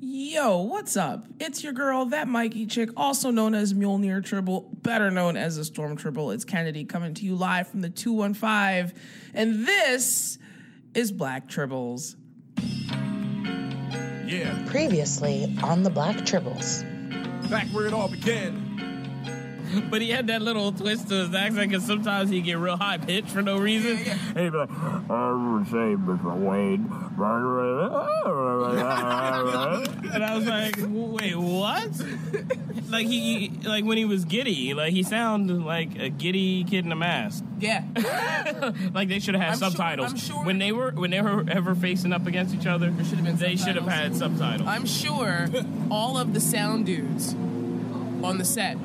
Yo, what's up? It's your girl, that Mikey chick, also known as Mjolnir Tribble, better known as the Storm Tribble. It's Kennedy coming to you live from the 215, and this is Black Tribbles. Yeah, Previously on the Black Tribbles. back where it all began. But he had that little twist to his accent because sometimes he get real high pitched for no reason. He'd be like, I say Mr. Wayne. and I was like, wait, what? like he, like when he was giddy, like he sounded like a giddy kid in a mask. Yeah. Like they should have had I'm sure- subtitles I'm sure- when they were when they were ever facing up against each other. Should They should have had subtitles. I'm sure all of the sound dudes on the set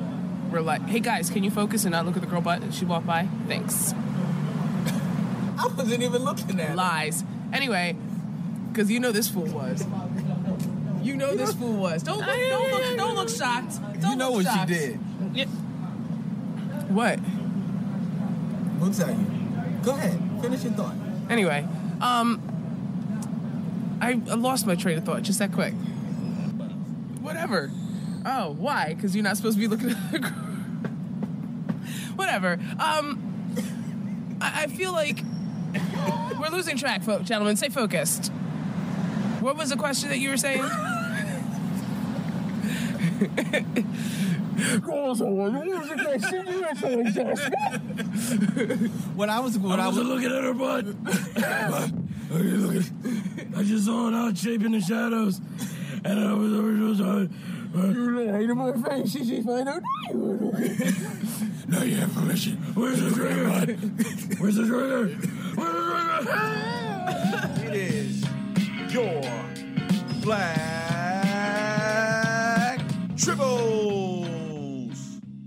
were like, "Hey guys, can you focus and not look at the girl butt she walked by? Thanks." I wasn't even looking at Lies. Anyway, because you know this fool was. You know this fool was. Don't look. Don't look. Don't look shocked. Don't You know look what she did. Yeah. What? Looks at you. Go ahead. Finish your thought. Anyway, um, I, I lost my train of thought just that quick. Whatever. Oh, why? Because you're not supposed to be looking at the girl. Whatever. Um, I, I feel like we're losing track, folks. Gentlemen, stay focused. What was the question that you were saying? When I was when I, was looking at her butt. okay, look at, I just saw an odd shape in the shadows, and I was over to in my face, she find out. Now you have permission. Where's the trigger? Where's the trigger? Where's the trigger? It is your Black Tribbles.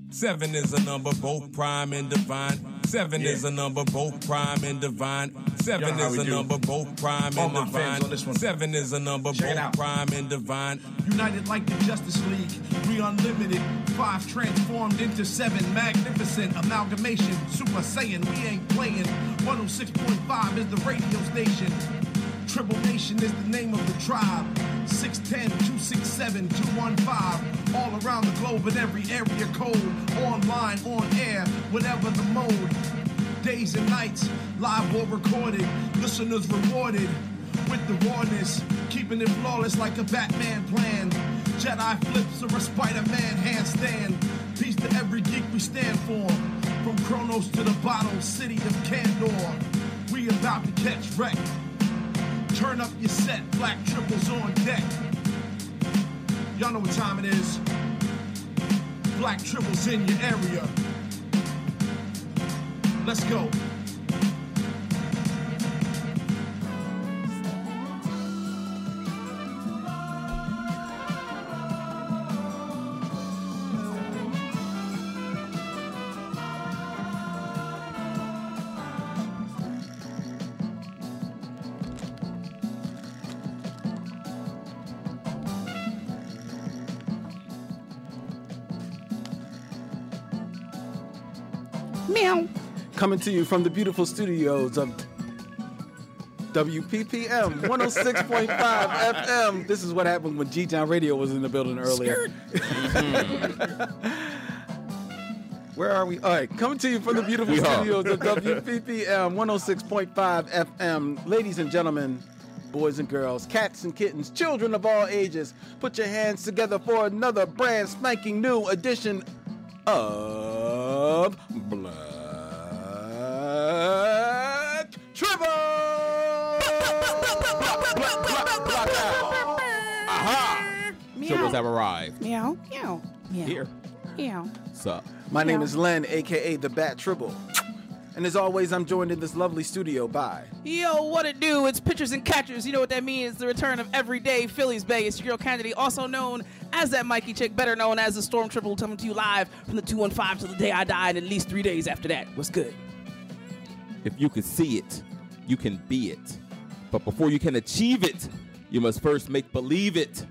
Seven is a number, both prime and divine. Seven Yeah. is a number, both prime and divine. Seven You know how is a do. number, both prime All and divine. fans on this one. Seven is a number, Check both prime and divine. United like the Justice League, we unlimited. Five transformed into seven, magnificent amalgamation. Super Saiyan, we ain't playing. 106.5 is the radio station. Tribble Nation is the name of the tribe. 610 267 215. All around the globe in every area code. Online, on air, whatever the mode. Days and nights, live or recorded. Listeners rewarded with the rawness, keeping it flawless like a Batman plan. Jedi flips or a Spider-Man handstand. Peace to every geek we stand for. From Kronos to the bottle city of Kandor. We about to catch wreck. Turn up your set, black Tribbles on deck. Y'all know what time it is. Black Tribbles in your area. Let's go. Coming to you from the beautiful studios of WPPM 106.5 FM. This is what happened when G Town Radio was in the building earlier. Mm-hmm. Where are we? All right, coming to you from the beautiful We are. studios of WPPM 106.5 FM. Ladies and gentlemen, boys and girls, cats and kittens, children of all ages, put your hands together for another brand spanking new edition of Black Tribble! Aha! Tribbles have arrived. Meow, meow, meow, Here. meow. Sup? My name is Len, aka the Bat Tribble. And as always, I'm joined in this lovely studio by Yo, what it do? It's pitchers and catchers. You know what that means? The return of everyday Phillies Bay. It's your girl Kennedy, also known as that Mikey chick, better known as the Storm Tribble, coming to you live from the 215 till the day I die, and at least three days after that. What's good? If you can see it, you can be it. But before you can achieve it, you must first make believe it.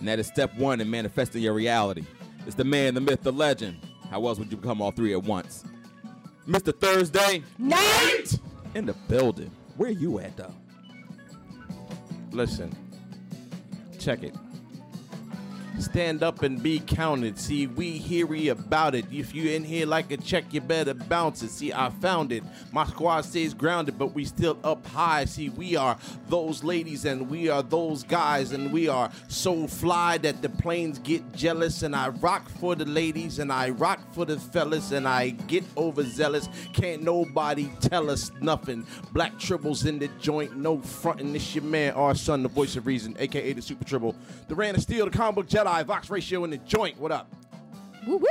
And that is step one in manifesting your reality. It's the man, the myth, the legend. How else would you become all three at once? Mr. Thursday Night! in the building. Where are you at though? Listen, check it. Stand up and be counted. See, we heary about it. If you in here like a check, you better bounce it. See, I found it. My squad stays grounded, but we still up high. See, we are those ladies and we are those guys, and we are so fly that the planes get jealous. And I rock for the ladies and I rock for the fellas, and I get overzealous. Can't nobody tell us nothing. Black tribbles in the joint, no frontin'. This your man, our son, the voice of reason, aka the Super Tribble, the Ran of Steel, the comic book Jedi, Vox Ratio in the joint. What up? Woo woo.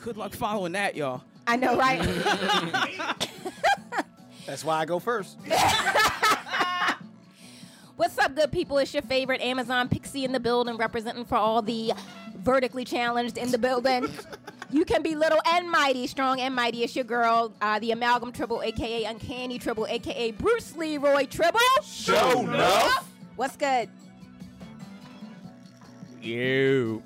Good luck following that, y'all. I know, right? That's why I go first. What's up, good people? It's your favorite Amazon Pixie in the building, representing for all the vertically challenged in the building. You can be little and mighty, strong and mighty. It's your girl, uh, the Amalgam Tribble, aka Uncanny Tribble, aka Bruce Leroy Tribble. Show enough. What's good? You.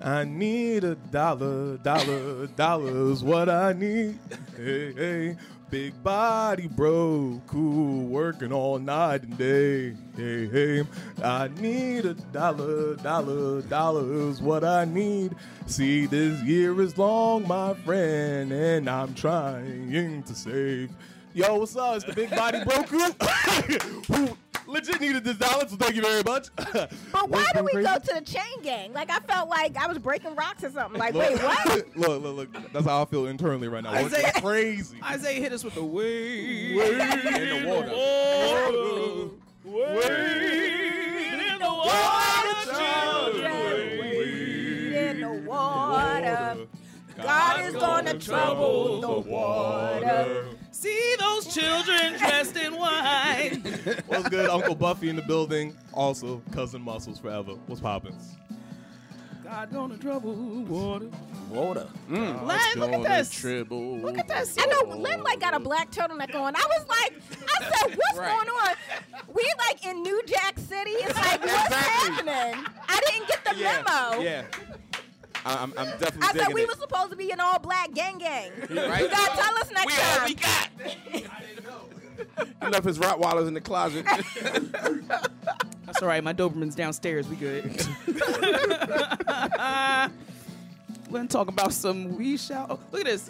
I need a dollar, dollar, dollars what I need. Hey, hey, big body bro, cool, working all night and day. Hey, hey, I need a dollar, dollar, dollars what I need. See, this year is long, my friend, and I'm trying to save. Yo, what's up? It's the big body bro crew. Who legit needed this dollar, so thank you very much. But why did we go to the chain gang? Like I felt like I was breaking rocks or something. Like, wait, what? look, look, look. That's how I feel internally right now. It's Isaiah- crazy. Isaiah hit us with the way. Wade in the water. Wade in the water, in the water. God is gonna trouble the water. See those children dressed in white. What's good? Uncle Buffy in the building. Also, cousin Muscles forever. What's poppin'? God gonna trouble water. Water. Mm. Len, look at this. Tribble. Look at this. I know Lynn like got a black turtleneck on. I was like, I said, what's going on? We like in New Jack City. It's like, what's happening? I didn't get the Yeah, memo. yeah. I- I'm, I'm definitely I digging said we it. were supposed to be an all black gang gang. Right? You gotta tell us next we all time. we got. I didn't know. He left his Rottweilers in the closet. That's all right. My Doberman's downstairs. We good. We're gonna talk about some we shall. Oh, look at this.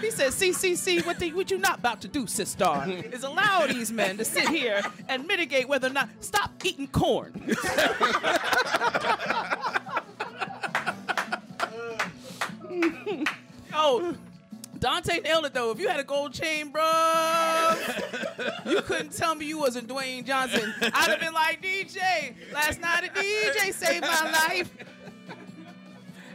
he says, "See, see, see, what the, what you not about to do, sister, is allow these men to sit here and mitigate whether or not stop eating corn." Oh. Dante nailed it though. If you had a gold chain, bro, you couldn't tell me you wasn't Dwayne Johnson. I'd have been like DJ. Last night a DJ saved my life.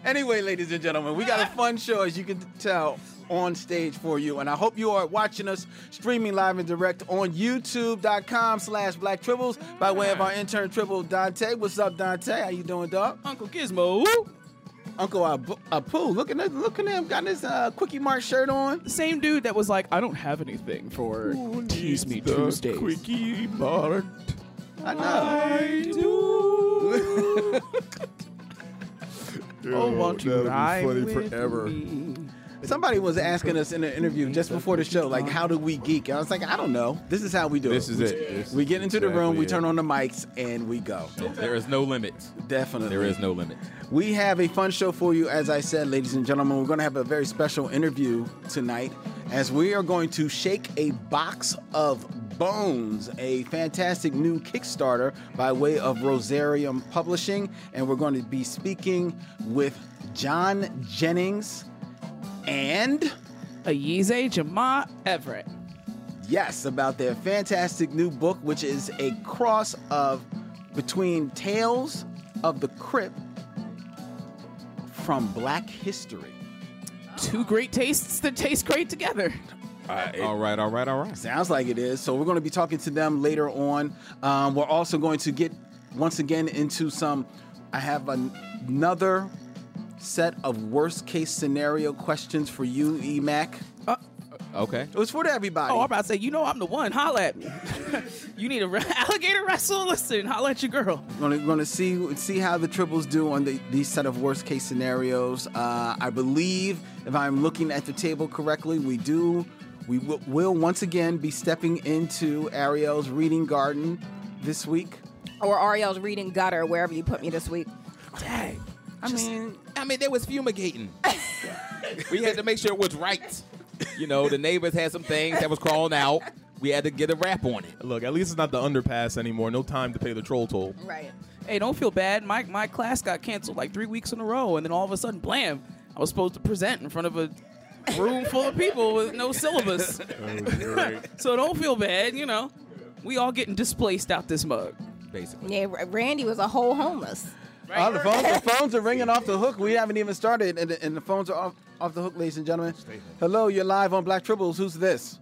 Anyway, ladies and gentlemen, we got a fun show, as you can tell, on stage for you. And I hope you are watching us streaming live and direct on youtube.com slash black tribbles by way of our intern tribble Dante. What's up, Dante? How you doing, dog? Uncle Gizmo. Uncle Abu, Apu, look at him, look at him, got his uh, Kwik-E-Mart shirt on. Same dude that was like, I don't have anything for Tease Me Tuesdays. Kwik-E-Mart. I know. I do. Oh, won't you that'll be ride funny with forever. me? Somebody was asking us in an interview just before the show, like, how do we geek? And I was like, I don't know. This is how we do it. This it. is We- it. This We get into the room, we turn on the mics, and we go. There is no limit. Definitely. There is no limit. We have a fun show for you, as I said, ladies and gentlemen. We're going to have a very special interview tonight as we are going to shake a box of bones, a fantastic new Kickstarter by way of Rosarium Publishing. And we're going to be speaking with John Jennings and, Ayize Jama Everett. yes, about their fantastic new book, which is a cross of between Tales of the Crypt from Black History. Two great tastes that taste great together. all right, all right, all right. Sounds like it is. So we're going to be talking to them later on. Um, we're also going to get once again into some. I have an, another set of worst case scenario questions for you, Emac. Okay. It was for everybody. Oh, I'm about to say, you know I'm the one. Holla at me. you need a re- alligator wrestle? Listen, holla at your girl. We're going to see see how the triples do on the, these set of worst case scenarios. Uh, I believe, if I'm looking at the table correctly, we do. We w- will once again be stepping into Ariel's reading garden this week. Or Ariel's reading gutter wherever you put me this week. Dang. I mean, I mean, there was fumigating. we had to make sure it was right. You know, the neighbors had some things that was crawling out. We had to get a wrap on it. Look, at least it's not the underpass anymore. No time to pay the troll toll. Right. Hey, don't feel bad. My my class got canceled like three weeks in a row, and then all of a sudden, blam! I was supposed to present in front of a room full of people with no syllabus. Oh, so don't feel bad. You know, we all getting displaced out this mug. Basically. Yeah, Randy was a whole homeless. Oh, the phones, the phones are ringing off the hook. We haven't even started, and the, and the phones are off, off the hook, ladies and gentlemen. Hello, you're live on Black Tribbles. Who's this?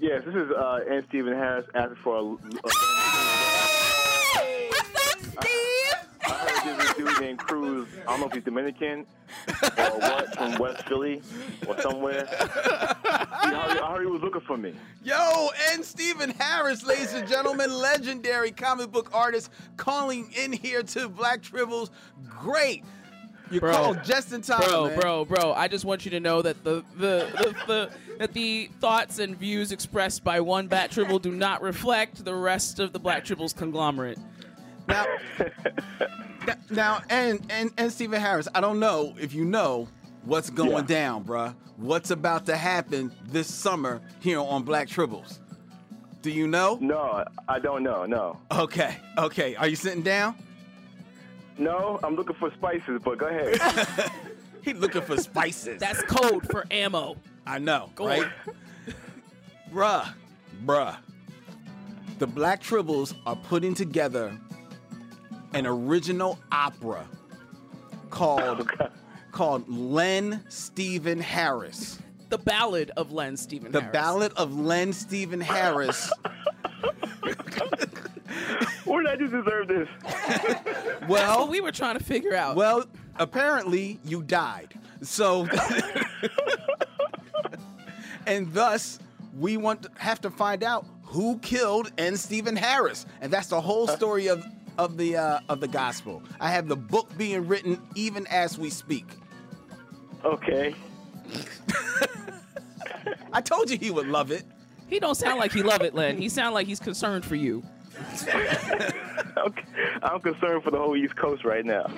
Yes, this is uh, N. Steven Harris asking for a. a I heard there's a dude named Cruz. I don't know if he's Dominican or what, from West Philly or somewhere. He, I heard- I heard he was looking for me. Yo, and Steven Harris, ladies and gentlemen, legendary comic book artist, calling in here to Black Tribbles. Great. You Bro. called just in time, bro, man. bro, bro. I just want you to know that the the, the, the that the thoughts and views expressed by one Bat Tribble do not reflect the rest of the Black Tribbles conglomerate. Now, now, and and and Steven Harris, I don't know if you know what's going Yeah. down, bruh. What's about to happen this summer here on Black Tribbles? Do you know? No, I don't know. No, Okay, okay. Are you sitting down? no, I'm looking for spices. But go ahead. He looking for spices. That's code for ammo. I know, Go right? on. Bruh, bruh. The Black Tribbles are putting together an original opera called called Len Steven Harris. The Ballad of Len Steven Harris. The Harris. Ballad of Len Steven Harris. Where did I just deserve this? That's Well, what we were trying to figure out. well, apparently you died. So and thus we want to have to find out who killed N. Steven Harris, and that's the whole story of of the uh, of the gospel. I have the book being written even as we speak. Okay. I told you he would love it. he don't sound like he love it, Len. He sound like he's concerned for you. okay. I'm concerned for the whole East Coast right now.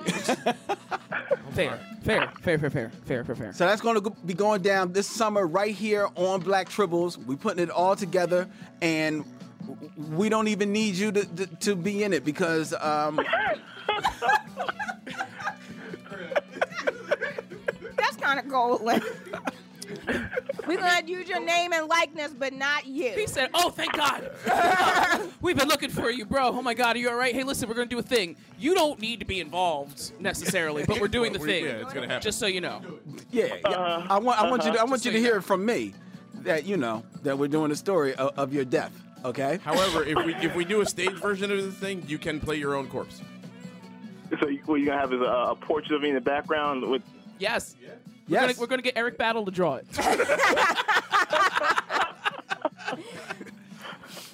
Fair, fair, fair, fair, fair, fair, fair, fair. So that's going to be going down this summer right here on Black Tribbles. We putting it all together, and we don't even need you to to, to be in it because um, That's kind of golden. We're gonna use your name and likeness, but not you. He said, "Oh, thank God, we've been looking for you, bro. Oh my God, are you all right? Hey, listen, we're gonna do a thing. You don't need to be involved necessarily, but we're doing the We- thing. yeah, it's gonna happen. Just so you know. yeah, yeah. I want I want you to I want Just you so to you hear know. it from me that you know that we're doing the story of, of your death. Okay. However, if we if we do a stage version of the thing, you can play your own corpse. So you- what you're gonna have is a, a portrait of me in the background with. Yes. We're, Yes. gonna, we're gonna get Eric Battle to draw it.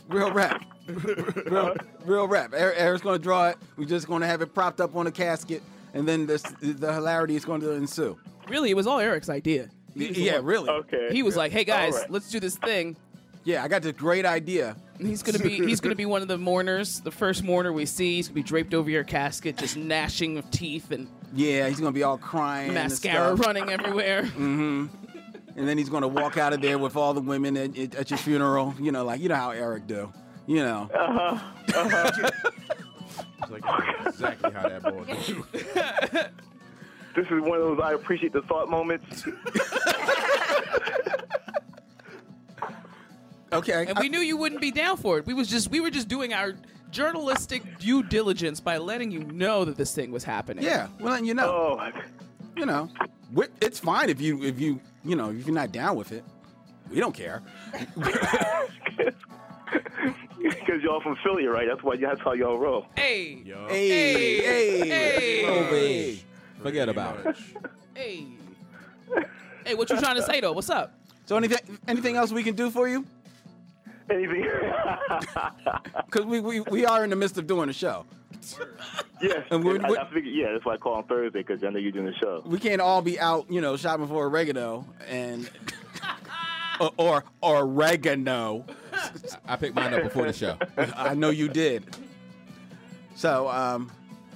Real rap. real, real rap. Er- Eric's going to draw it. We're just going to have it propped up on a casket, and then this, the hilarity is going to ensue. really, it was all Eric's idea. He Yeah, one- really. Okay. He was like, "Hey guys, All right. let's do this thing." Yeah, I got this great idea. He's gonna be he's gonna be one of the mourners, the first mourner we see. He's gonna be draped over your casket, just gnashing of teeth and Yeah, he's going to be all crying. mascara stuff. running everywhere. And then he's going to walk out of there with all the women at, at, at your funeral. You know, like, you know how Eric do. You know. Uh huh. Uh-huh. like exactly how that boy. goes. This is one of those I appreciate the thought moments. Okay. And we knew you wouldn't be down for it. We was just we were just doing our journalistic due diligence by letting you know that this thing was happening. yeah, we're you know. Oh, You know, it's fine if you if you you know if you're not down with it. We don't care. because y'all from Philly, right? That's why that's how y'all roll. Hey. Yo. Hey, hey, Hey. Oh, babe. Forget about it. Hey. Hey, what you trying to say though? What's up? So anything anything else we can do for you? Anything? Because we, we we are in the midst of doing a show. yes. And we're- I, we're- I figured, yeah, that's why I call on Thursday because I know you're doing the show. We can't all be out, you know, shopping for oregano and or or, or oregano. I picked mine up before the show. I know you did. So, um,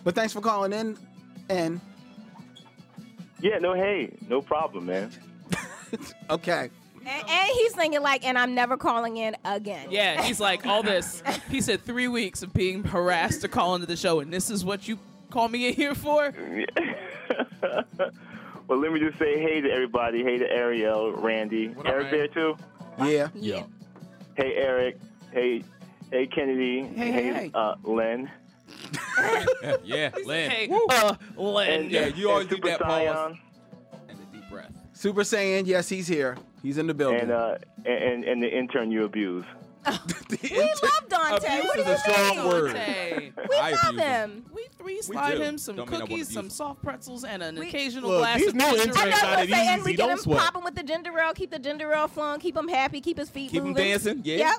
but thanks for calling in. And Yeah, no, hey, no problem, man. okay. And, and he's thinking like, and I'm never calling in again. Yeah, he's like all this. He said three weeks of being harassed to call into the show, and this is what you call me in here for? Well, let me just say hey to everybody. Hey to Ariel, Randy, Eric there too. Yeah. Yeah. Hey Eric. Hey, hey Kennedy. Hey, hey, hey. Uh, Len. yeah, Lynn. Hey, uh, Len. And, Yeah, you always do Super that pause Scion, and a deep breath. Super Saiyan, yes, he's here. He's in the building. and uh, and and the intern you abuse. We love Dante. Abuse What do is you a strong mean? word. Hey, We I love abuse him. him. we three slide do. him some Don't mean I wanna cookies, abuse some him. soft pretzels, and an We- occasional Look, glass these of new ginger interns I ale. know what I'm saying. easy, We get don't him sweat. popping with the ginger ale, keep the ginger ale flowing, keep him happy, keep his feet Keep him moving. dancing. Yeah. Yep.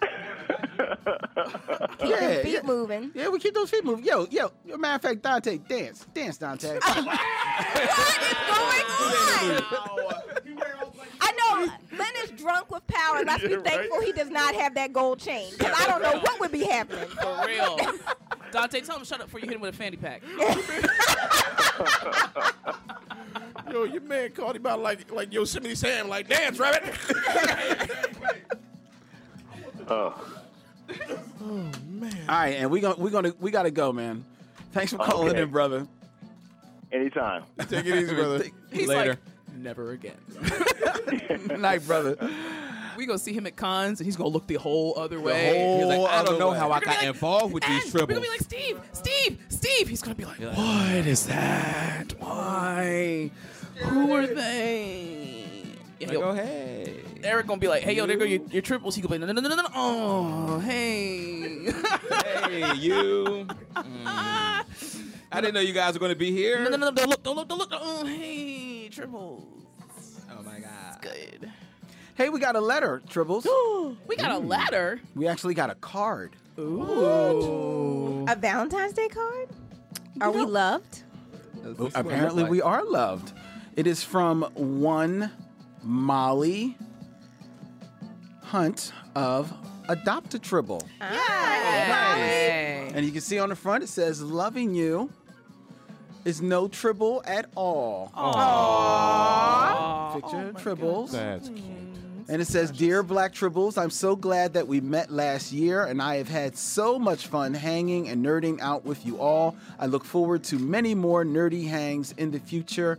keep Yeah, his feet yeah. moving. yeah, we keep those feet moving. Yo, yo, matter of fact, Dante, dance. Dance, Dante. What is going on? I know Lynn is drunk with power. Let's be Yeah, right. thankful he does not have that gold chain. Because I don't know what would be happening. For real. Dante, tell him shut up before you hit him with a fanny pack. Yo, your man called him out like like Yosemite Sam, like dance, rabbit. Oh, oh man. All right, and we gonna we gonna we gotta go, man. Thanks for calling Okay. in, brother. anytime. Take it easy, brother. He's Later. like, never again. Night, brother. We go see him at cons, and he's gonna look the whole other way. He's like, I don't know how I We're gonna got be like, involved with these We're gonna be like, Steve, Steve, Steve. He's gonna be like, like, what is that? Why? Who are they? Yeah, Like, he'll- oh, hey. Eric gonna be like, hey, yo, there go your, your triples. He gonna be like, no, no, no, no, no, no. Oh, hey. Hey, you. Mm. I didn't know you guys were going to be here. no, no, no, don't look, don't look, don't look. Oh, hey, triples. My God. Good. Hey, we got a letter, Tribbles. We got a letter. we actually got a card. Ooh. A Valentine's Day card? Are we loved? Apparently, we are loved. It is from one Molly Hunt of Adopt a Tribble. Hey. And you can see on the front it says, Loving you is no tribble at all. Picture of oh tribbles. That's cute. And it says, Dear Black Tribbles, I'm so glad that we met last year and I have had so much fun hanging and nerding out with you all. I look forward to many more nerdy hangs in the future.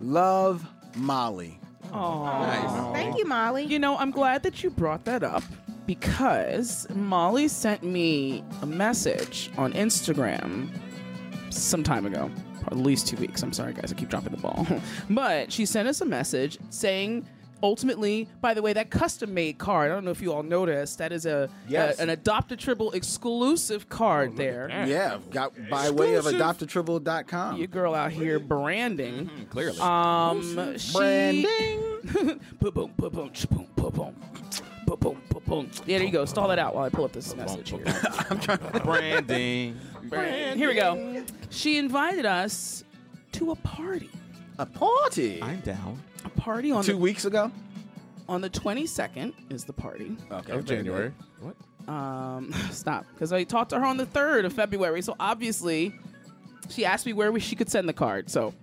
Love, Molly. Aww, nice. Thank you, Molly. You know, I'm glad that you brought that up because Molly sent me a message on Instagram some time ago, at least two weeks. I'm sorry, guys, I keep dropping the ball. but she sent us a message saying, ultimately, by the way, that custom made card, I don't know if you all noticed, that is a, Yes. a- an Adopt a Tribble exclusive card there. Yeah, got by way of Exclusive. adoptatribble.com. Your girl out here branding. Clearly. Um, she, Branding. boom, boom, boom, boom, boom, boom, boom. Boom, boom, boom, boom. Yeah, there you go. Stall that out while I pull up this message here. I'm trying to branding. branding. Here we go. She invited us to a party. A party. I'm down. A party on Two the weeks ago? on the 22nd is the party. Okay. Of January. What? Um, stop, because I talked to her on the 3rd of February. So obviously, she asked me where we, she could send the card. So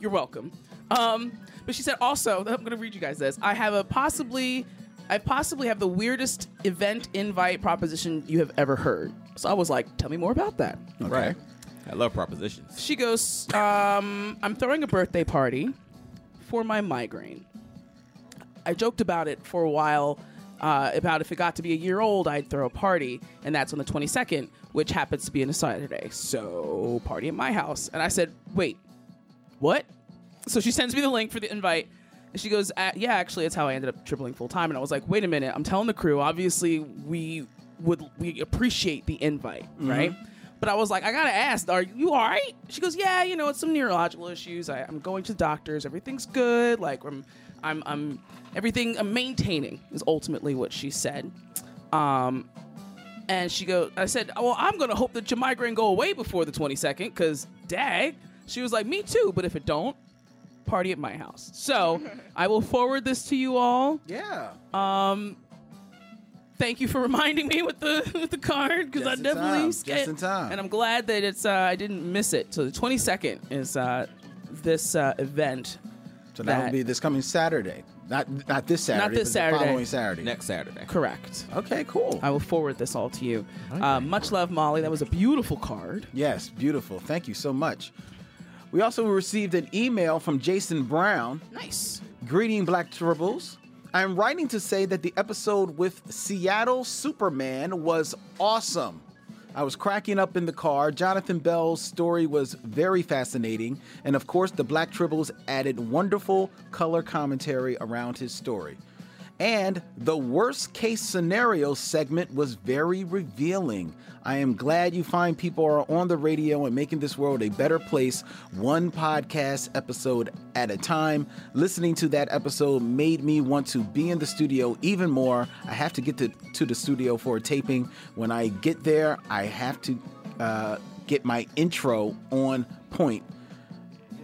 you're welcome. Um, but she said also, I'm going to read you guys this. I have a possibly, I possibly have the weirdest event invite proposition you have ever heard. So I was like, tell me more about that. Okay. I love propositions. She goes, um, I'm throwing a birthday party for my migraine. I joked about it for a while uh, about if it got to be a year old, I'd throw a party, and that's on the 22nd, which happens to be on a Saturday. So, party at my house. And I said, wait, what? So she sends me the link for the invite. And she goes, yeah, actually, it's how I ended up tripling full time. And I was like, wait a minute, I'm telling the crew, obviously, we would we appreciate the invite, right? But I was like, I gotta ask, are you all right? She goes, yeah, you know, it's some neurological issues. I, I'm going to the doctors. Everything's good. Like, I'm, I'm, I'm, everything I'm maintaining is ultimately what she said. Um, and she goes, I said, well, I'm gonna hope that your migraine go away before the 22nd, because dag. She was like, me too. But if it don't, party at my house. So I will forward this to you all. Yeah. Um, thank you for reminding me with the with the card because I in definitely time, sca- just in time. and I'm glad that it's uh, I didn't miss it. So the 22nd is uh, this uh, event. So that will be this coming Saturday. Not not this Saturday. Not this but Saturday. The following Saturday. Next Saturday. correct. Okay, cool. I will forward this all to you. Uh, much love, Molly. That was a beautiful card. Yes, beautiful. Thank you so much. We also received an email from Jason Brown. Nice. Greeting, Black Tribbles. I'm writing to say that the episode with Seattle Superman was awesome. I was cracking up in the car. Jonathan Bell's story was very fascinating. And of course, the Black Tribbles added wonderful color commentary around his story. And the worst case scenario segment was very revealing. I am glad you find people are on the radio and making this world a better place, one podcast episode at a time. Listening to that episode made me want to be in the studio even more. I have to get to, to the studio for a taping. When I get there, I have to uh, get my intro on point.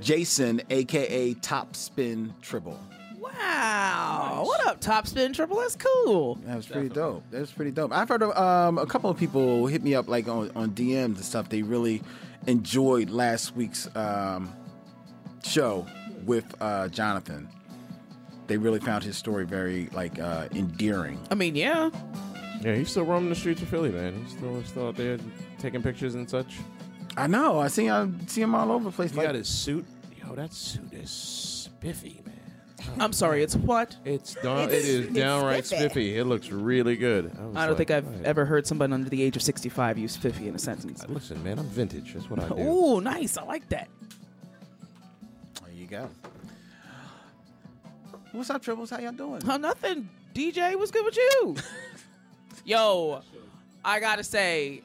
Jason, aka Top Spin Tribble. Wow. What up, Top Spin Tribble? That's cool. That was pretty dope. That was pretty dope. I've heard of um, a couple of people hit me up like on, on DMs and stuff. They really enjoyed last week's um, show with uh, Jonathan. They really found his story very like uh, endearing. I mean, yeah. Yeah, he's still roaming the streets of Philly, man. He's still still out there taking pictures and such. I know. I see. I see him all over the place. He like, got his suit. Yo, that suit is spiffy, man. I'm sorry. It's what? It's down, it is downright spiffy. It looks really good. was I don't like, think I've "Right." ever heard somebody under the age of 65 use 50 in a sentence. Uh, listen, man, I'm vintage. That's what I do. Ooh, nice. I like that. There you go. What's up, Tribbles? How y'all doing? Oh, nothing. DJ, what's good with you? Yo, I gotta say,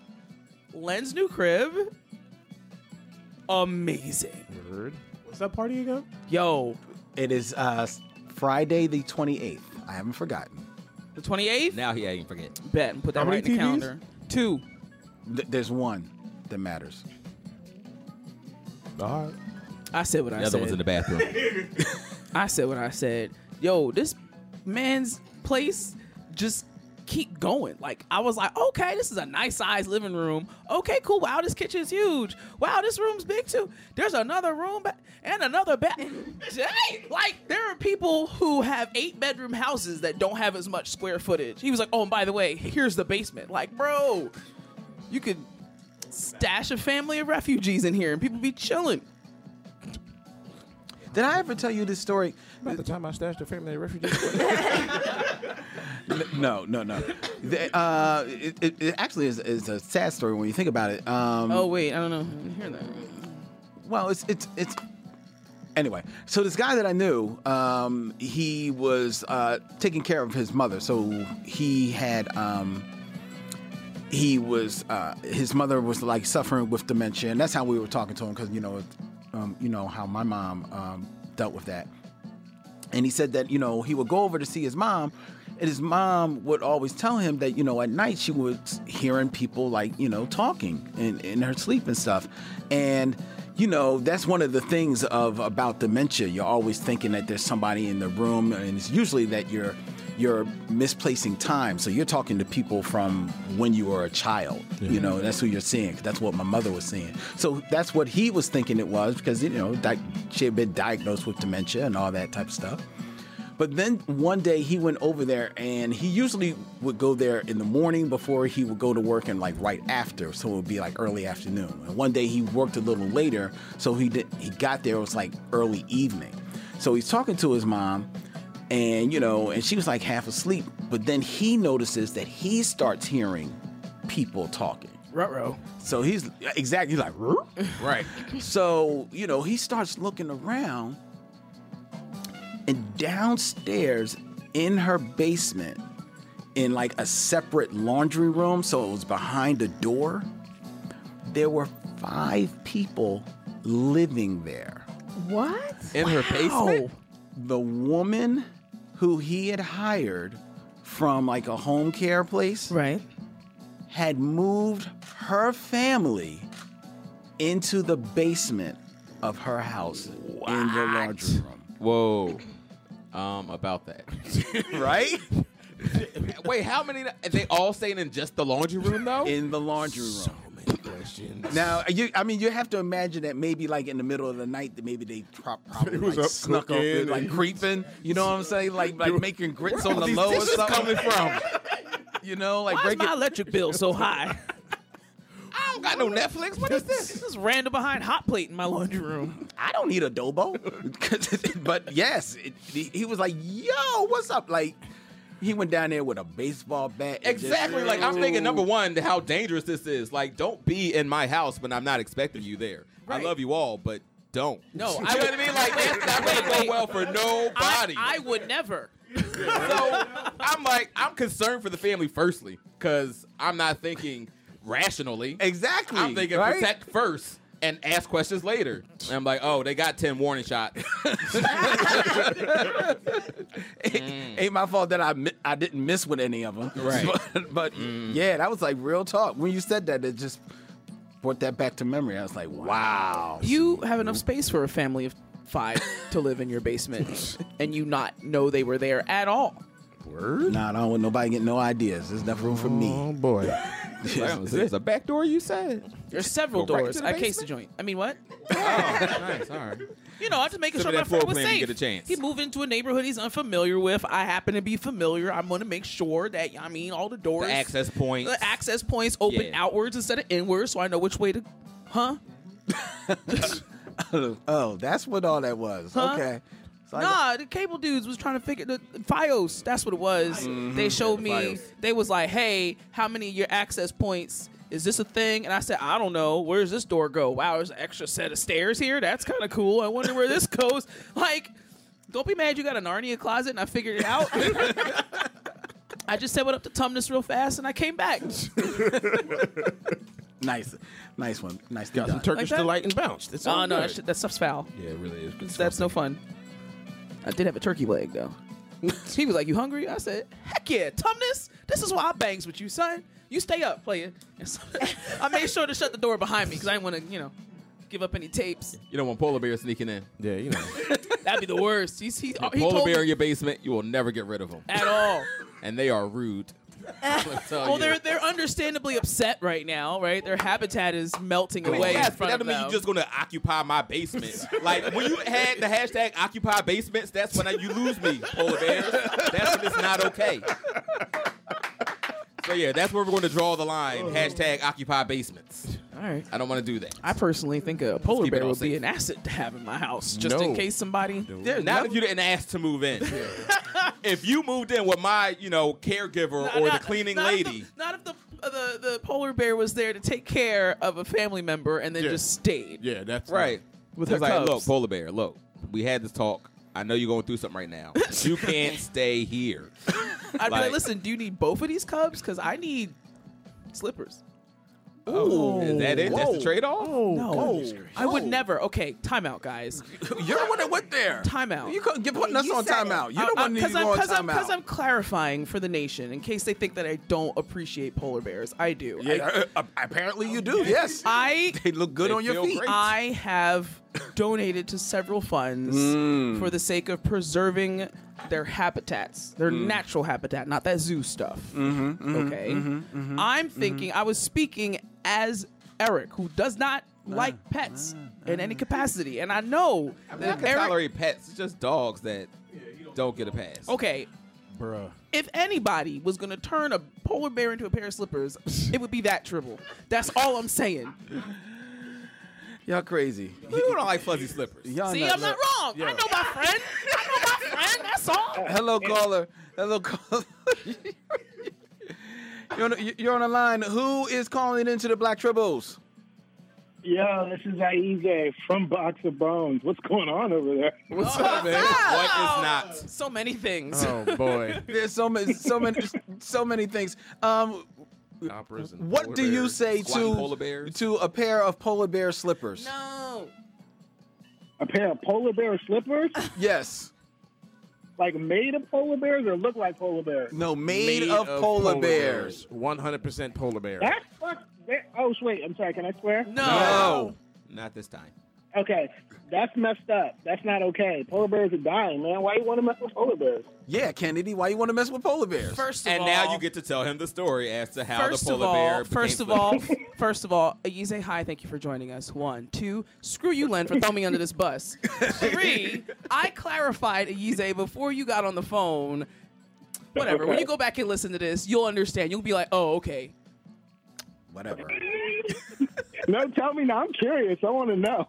Len's new crib, amazing. Word. What's that party again? Yo, It is uh, Friday the 28th. I haven't forgotten. the 28th? Now he ain't forget. Bet and put that How right many in the TVs? calendar. Two. Th- there's one that matters. All right. I said what The I other said. one's in the bathroom. I said what I said. Yo, this man's place just keep going. Like I was like, okay, this is a nice size living room. Okay, cool. Wow, this kitchen's huge. Wow, this room's big too. There's another room ba- and another bed. Dang! Like there are people who have eight bedroom houses that don't have as much square footage. He was like, oh, and by the way, here's the basement. Like, bro, you could stash a family of refugees in here and people be chilling. Did I ever tell you this story? About the time I stashed a family of refugees. No, no, no. The- uh, it, it, it actually is, is a sad story when you think about it. Um, Oh wait, I don't know. I didn't hear that. well, it's it's it's. Anyway, so this guy that I knew, um, he was uh, taking care of his mother. So he had, um, he was, uh, his mother was like suffering with dementia, and that's how we were talking to him because you know, um, you know how my mom um, dealt with that. And he said that, you know, he would go over to see his mom, and his mom would always tell him that, you know, at night she was hearing people like, you know, talking in, in her sleep and stuff. And, you know, that's one of the things of about dementia. You're always thinking that there's somebody in the room, and it's usually that you're you're misplacing time. So you're talking to people from when you were a child. You know, that's who you're seeing. That's what my mother was seeing. So that's what he was thinking it was because, you know, di- she had been diagnosed with dementia and all that type of stuff. But then one day he went over there and he usually would go there in the morning before he would go to work and like right after. So it would be like early afternoon. And one day he worked a little later. So he did he got there, it was like early evening. So he's talking to his mom and you know, and she was like half asleep. But then he notices that he starts hearing people talking. Ruh-roh. So he's exactly he's like, "Ruh?" right. So, you know, he starts looking around, and downstairs in her basement, in like a separate laundry room, so it was behind a door, there were five people living there. What? In her basement? The woman who he had hired from like a home care place Right. had moved her family into the basement of her house in the laundry room. Whoa. Um, about that. Right? Wait, how many? They all staying in just the laundry room though? in the laundry room. So many questions. Now, you, I mean, you have to imagine that maybe like in the middle of the night, that maybe they pro- probably was like up snuck up, cooking and, like creeping. You know what I'm saying? Like like making grits on the these low or dishes something. coming from? You know, like Why is breaking. my electric bill so high? I don't got no Netflix. What is this? this is random behind hot plate in my laundry room. I don't need adobo. 'Cause- but yes, it, he, he was like, "Yo, what's up?" Like he went down there with a baseball bat. and just- Exactly. Like I'm thinking, number one, how dangerous this is. Like, don't be in my house, but I'm not expecting you there. I love you all, but don't. No, you I know would- what I mean. Like that's not gonna go well for I, nobody. I would never. so I'm like, I'm concerned for the family firstly, because I'm not thinking rationally. Exactly. I'm thinking right? protect first and ask questions later. And I'm like, oh, they got ten warning shots. Ain't my fault that I mi- I didn't miss with any of them. Right. But, but mm. yeah, that was like real talk. When you said that, it just brought that back to memory. I was like, wow. You have enough space for a family of five to live in your basement, and you not know they were there at all. Nah, I don't want nobody getting no ideas. There's enough room for me. Oh boy. There's a back door, you said? There's several Go right doors. to the I cased the joint. I mean, what? Oh, nice. All right. You know, I'm just making Send sure me my that floor friend was plan when you safe. get a chance. He moved into a neighborhood he's unfamiliar with. I happen to be familiar. I'm going to make sure that I mean all the doors, The access points. the access points open Yeah. outwards instead of inwards, so I know which way to. Huh? oh, that's what all that was. Huh? Okay. So Nah, the cable dudes was trying to figure the FiOS. That's what it was. Mm-hmm. They showed me. FiOS. They was like, "Hey, how many of your access points is this a thing?" And I said, "I don't know. Where does this door go? Wow, there's an extra set of stairs here. That's kind of cool. I wonder where this goes." Like, don't be mad. You got a Narnia closet, and I figured it out. I just said what up to Tumnus real fast, and I came back. nice, nice one. Nice. Got some. Turkish that? delight and bounce. That's Oh all no, good. that, shit, that stuff's foul. Yeah, it really is. That's no fun. I did have a turkey leg though. he was like, "You hungry?" I said, "Heck yeah, Tumnus. This is why I bangs with you, son. You stay up, player." So I made sure to shut the door behind me because I didn't want to, you know, give up any tapes. You don't want polar bear sneaking in. Yeah, you know. That'd be the worst. He's, he, he polar told bear in your basement, you will never get rid of them. at all. And they are rude. Let me tell Well, you. they're they're understandably upset right now, right? Their habitat is melting I mean, away yes, in but front that of doesn't mean you're just going to occupy my basement. like when you had the hashtag occupy basements, that's when I, you lose me, polar bears. That's when it's not okay. So yeah, that's where we're going to draw the line. Hashtag occupy basements. all right. I don't want to do that. I personally think a polar bear would be an asset to have in my house, just in case somebody. Not no- if you didn't ask to move in. if you moved in with my, you know, caregiver Not- or the cleaning not if the- lady, not if the, uh, the the polar bear was there to take care of a family member and then Yeah. just stayed. Yeah, that's right? With her like, cubs. look, polar bear, look, we had this talk. I know you're going through something right now. You can't stay here. I'd be like, Like- listen, do you need both of these cubs? Because I need slippers. Oh, is that it? That's the trade off? No, I would Oh. never. Okay, timeout, guys. You're the one that went there. Timeout. You couldn't get putting us You on said timeout. it. You don't want to Because go I'm, on cause I'm, timeout. 'cause I'm clarifying for the nation in case they think that I don't appreciate polar bears. I do. I, yeah, uh, apparently you do. Yes, I they look good They on your feel feet. great. I have donated to several funds Mm. for the sake of preserving their habitats, their Mm. natural habitat, not that zoo stuff. Mm-hmm, okay. I'm thinking, I was speaking as Eric, who does not Ah, like pets in any capacity. And I know I that can Eric. tolerate pets. It's just dogs that don't get a pass. Okay, Bruh. if anybody was going to turn a polar bear into a pair of slippers, it would be that triple. That's all I'm saying. Y'all crazy. You don't like fuzzy slippers. Y'all See, not- I'm not wrong. I know my friend. I know my friend. That's all. Hello, caller. Hello, caller. you're, on the, you're on the line. Who is calling into the Black Tribbles? Yo, this is Ayize from Box of Bones. What's going on over there? What's up, man? What is not? So many things. Oh boy. There's so many, so many, so many things. Um, Operas and what polar do you bears. say to polar bears? to a pair of polar bear slippers? No. A pair of polar bear slippers, Yes. like made of polar bears or look like polar bears? No, made, of, polar, bears. 100% polar bear. That's fuck. that- Oh, wait. I'm sorry. Can I swear? No. No. Not this time. Okay, that's messed up. That's not okay. Polar bears are dying, man. Why you want to mess with polar bears? Yeah, Kennedy, why you want to mess with polar bears? First of And all, now you get to tell him the story as to how first the of polar all, bear. first of became all, Flip. first of all, Ayize, hi, thank you for joining us. One, two, screw you, Len, for throwing me under this bus. Three, I clarified Ayize before you got on the phone. Whatever. When you go back and listen to this, you'll understand. You'll be like, oh, okay. Whatever. No, tell me now. I'm curious. I want to know.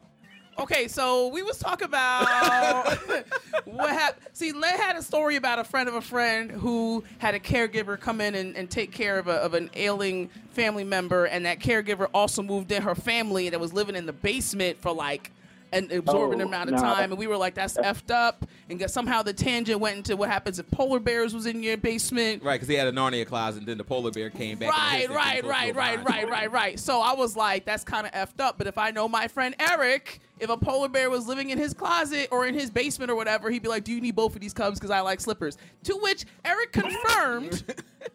Okay, so we was talking about what happened. See, Len had a story about a friend of a friend who had a caregiver come in and, and take care of, a, of an ailing family member, and that caregiver also moved in her family that was living in the basement for like an absorbent Oh, amount of nah. time, and we were like, "That's effed up." And got- somehow the tangent went into what happens if polar bears was in your basement. Right, because he had a Narnia closet, and then the polar bear came back. Right, and right, right, right, right, right, right. So I was like, that's kind of effed up. But if I know my friend Eric, if a polar bear was living in his closet or in his basement or whatever, he'd be like, "Do you need both of these cubs? Because I like slippers." To which Eric confirmed.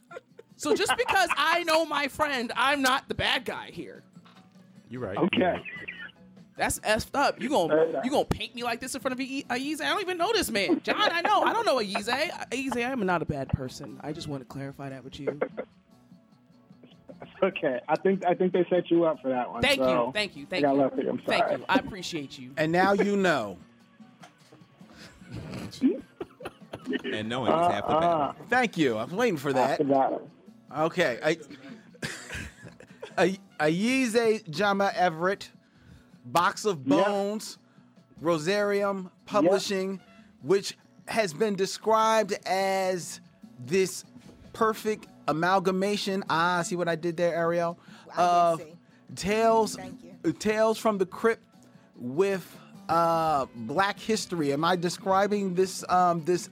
so just because I know my friend, I'm not the bad guy here. You're right. Okay. That's effed up. You gonna you gonna paint me like this in front of Ayize? I don't even know this man, John. I know. I don't know Ayize. Ayize, I am not a bad person. I just want to clarify that with you. Okay. I think I think they set you up for that one. Thank so you, thank you, thank I you, love you. I'm sorry. thank you. I appreciate you. And now you know. And knowing is half the battle. Uh, Thank you. I'm waiting for that. forgot it. Okay. I, A- Ayize Jama Everett, Box of Bones, Rosarium Publishing, which has been described as this perfect amalgamation. Ah, see what I did there, Ariel? Of tales, tales from the crypt with uh, Black history. Am I describing this um, this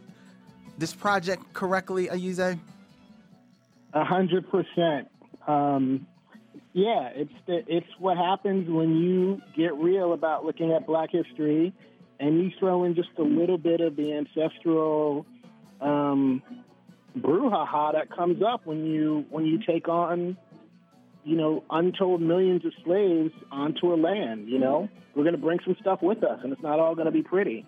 this project correctly, Ayize? A hundred percent. Um, yeah, it's the, it's what happens when you get real about looking at Black history, and you throw in just a little bit of the ancestral um, brouhaha that comes up when you when you take on, you know, untold millions of slaves onto a land. You know, we're going to bring some stuff with us, and it's not all going to be pretty.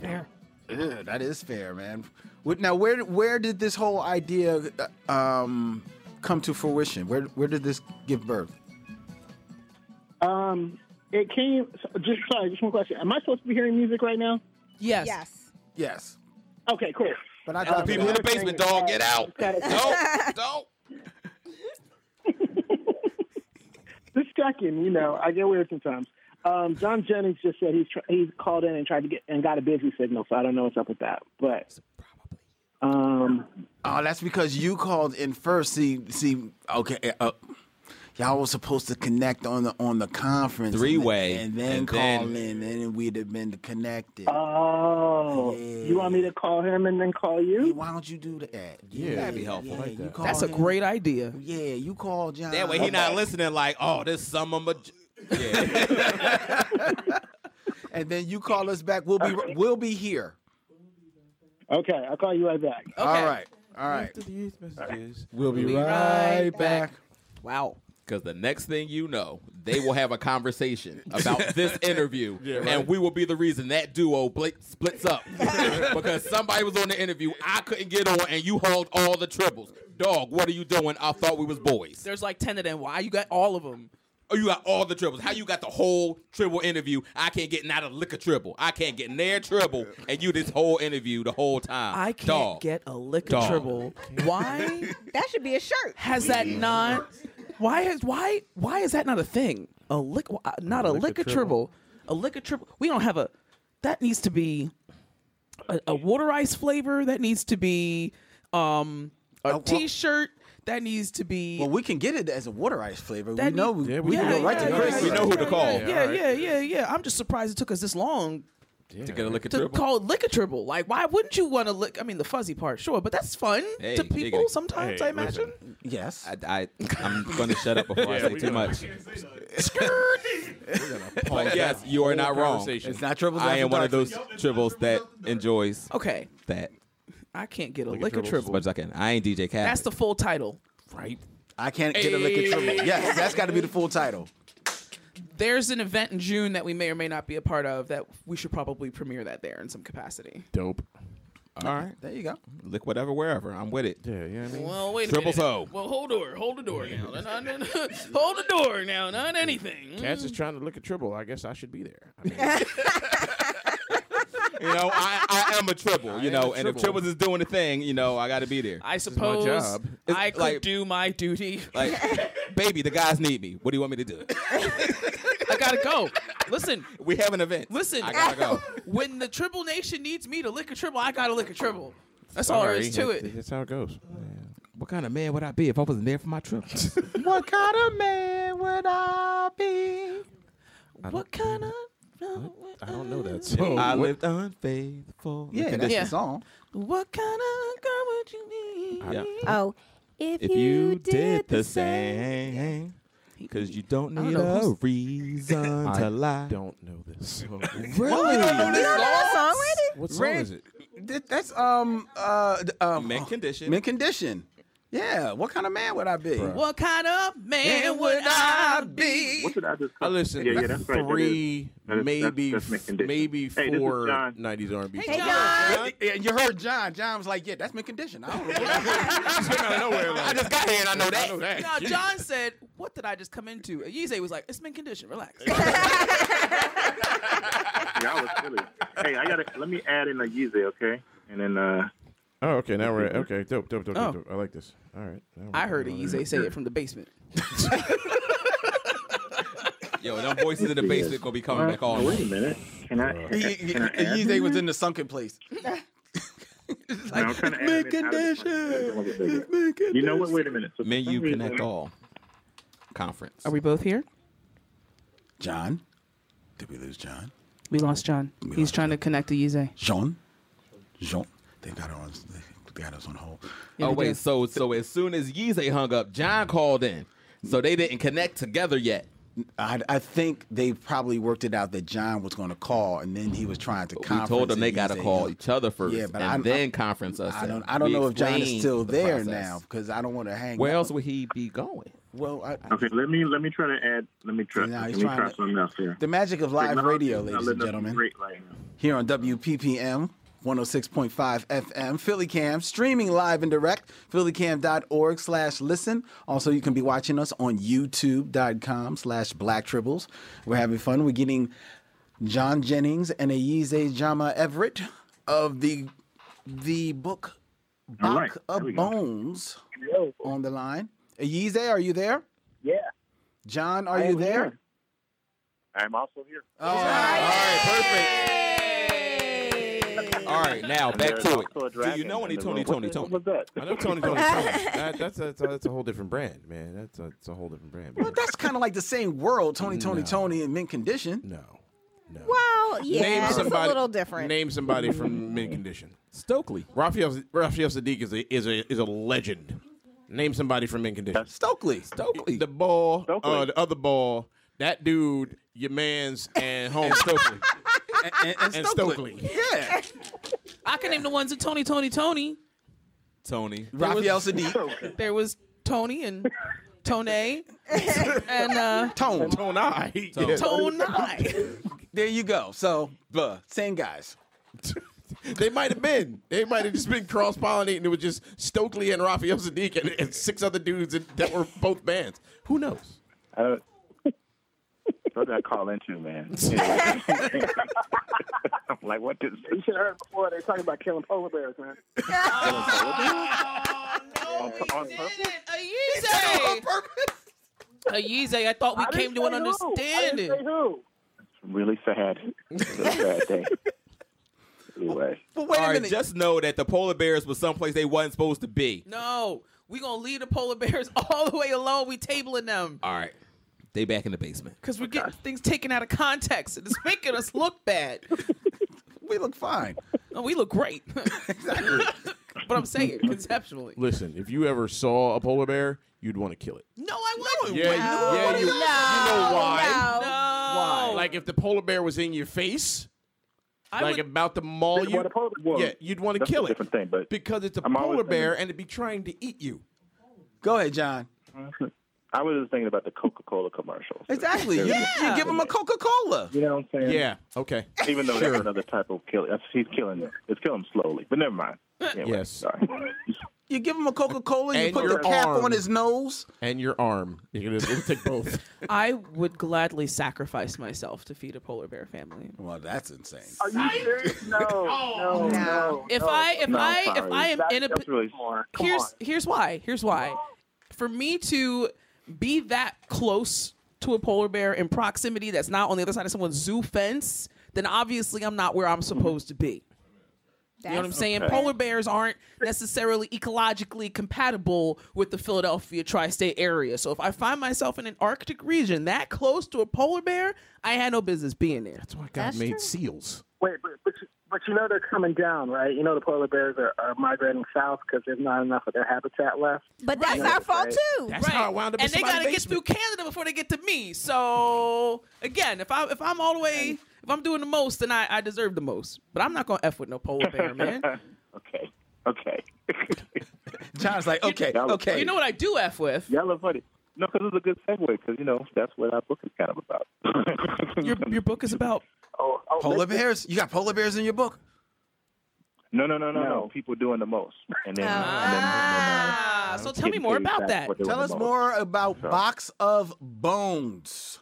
Fair. Yeah, that is fair, man. Now, where where did this whole idea uh, um, come to fruition? Where where did this give birth? Um, it came. Just sorry, just one question. Am I supposed to be hearing music right now? Yes. Yes. Yes. Okay, cool. But I The people in the basement, dog, get out. Don't, don't. Just checking. You know, I get weird sometimes. Um, John Jennings just said he's tr- he's called in and tried to get and got a busy signal, so I don't know what's up with that. But um, Oh, that's because you called in first. See, see. Okay, uh, y'all was supposed to connect on the on the conference Three-way, and, then and call then- in, and then we'd have been connected. oh, you want me to call him and then call you? Why don't you do that? Yeah, that'd be helpful. Yeah, you call That's a him. great idea. Yeah, you call John. That way he not listening like, oh, this some of my. Yeah. and then you call us back. We'll be we'll be here. Okay, I'll call you right back. Okay. All right, all right. We'll be We'll be right, right back. Wow. Because the next thing you know, they will have a conversation about this interview, and we will be the reason that duo bl- splits up. because somebody was on the interview, I couldn't get on, and you hauled all the tribbles. Dog, what are you doing? I thought we was boys. There's like ten of them. Why you got all of them? Oh, you got all the tribbles. How you got the whole tribble interview? I can't get not a lick of tribble. I can't get near tribble, and you this whole interview the whole time. I can't Dog. get a lick of tribble. Why That should be a shirt. has that not? Why has why why is that not a thing? A lick, uh, not a, lick of tribble. A lick of tribble. We don't have a. That needs to be a, a water ice flavor. That needs to be um a t-shirt. That needs to be. Well, we can get it as a water ice flavor. That we know need- we, Yeah, we can yeah, go right yeah, to Chris. yeah, We know who to call. yeah, yeah, yeah, yeah. I'm just surprised it took us this long to get a lick of to tribble. call it lick a tribble. Like, why wouldn't you want to lick? I mean, the fuzzy part, sure, but that's fun Hey, to people giggity. sometimes. Hey, I imagine. Yes. I, I, I'm going to shut up before I say too gonna- much. But yes, you are not wrong. It's not tribbles. I am one of those tribbles that enjoys Okay, that I can't get a Lick a lick of tribble. as tribble. much as I can. I ain't DJ Cat. That's the full title, right? I can't get a lick of tribble. Yes, that's got to be the full title. There's an event in June that we may or may not be a part of that we should probably premiere that there in some capacity. Dope. All right, there you go. Lick whatever, wherever. I'm with it. Yeah, yeah. I mean, Well, wait a Triple minute. toe. Well, hold door, hold the door now. Not- not- not- hold the door now, not anything. Cats is trying to look at Tribble. I guess I should be there. I mean, You know, I, I am a tribble. You am know, a and if tribble. Is doing the thing, you know, I got to be there. I suppose job. I It's could like- do my duty. Like, baby, the guys need me. What do you want me to do? I gotta go. Listen, We have an event. listen. I gotta go. When the Tribble Nation needs me to lick a tribble, I gotta lick a tribble. That's all there is to Sorry, it. That's how it goes. What kind of man would I be if I wasn't there for my trip? What kind of man would I be? What kind of? I don't know that song. I What- lived unfaithful. Yeah, that's this. Yeah. the song. What kind of girl would you be? Yeah. Oh, if, If you did the same, because you don't don't need know a who's- reason I to lie. don't know this song. Really? You don't know that song already? What song Ray- is it? Th- That's um uh d- um Mint condition. Men condition. Yeah. What kind of man would I be? What kind of man would I be? What did I just? I listen. Yeah, yeah, that's right. That is- Three, that is- maybe, that's- that's maybe Hey, four '90s R&B. Hey, songs. John. Yeah, you heard John. John was like, "Yeah, that's mint condition." I don't know. I just got here and I know that. Now, John said, "What did I just come into?" Yeezy was like, "It's mint condition. Relax." Yeah, I was silly. Hey, I gotta let me add in a Yeezy, okay? And then uh Oh, okay. Now we're okay. Dope, dope, dope, Oh. dope, dope. I like this. All right. Now I we're- heard we're- say it from the basement. Yo, them voices in the basement gonna be coming back oh, on. wait a minute. Can I? He- he- Can I add Yeezy was in the sunken place. No, I'm trying to add mint out of the- condition. You know what? Wait a minute. So for Menu some reason- Connect All conference. Are we both here? John, did we lose John? We lost John. We He's lost trying to connect to Yeezy. Jean, Jean. They got on. They got us on hold. Yeah, oh wait, did. so so as soon as Yeezy hung up, John called in. So they didn't connect together yet. I, I think they probably worked it out that John was going to call, and then he was trying to. We conference told them they got to call each other first, Yeah, but and I- then conference us. I don't. I don't know if John is still the there process. now because I don't want to hang. Where up. else would he be going? Well, I, Okay, let me let me try to add. Let me try. Now let he's me trying try to- something else here. the magic of live radio, ladies and letting us be gentlemen. Great right now. here on WPPM 106.5 FM, Philly Cam, streaming live and direct, phillycam.org slash listen. Also, you can be watching us on youtube.com slash black tribbles. We're having fun. We're getting John Jennings and Ayize Jama Everett of the the book All Bach right, of there go. Bones on the line. Ayize, are you there? Yeah. John, are I you there? here. I'm also here. Oh, all right, all right, All right, now back to it. a Do you know any Tony. Tony, Tony? What that? I know Tony Tony. Tony. That, that's a, that's a whole different brand, man. That's a, that's a whole different brand. Well, that's kind of like the same world, Tony, Tony, No. Tony, in mint condition. No, no. Well, yeah, name it's somebody. a little different. Name somebody from mint condition. Stokley. Raphael Raphael Saadiq is a is a is a legend. Name somebody from mint condition. Stokley. Stokley. The ball, Stokley. uh, the other ball, that dude, your man's, and home Stokley. And, and And Stokley. Stokley. Yeah. I can name the ones that Tony, Tony, Tony. Tony. Raphael Saadiq. There was Tony and Tone and uh, Tone. Tone I. Tone, Tone. There you go. So, uh, same guys. They might have been. They might have just been cross pollinating. It was just Stokley and Raphael Saadiq and, and six other dudes that, that were both bands. Who knows? Uh, what did I call into, man? I'm like, what did? You should have heard before they talking about killing polar bears, man. Oh, no, On, on purpose? Ayize. Ayize, I thought we I came to an say who. I didn't say who. Really sad. Really sad day. Anyway, But wait All a right, minute. just know that the polar bears was someplace they wasn't supposed to be. No, we gonna leave the polar bears all the way alone. We tabling them All right, they back in the basement. because we're getting things taken out of context and it's making us look bad. we look fine. No, we look great. Exactly. but I'm saying conceptually. Listen, if you ever saw a polar bear, you'd want to kill it. No, I wouldn't. Yeah, you, yeah, you, you know why? No. Why? Like if the polar bear was in your face, I like would, about to maul you, Well, the polar- well, yeah, you'd want to that's kill a it different thing, but because it's a I'm polar bear thinking- and it'd be trying to eat you. Go ahead, John. I was just thinking about the Coca Cola commercials. Exactly. You, you give him a Coca Cola. You know what I'm saying? Yeah. Okay. Even though Sure. that's another type of kill. He's killing it. It's killing him slowly. But never mind. Anyway, Yes. Sorry. You give him a Coca Cola. You put the cap arm. on his nose. And your arm. You're gonna it'll take both. I would gladly sacrifice myself to feed a polar bear family. Well, that's insane. Are you serious? No, oh, no, no. If no. I if No, I if. I am That- in a That's really Come here's here's why here's why for me to be that close to a polar bear in proximity that's not on the other side of someone's zoo fence then obviously i'm not where i'm supposed to be you know what i'm saying Okay. polar bears aren't necessarily ecologically compatible with the philadelphia tri-state area so if i find myself in an arctic region that close to a polar bear i had no business being there That's why God That's made true. seals. Wait, but but you, but you know they're coming down, right? You know the polar bears are, are migrating south because there's not enough of their habitat left. But that's Right. our fault Right. too. That's how I wound up and they gotta get through Canada before they get to me. So again, if I if I'm all the way, if I'm doing the most, then I, I deserve the most. But I'm not gonna f with no polar bear, man. okay. Okay. John's like, okay, Y'all- okay. You know what I do f with? Y'all are funny. No, because it's a good segue. Because you know that's what our book is kind of about. Your your book is about Oh, oh polar listen, bears? You got polar bears in your book? no, no, no, no, no. No. People doing the most, and then, Ah, and then, so tell me more about that. Tell us more about So- Box of Bones.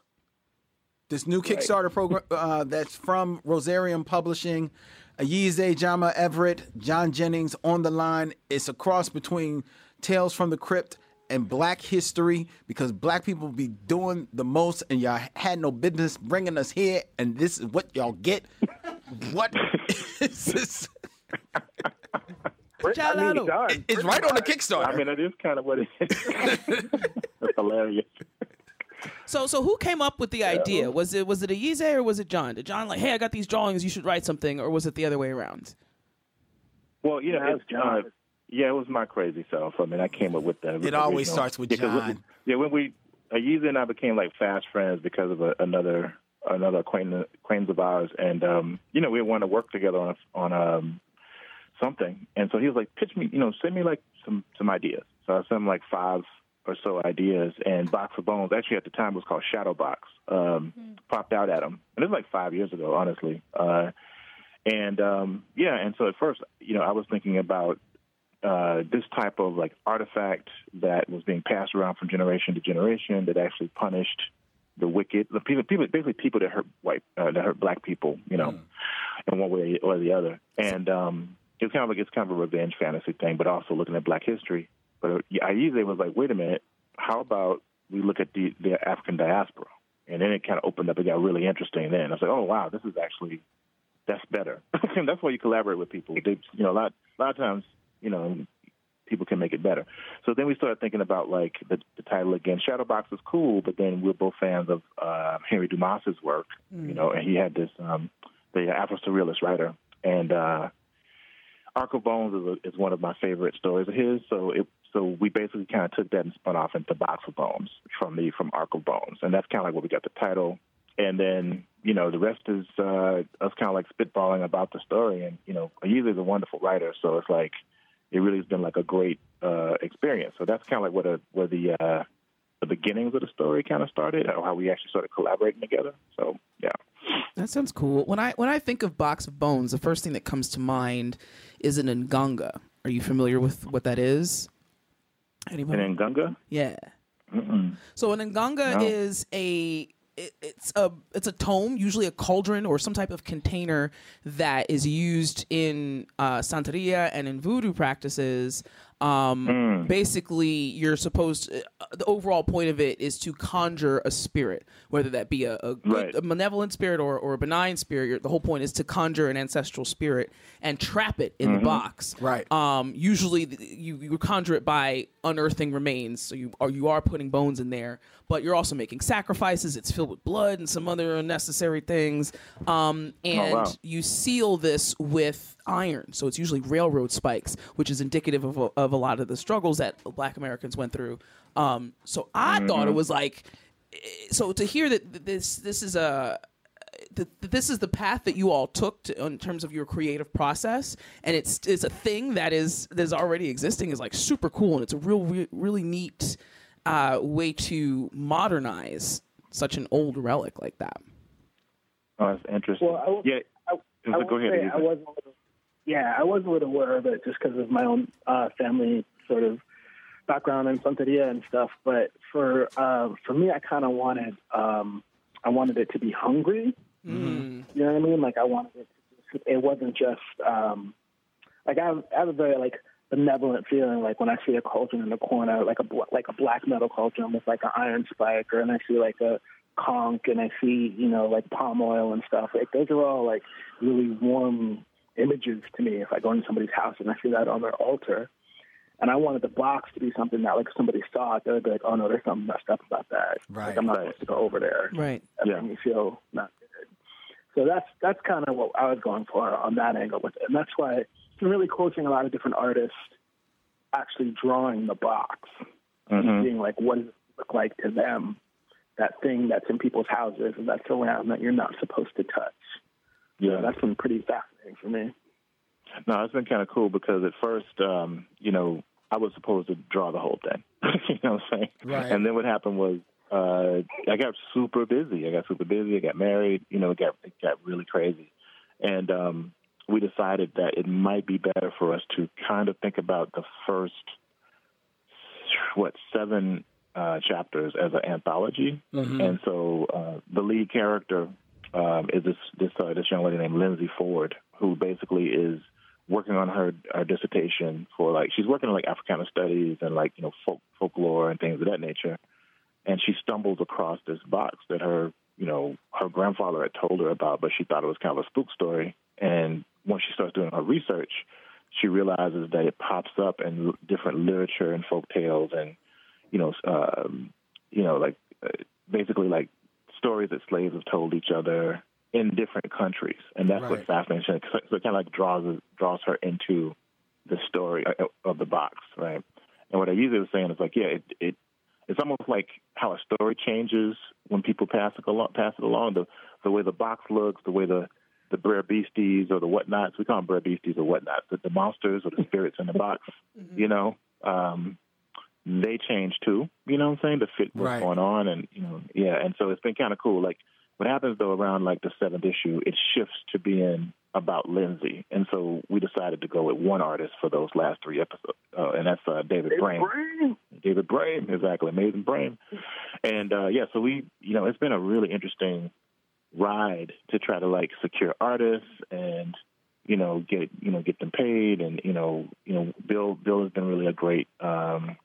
This new Kickstarter program uh, that's from Rosarium Publishing. Ayize Jama Everett, John Jennings on the line. It's a cross between Tales from the Crypt and Black History because black people be doing the most and y'all had no business bringing us here and this is what y'all get. what is this? I Shout mean, out. it. It's right on the Kickstarter. I mean, it is kind of what it is. That's hilarious. So so who came up with the idea? Was it was it a Ayize or was it John? Did John like, hey, I got these drawings, you should write something, or was it the other way around? Well, you know, Yeah, it's, it's John. Yeah, it was my crazy self. I mean, I came up with that. It always starts with yeah, 'cause John. yeah, when we Ayize and I became like fast friends because of a, another another acquaintance, acquaintance of ours, and um, you know, we wanted to work together on a, on um, something. And so he was like, "Pitch me, you know, send me like some some ideas." So I sent him like five or so ideas, and Box of Bones actually at the time was called Shadow Box. Um, Popped out at him, and it was like five years ago, honestly. Uh, and um, yeah, and so at first, you know, I was thinking about uh, this type of like artifact that was being passed around from generation to generation that actually punished the wicked, the people, people basically people that hurt white, uh, that hurt black people, you know, in one way or the other. And um, it's kind of like it's kind of a revenge fantasy thing, but also looking at black history. But Ayize was like, wait a minute, how about we look at the, the African diaspora? And then it kind of opened up. It got really interesting. Then I was like, oh wow, this is actually that's better. and that's why you collaborate with people. They, you know, a lot, a lot of times, you know, people can make it better. So then we started thinking about like the, the title again. Shadowbox is cool, but then we're both fans of uh, Henry Dumas's work, you know, and he had this um, the Afro Surrealist writer, and uh, Ark of Bones is, a, is one of my favorite stories of his. So it so we basically kind of took that and spun off into Box of Bones from the from Ark of Bones, and that's kind of like what we got the title. And then you know the rest is uh, us kind of like spitballing about the story, and you know Ayize is a wonderful writer, so it's like it really has been like a great uh, experience. So that's kind of like what a, where the uh, the beginnings of the story kind of started, or how we actually started collaborating together. So yeah. That sounds cool. When I when I think of Box of Bones, the first thing that comes to mind is an nganga. Are you familiar with what that is? Anybody? And then Gunga? Yeah. Mm-mm. So an nganga No. is a it- it's a it's a tome, usually a cauldron or some type of container that is used in uh, Santeria and in voodoo practices. Um, Hmm. Basically, you're supposed. uh, the overall point of it is to conjure a spirit, whether that be a, a, good, Right. a malevolent spirit or, or a benign spirit. The whole point is to conjure an ancestral spirit and trap it in the Mhm. box. Right. Um, usually, th- you you conjure it by unearthing remains. So you are you are putting bones in there, but you're also making sacrifices. It's filled with blood and some other unnecessary things. Um, and wow. you seal this with iron. So it's usually railroad spikes, which is indicative of a, of a lot of the struggles that Black Americans went through. Um, so I thought it Mhm. was like, eh, so to hear that this this is a that that this is the path that you all took to, in terms of your creative process, and it's it's a thing that is that is already existing is like super cool, and it's a real re- really neat uh, way to modernize such an old relic like that? Oh, that's interesting. Well, I will- yeah. I, Go I will ahead, say I was a little, yeah, I was a little aware of it just because of my own uh, family sort of background in Santeria and stuff. But for uh, for me, I kind of wanted um, I wanted it to be hungry. Mm. You know what I mean? Like I wanted it. To just, it wasn't just um, like I have, I have a very like benevolent feeling. Like when I see a cauldron in the corner, like a like a black metal cauldron with like an iron spike, or and I see like a conch, and I see you know like palm oil and stuff. Like those are all like really warm images to me. If I go into somebody's house and I see that on their altar. And I wanted the box to be something that, like, if somebody saw it, they'd be like, "Oh no, there's something messed up about that. Right. Like, I'm not supposed to go over there." Right. That made me feel not good. So that's that's kind of what I was going for on that angle with it, and that's why it's been really cool seeing a lot of different artists actually drawing the box, Mhm. seeing like what does it look like to them, that thing that's in people's houses and that's around that you're not supposed to touch. Yeah. that's been pretty fascinating for me. No, it's been kind of cool because at first, um, you know, I was supposed to draw the whole thing. you know what I'm saying? Right. And then what happened was uh, I got super busy. I got super busy. I got married. You know, it got it got really crazy, and um, we decided that it might be better for us to kind of think about the first what seven uh, chapters as an anthology. Mhm. And so uh, the lead character um, is this this uh, this young lady named Lindsay Ford, who basically is working on her, her dissertation for like she's working on like Africana studies and like you know folk, folklore and things of that nature. And she stumbles across this box that her you know her grandfather had told her about, but she thought it was kind of a spook story. And once she starts doing her research, she realizes that it pops up in different literature and folk tales and you know um, you know like uh, basically like stories that slaves have told each other in different countries, and that's Right. what's fascinating. So, so it kind of like draws draws her into the story uh, of the box, right? And what I usually was saying is like, yeah, it, it it's almost like how a story changes when people pass it along. Pass it along. The the way the box looks, the way the the brer beasties or the whatnots. We call them brer beasties or whatnots. The, the monsters or the spirits in the box. You know, um, they change too. You know what I'm saying to fit what's Right. going on, and you know, yeah. And so it's been kind of cool. Like what happens though around like the seventh issue, it shifts to being about Lindsay, and so we decided to go with one artist for those last three episodes, uh, and that's uh, David Brame. David Brame, exactly, amazing Brame. And uh, yeah, so we, you know, it's been a really interesting ride to try to like secure artists and you know get you know get them paid and you know you know Bill Bill has been really a great um,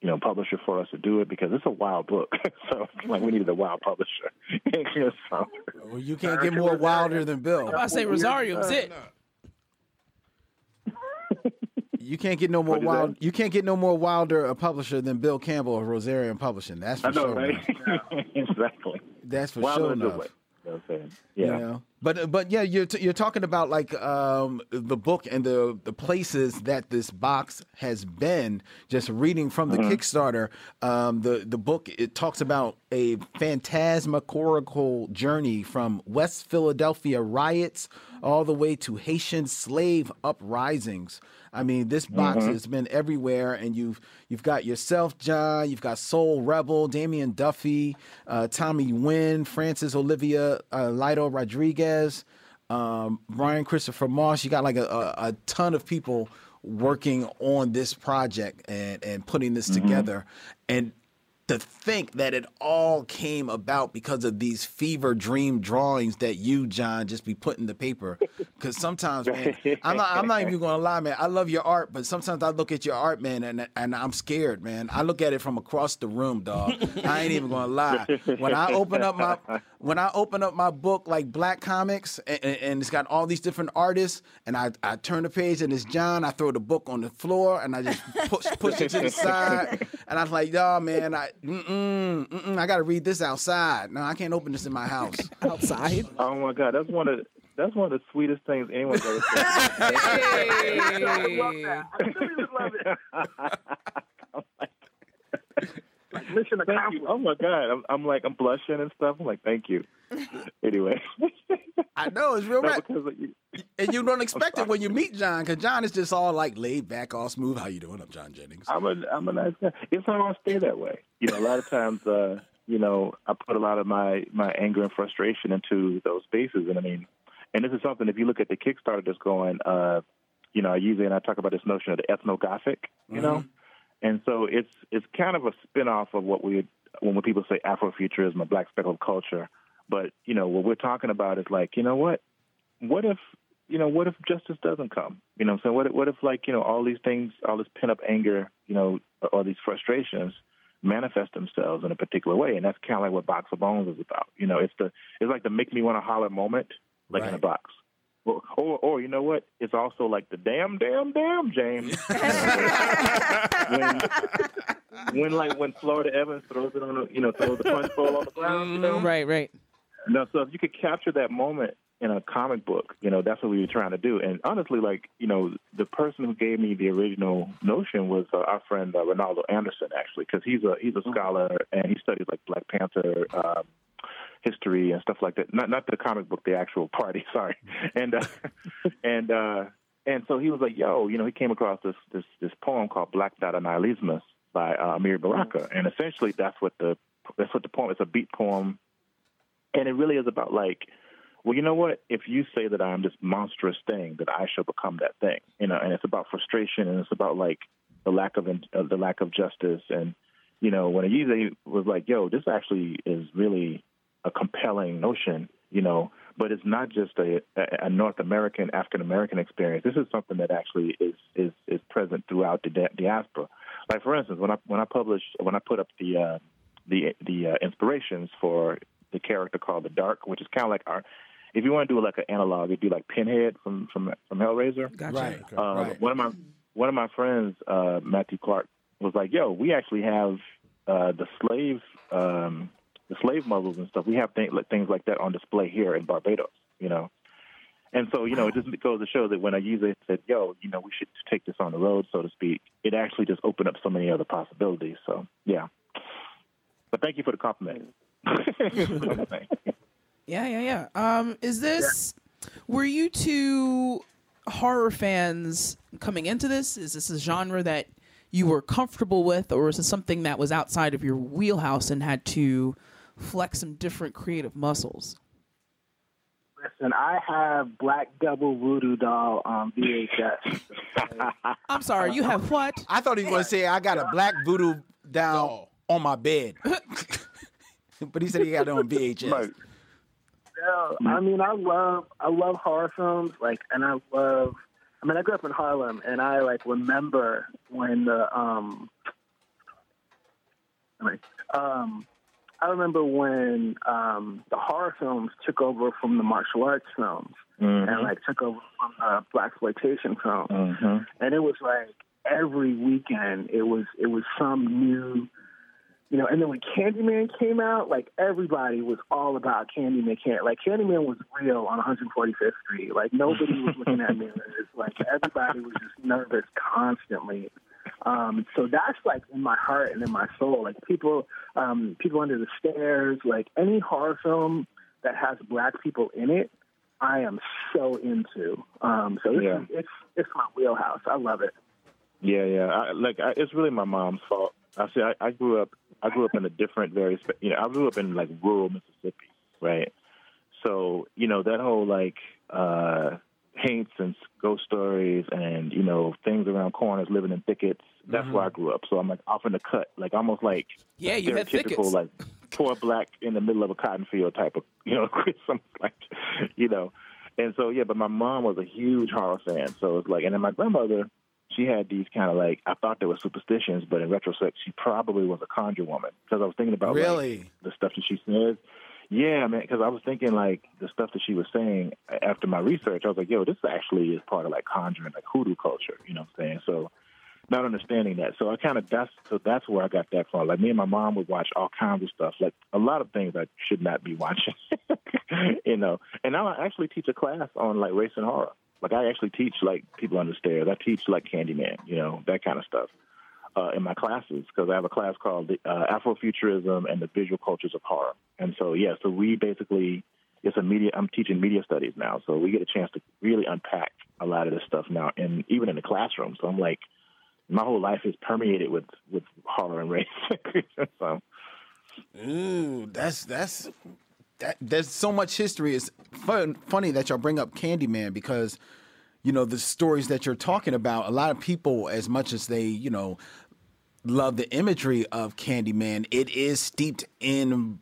you know publisher for us to do it because it's a wild book, so like we needed a wild publisher. so, Well, you can't get more wilder than Bill. I'm about to say Rosario's it. You can't get no more What'd you wild. You can't get no more wilder a publisher than Bill Campbell of Rosarium Publishing. That's for I know, sure. right? exactly. That's for Wilder sure. in a good enough. Way. You know what I'm? You Yeah. know? But but yeah, you're t- you're talking about like um, the book and the the places that this box has been. Just reading from the Mm-hmm. Kickstarter, um, the the book it talks about a phantasmagorical journey from West Philadelphia riots all the way to Haitian slave uprisings. I mean, this box Mhm. has been everywhere, and you've you've got yourself, John. You've got Soul Rebel, Damian Duffy, uh, Tommy Wynn, Francis Olivia uh, Lido Rodriguez, um, Brian Christopher Moss. You got like a, a, a ton of people working on this project and and putting this together, and to think that it all came about because of these fever dream drawings that you, John, just be putting the paper. Because sometimes, man, I'm not, I'm not even going to lie, man. I love your art, but sometimes I look at your art, man, and and I'm scared, man. I look at it from across the room, dog. I ain't even going to lie. When I open up my when I open up my book like Black Comics, and, and- and it's got all these different artists, and I, I turn the page and it's John. I throw the book on the floor and I just push push it to the side, and I was like, "Yo, man, I mm-mm, mm-mm, I got to read this outside. No, I can't open this in my house. outside. Oh my God, that's one of that's one of the sweetest things anyone's ever said. I love that. I really love it. Like mission Thank you. accomplished. Oh my God, I'm, I'm like I'm blushing and stuff. I'm like, thank you. Anyway, I know it's real no, rap. because you, and you don't expect it when you meet John, because John is just all like laid back, all smooth. How you doing? I'm John Jennings. I'm a I'm a nice guy. It's how I stay that way. You know, a lot of times, uh, you know, I put a lot of my my anger and frustration into those spaces, and I mean, and this is something. If you look at the Kickstarter that's going, uh, you know, I usually and I talk about this notion of the ethnogothic, you know, and so it's it's kind of a spin off of what we when when people say Afrofuturism or Black speculative culture. But you know, what we're talking about is like, you know what? What if you know, what if justice doesn't come? You know, what what if, what if like you know all these things, all this pent up anger, you know, all these frustrations manifest themselves in a particular way, and that's kind of like what Box of Bones is about. You know, it's the it's like the make me want to holler moment, like in a box. Or, or, or you know what? It's also like the damn, damn, damn, James. when, when like when Florida Evans throws it on, the, you know, throws the punch bowl on the ground. You know? Right, right. No, so if you could capture that moment in a comic book, you know, that's what we were trying to do. And honestly, like, you know, the person who gave me the original notion was uh, our friend uh, Reynaldo Anderson, actually, because he's a he's a scholar and he studies like Black Panther um, history and stuff like that. Not not the comic book, the actual party. Sorry, and uh, and uh, and so he was like, yo, you know, he came across this this this poem called Black Dada Nihilismus by uh, Amiri Baraka, and essentially that's what the that's what the poem. It's a beat poem and it really is about like, well, you know what? If you say that I'm this monstrous thing, that I shall become that thing. You know, and it's about frustration, and it's about like the lack of uh, the lack of justice, and you know, when Ayize was like, "Yo, this actually is really a compelling notion," you know, but it's not just a, a North American African American experience. This is something that actually is is is present throughout the diaspora. Like for instance, when I when I published when I put up the uh, the the uh, inspirations for the character called the Dark, which is kind of like our. If you want to do like an analog, it'd be like Pinhead from from from Hellraiser. Gotcha. Right, Uh, right. One of my one of my friends, uh, Matthew Clark, was like, "Yo, we actually have uh, the slave um, the slave muzzles and stuff. We have things like things like that on display here in Barbados. You know." And so, you know, it just goes to show that when I use it, said, "Yo, you know, we should take this on the road, so to speak." It actually just opened up so many other possibilities. So, yeah. But thank you for the compliment. Yeah, yeah, yeah. Um, is this? Were you two horror fans coming into this? Is this a genre that you were comfortable with, or is this something that was outside of your wheelhouse and had to flex some different creative muscles? Listen, I have Black Double Voodoo Doll on VHS. I'm sorry, you have what? I thought he was going to say I got a black voodoo down on my bed, but he said he got it on VHS. Yeah, I mean, I love I love horror films, like, and I love. I mean, I grew up in Harlem, and I like remember when the um, like, um, I remember when um the horror films took over from the martial arts films, and like took over from the black exploitation films, Mhm. and it was like every weekend it was it was some new you know, and then when Candyman came out, like everybody was all about Candyman. Can like Candyman was real on 145th Street. Like nobody was looking at mirrors. Like everybody was just nervous constantly. Um, so that's like in my heart and in my soul. Like people, um, people under the stairs. Like any horror film that has black people in it, I am so into. Um, so it's, Yeah. it's it's my wheelhouse. I love it. Yeah, yeah. I, like I, it's really my mom's fault. I see. I, I grew up. I grew up in a different, very. You know, I grew up in like rural Mississippi, right? So you know that whole like uh haints and ghost stories and you know things around corners, living in thickets. That's where I mm-hmm. grew up. So I'm like off in the cut, like almost like Yeah, you had thickets. like poor black in the middle of a cotton field type of you know something like you know. And so yeah, but my mom was a huge horror fan, so it's like, and then my grandmother, she had these kind of like I thought they were superstitions, but in retrospect, she probably was a conjure woman because I was thinking about like, Really? the stuff that she says. Yeah, man, because I was thinking like the stuff that she was saying after my research. I was like, yo, this actually is part of like conjuring, like hoodoo culture. You know what I'm saying? So not understanding that. So I kind of that's so that's where I got that from. Like me and my mom would watch all kinds of stuff, like a lot of things I should not be watching. you know, and now I actually teach a class on like race and horror. Like I actually teach like people under stairs. I teach like Candyman, you know, that kind of stuff uh, in my classes because I have a class called uh, Afrofuturism and the Visual Cultures of Horror. And so yeah, so we basically it's a media. I'm teaching media studies now, so we get a chance to really unpack a lot of this stuff now, and even in the classroom. So I'm like, my whole life is permeated with with horror and race. so Ooh, that's that's that. There's so much history. It's fun, funny that y'all bring up Candyman because you know the stories that you're talking about. A lot of people, as much as they you know love the imagery of Candyman, it is steeped in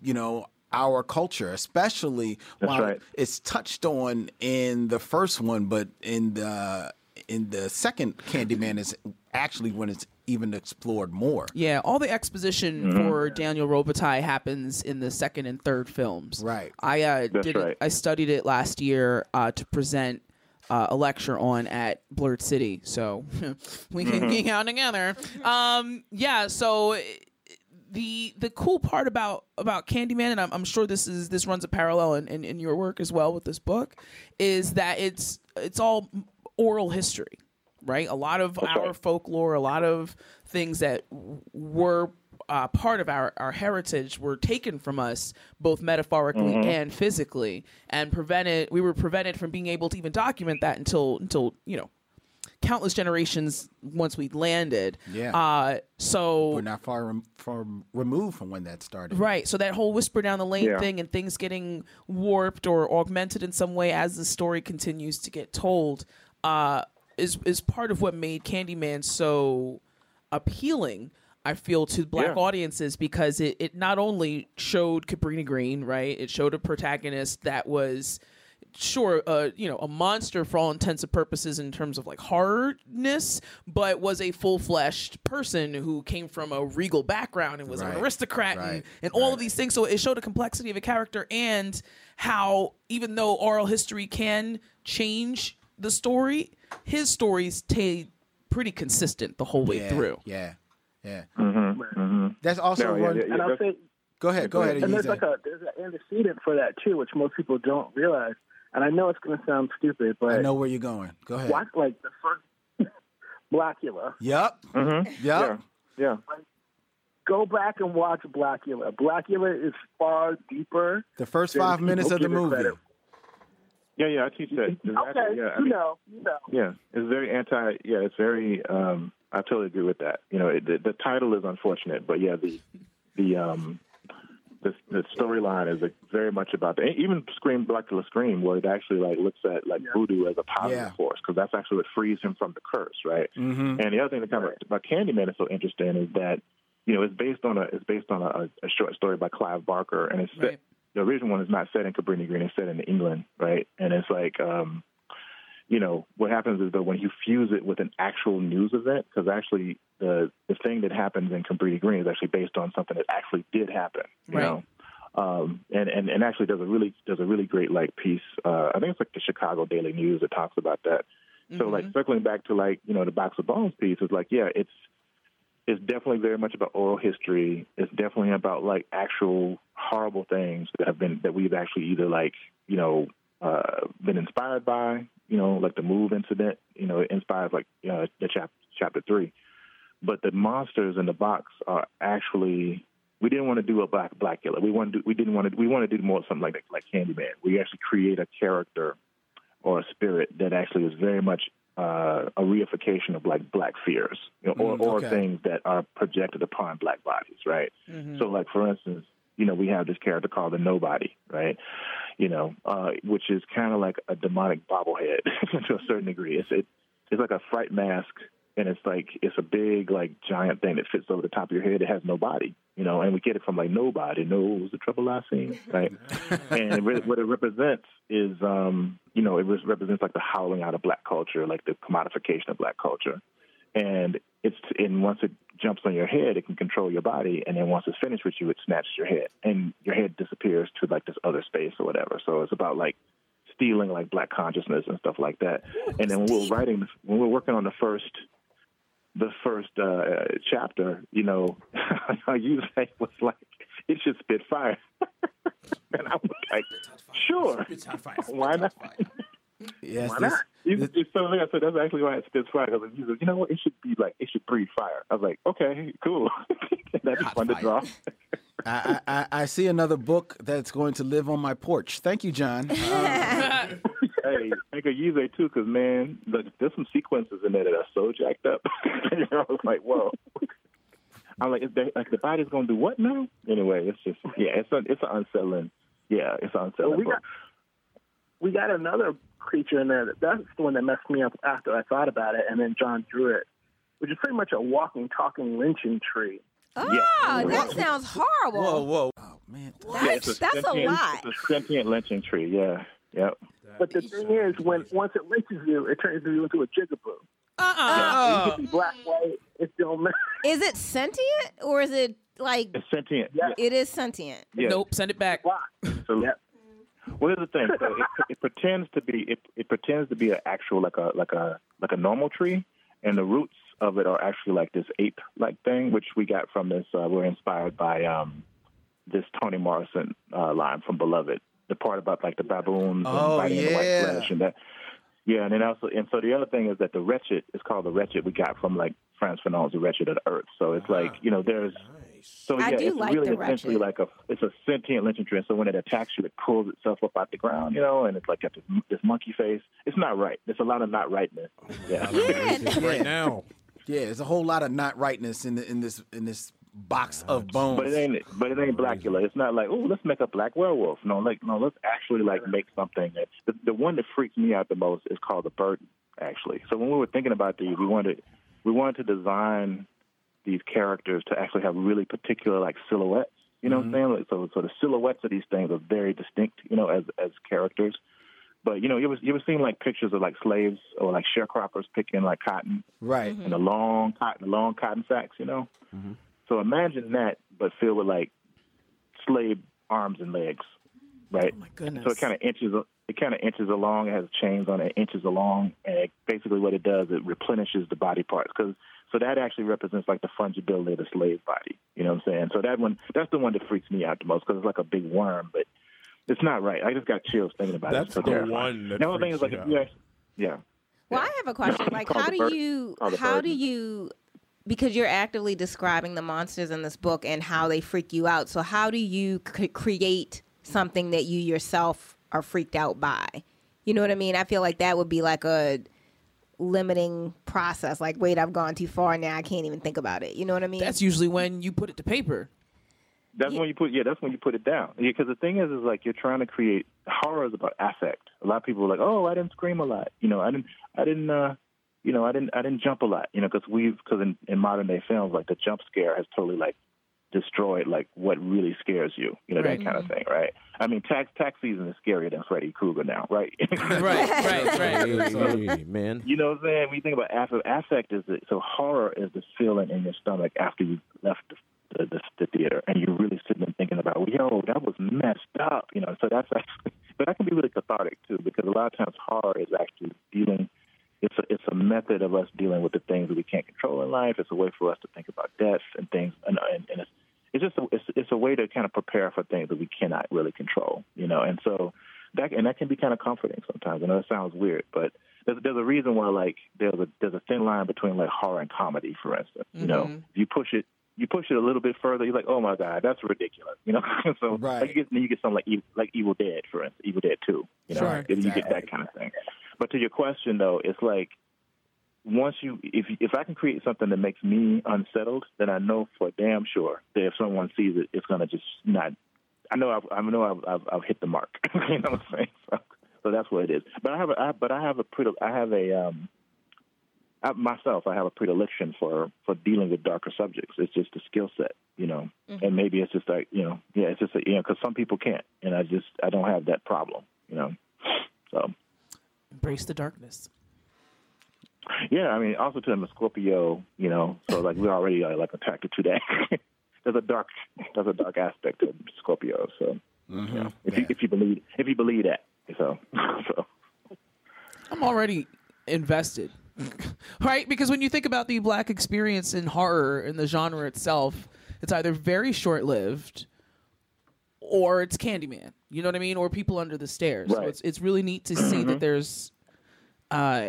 you know our culture, especially That's while right. it's touched on in the first one, but in the in the second Candyman is actually when it's even explored more. Yeah, all the exposition Mhm. for Daniel Robitaille happens in the second and third films. Right. I uh, That's did. it- right. I studied it last year uh, to present uh, a lecture on at Blurred City, so we can Mm-hmm. Mhm. geek out together. Um, yeah. So the the cool part about about Candyman, and I'm, I'm sure this is this runs a parallel in, in, in your work as well with this book, is that it's it's all oral history, right? A lot of our folklore, a lot of things that were uh, part of our, our heritage were taken from us both metaphorically Mhm. and physically and prevented we were prevented from being able to even document that until until you know countless generations once we landed Yeah. uh so We're not far rem- from removed from when that started. Right. So that whole whisper down the lane Yeah. thing and things getting warped or augmented in some way as the story continues to get told uh, is is part of what made Candyman so appealing. I feel to black Yeah. audiences because it, it not only showed Cabrini Green, right? It showed a protagonist that was sure uh you know a monster for all intents and purposes in terms of like hardness but was a full-fleshed person who came from a regal background and was an Right. aristocrat and, Right. all of these things so it showed a complexity of a character and how even though oral history can change the story his stories stayed pretty consistent the whole way Yeah, through Yeah. Yeah. Mm-hmm. That's also No, one. yeah, and I'll say, Go ahead. Go ahead. And there's Ayize. like a there's an antecedent for that too, which most people don't realize. And I know it's going to sound stupid, but I know where you're going. Go ahead. watch like the first Blackula. Yep. Mm-hmm. Yep. Yeah. Go back and watch Blackula. Blackula is far deeper. The first five minutes of the movie. credit. Yeah, yeah, I teach that. Exactly. Okay, Yeah, I you mean- know, you know. Yeah, it's very anti. Yeah, it's very. Um, I totally agree with that. You know, it, the, the title is unfortunate, but yeah, the the um the the storyline is like very much about the even Scream Blackula Scream, where it actually like looks at like voodoo as a positive Yeah. force because that's actually what frees him from the curse, right? Mhm. And the other thing that kind of about Candyman is so interesting is that you know it's based on a it's based on a, a short story by Clive Barker, and it's set, the original one is not set in Cabrini Green; it's set in England, right? And it's like um, you know what happens is that when you fuse it with an actual news event, because actually the the thing that happens in Cabrini Green is actually based on something that actually did happen, you Right. know. Um, and, and, and actually does a really does a really great like piece. Uh, I think it's like the Chicago Daily News that talks about that. So like circling back to like you know the box of bones piece is like yeah it's it's definitely very much about oral history. It's definitely about like actual horrible things that have been that we've actually either like you know uh, been inspired by you know like the move incident you know it inspires like uh, the chap- chapter three, but the monsters in the box are actually we didn't want to do a black black killer. We wanted to, we didn't want to we want to do more something like like Candyman. We actually create a character or a spirit that actually is very much uh, a reification of like black fears, you know, or, Mm, or things that are projected upon black bodies, right? Mhm. So, like for instance, you know, we have this character called the Nobody, right? You know, uh, which is kind of like a demonic bobblehead to a certain degree. It's it, it's like a fright mask, and it's like it's a big like giant thing that fits over the top of your head. It has no body, you know, and we get it from like nobody knows the trouble I've seen, right? and it, re- what it represents is, um, you know, it re- represents like the howling out of black culture, like the commodification of black culture. And it's and once it jumps on your head, it can control your body, and then once it's finished with you, it snatches your head, and your head disappears to like this other space or whatever. So it's about like stealing like black consciousness and stuff like that. and then when we're writing, when we're working on the first the first uh, chapter, you know, I usually was like, it should spit fire. and I was like, sure, why not? Yes, why this- not? It's, it's so like I said, that's actually why it spits fire. Because he was, you know what, it should be like, it should breathe fire. I was like, okay, cool. That'd be fun to draw. I, I, I see another book that's going to live on my porch. Thank you, John. Um, hey, make a use it too, because man, look, there's some sequences in there that are so jacked up. I was like, whoa. I'm like, is they, like the body's gonna do what now? Anyway, it's just yeah, it's a, it's an unsettling. Yeah, it's an unsettling. Well, we book. got we got another creature in there. That, that's the one that messed me up after I thought about it, and then John drew it, which is pretty much a walking, talking lynching tree. Oh, that sounds horrible. whoa, whoa. Oh, man. Yeah, it's That's a sentient- lot. It's a sentient lynching tree. Yeah, yep. But the thing is, when once it lynches you, it turns you into a jigaboo. Uh-uh. You can be oh. black, white. It don't matter. Is it sentient or is it like It's sentient. it is sentient? Yeah. Nope, send it back. So, well, here's the thing. So it, it pretends to be it, it pretends to be an actual like a like a like a normal tree, and the roots of it are actually like this ape like thing, which we got from this. Uh, we're inspired by um, this Toni Morrison uh, line from Beloved. The part about like the baboons Oh, and biting the white flesh and that. Yeah, and then also, and so the other thing is that the wretched is called the wretched. We got from like Frantz Fanon's The Wretched of the Earth. So it's like you know, there's so I yeah, do it's like really The essentially Wretched. like a it's a sentient lynching tree. And so when it attacks you, it pulls itself up out the ground, you know, and it's like got this, this monkey face. It's not right. There's a lot of not rightness. Yeah. right now. Yeah, there's a whole lot of not rightness in the, in this in this box of bones. But it ain't but it ain't Blackula. It's not like, oh, let's make a black werewolf. No, like no, let's actually like make something that the, the one that freaks me out the most is called the burden, actually. So when we were thinking about these, we wanted we wanted to design these characters to actually have really particular like silhouettes. You know what I'm mm-hmm. saying? Like, so so the silhouettes of these things are very distinct, you know, as as characters. But you know, you ever you ever seen like pictures of like slaves or like sharecroppers picking like cotton, right? And the long cotton, the long cotton sacks, you know. Mm-hmm. So imagine that, but filled with like slave arms and legs, right? Oh my goodness. So it kind of inches, it kind of inches along. It has chains on it, inches along, and it, basically what it does, it replenishes the body parts. Because so that actually represents like the fungibility of the slave body. You know what I'm saying? So that one, that's the one that freaks me out the most because it's like a big worm, but it's not right. I just got chills thinking about That's it. It's so the terrifying. one that The other thing is like, freaks if you you out. actually- yeah. Well, I have a question. Like, how do burden. you, how do you, because you're actively describing the monsters in this book and how they freak you out. So, how do you c- create something that you yourself are freaked out by? You know what I mean? I feel like that would be like a limiting process. Like, wait, I've gone too far now. I can't even think about it. You know what I mean? That's usually when you put it to paper. That's when you put yeah. That's when you put it down. Because the thing is, is like you're trying to create horror is about affect. A lot of people are like, oh, I didn't scream a lot. You know, I didn't, I didn't, uh, you know, I didn't, I didn't jump a lot. You know, because we've because in, in modern day films, like the jump scare has totally like destroyed like what really scares you. You know, Right. that kind of mm-hmm. thing, right? I mean, tax tax season is scarier than Freddy Krueger now, right? right, right, right. So, man. You know what I'm saying? When you think about affect, affect is the, so horror is the feeling in your stomach after you left the, the, the, the theater and you're really sitting and thinking about, yo, that was messed up. You know, so that's actually, but that can be really cathartic too because a lot of times horror is actually dealing. It's a, it's a method of us dealing with the things that we can't control in life. It's a way for us to think about death and things, and, and, and it's it's just a, it's it's a way to kind of prepare for things that we cannot really control, you know. And so that and that can be kind of comforting sometimes. I know it sounds weird, but there's there's a reason why like there's a there's a thin line between like horror and comedy, for instance. You know, Mhm. if you push it you push it a little bit further, you're like, oh my god, that's ridiculous, you know. so right. like you get then you get something like Evil- like Evil Dead, for instance, Evil Dead Two, you know, Sure, you get that kind of thing. But to your question though, it's like once you if if I can create something that makes me unsettled, then I know for damn sure that if someone sees it, it's gonna just not. I know I've, I know I've, I've, I've hit the mark. you know what I'm saying? So, so that's what it is. But I have a I, but I have a pretty I have a um. I, myself, I have a predilection for for dealing with darker subjects. It's just a skill set, you know, and maybe it's just like you know, yeah, it's just a, you know, because some people can't, and I just I don't have that problem, you know. So Embrace the darkness. Yeah, I mean, also to I'm a Scorpio, you know, so like we're already uh, like attracted to that. there's a dark, there's a dark aspect to Scorpio. So, you know, if you if you believe if you believe that, so so I'm already invested. right? Because when you think about the black experience in horror and the genre itself, it's either very short lived or it's Candyman. You know what I mean? Or people under the stairs. So it's it's really neat to see that there's uh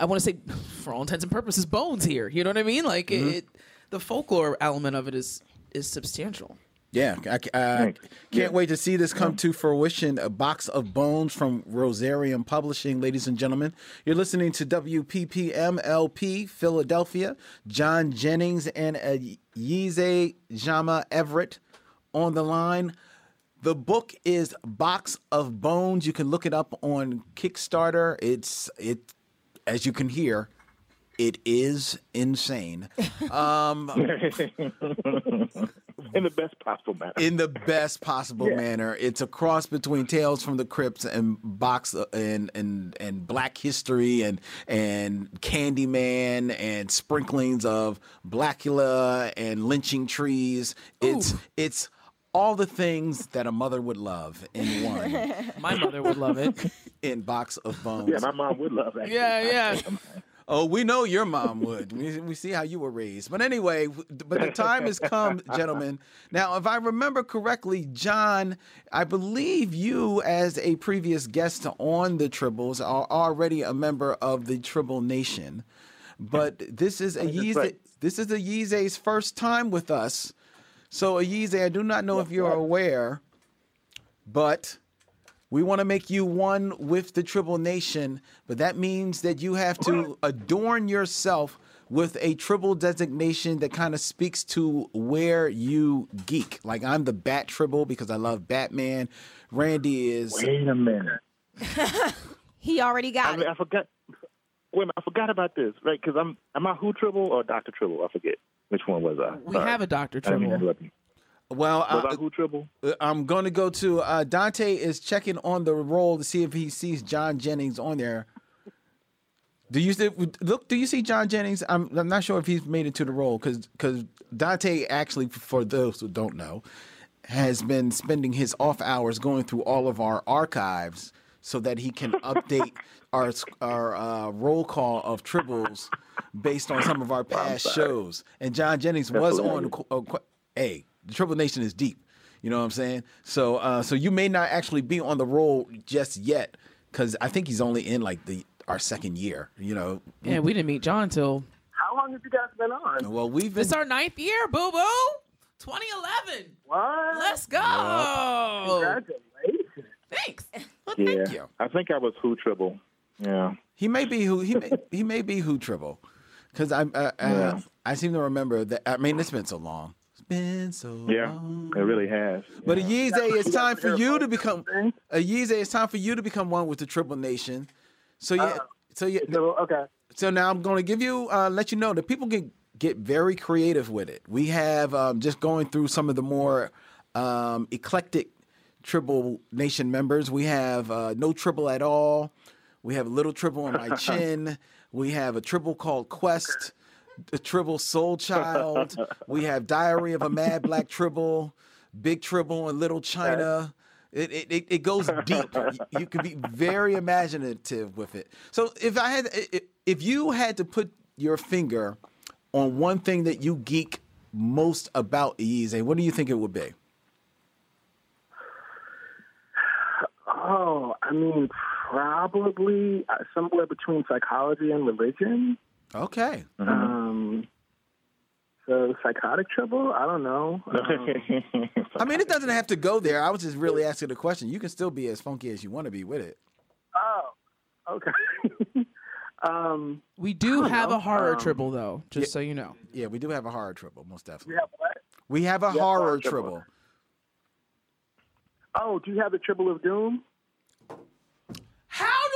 I want to say for all intents and purposes bones here. You know what I mean? Like Mhm. it the folklore element of it is is substantial. Yeah, I, ca- uh, Thank you. can't Yeah. wait to see this come to fruition. A box of bones from Rosarium Publishing, ladies and gentlemen. You're listening to WPPMLP Philadelphia. John Jennings and uh, Ayize Jama Everett on the line. The book is Box of Bones. You can look it up on Kickstarter. It's it, as you can hear, it is insane. Um, in the best possible manner. in the best possible Yeah. manner. It's a cross between Tales from the Crypts and box and and and Black History and and Candyman and sprinklings of Blackula and lynching trees. It's it's all the things that a mother would love in one. My mother would love it. in box of bones. Yeah, my mom would love that. Yeah, yeah. Oh, we know your mom would. We, we see how you were raised. But anyway, but the time has come, gentlemen. Now, if I remember correctly, John, I believe you, as a previous guest on the Tribbles, are already a member of the Tribble Nation. But this is Ayize, right. this is Ayize's first time with us. So, Yeezy, I do not know if you're aware, but we want to make you one with the Tribble Nation, but that means that you have to adorn yourself with a Tribble designation that kind of speaks to where you geek. Like I'm the Bat Tribble because I love Batman. Randy is. Wait a minute. He already got I, mean, I forgot. Wait a minute, I forgot about this, right? Because I'm am I Who Tribble or Doctor Tribble? I forget which one was I. We Sorry. have a Dr. I didn't mean Tribble. Well, Was uh, I Who Tribble? uh, I'm going to go to uh, Dante is checking on the roll to see if he sees John Jennings on there. Do you see, look? Do you see John Jennings? I'm I'm not sure if he's made it to the roll because because Dante actually, for those who don't know, has been spending his off hours going through all of our archives so that he can update our our uh, roll call of tribbles based on some of our past shows. And John Jennings was on. Uh, hey, the Tribble Nation is deep. You know what I'm saying? So uh, so you may not actually be on the roll just yet because I think he's only in like the our second year. You know. Yeah, we didn't meet John until How long have you guys been on? Well, we've been. this our ninth year, boo boo. 2011. What? Let's go. Congratulations. Thanks. yeah, you. I think I was Who Tribble. Yeah. He may be who he may, he may be who Tribble, because I uh, uh, Yeah. I seem to remember that. I mean, it's been so long. It's been so Yeah, long. it really has. But yeah. Ayize, it's time for you to become a Ayize. It's time for you to become one with the Tribble Nation. So yeah, so yeah. So, okay. So now I'm going to give you, uh, let you know that people can get very creative with it. We have um, just going through some of the more um, eclectic Tribble Nation members. We have uh, no Tribble at all. We have a little Tribble on my chin. We have a tribble called Quest, a tribble Soul Child. We have Diary of a Mad Black Tribble, Big Tribble, and Little China. It, it, it- goes deep. You- can be very imaginative with it. So if I had, if you had to put your finger on one thing that you geek most about Ease, what do you think it would be? Oh, I mean, probably uh, somewhere between psychology and religion. Okay. Um, so psychotic trouble? I don't know. Um, I mean, it doesn't have to go there. I was just really asking the question. You can still be as funky as you want to be with it. oh, okay. um, We do have know. a horror Um, tribble though, just so you know. Yeah, we do have a horror tribble, most definitely. we have what? We have a Yeah, horror horror tribble. tribble. Oh, do you have the Tribble of Doom?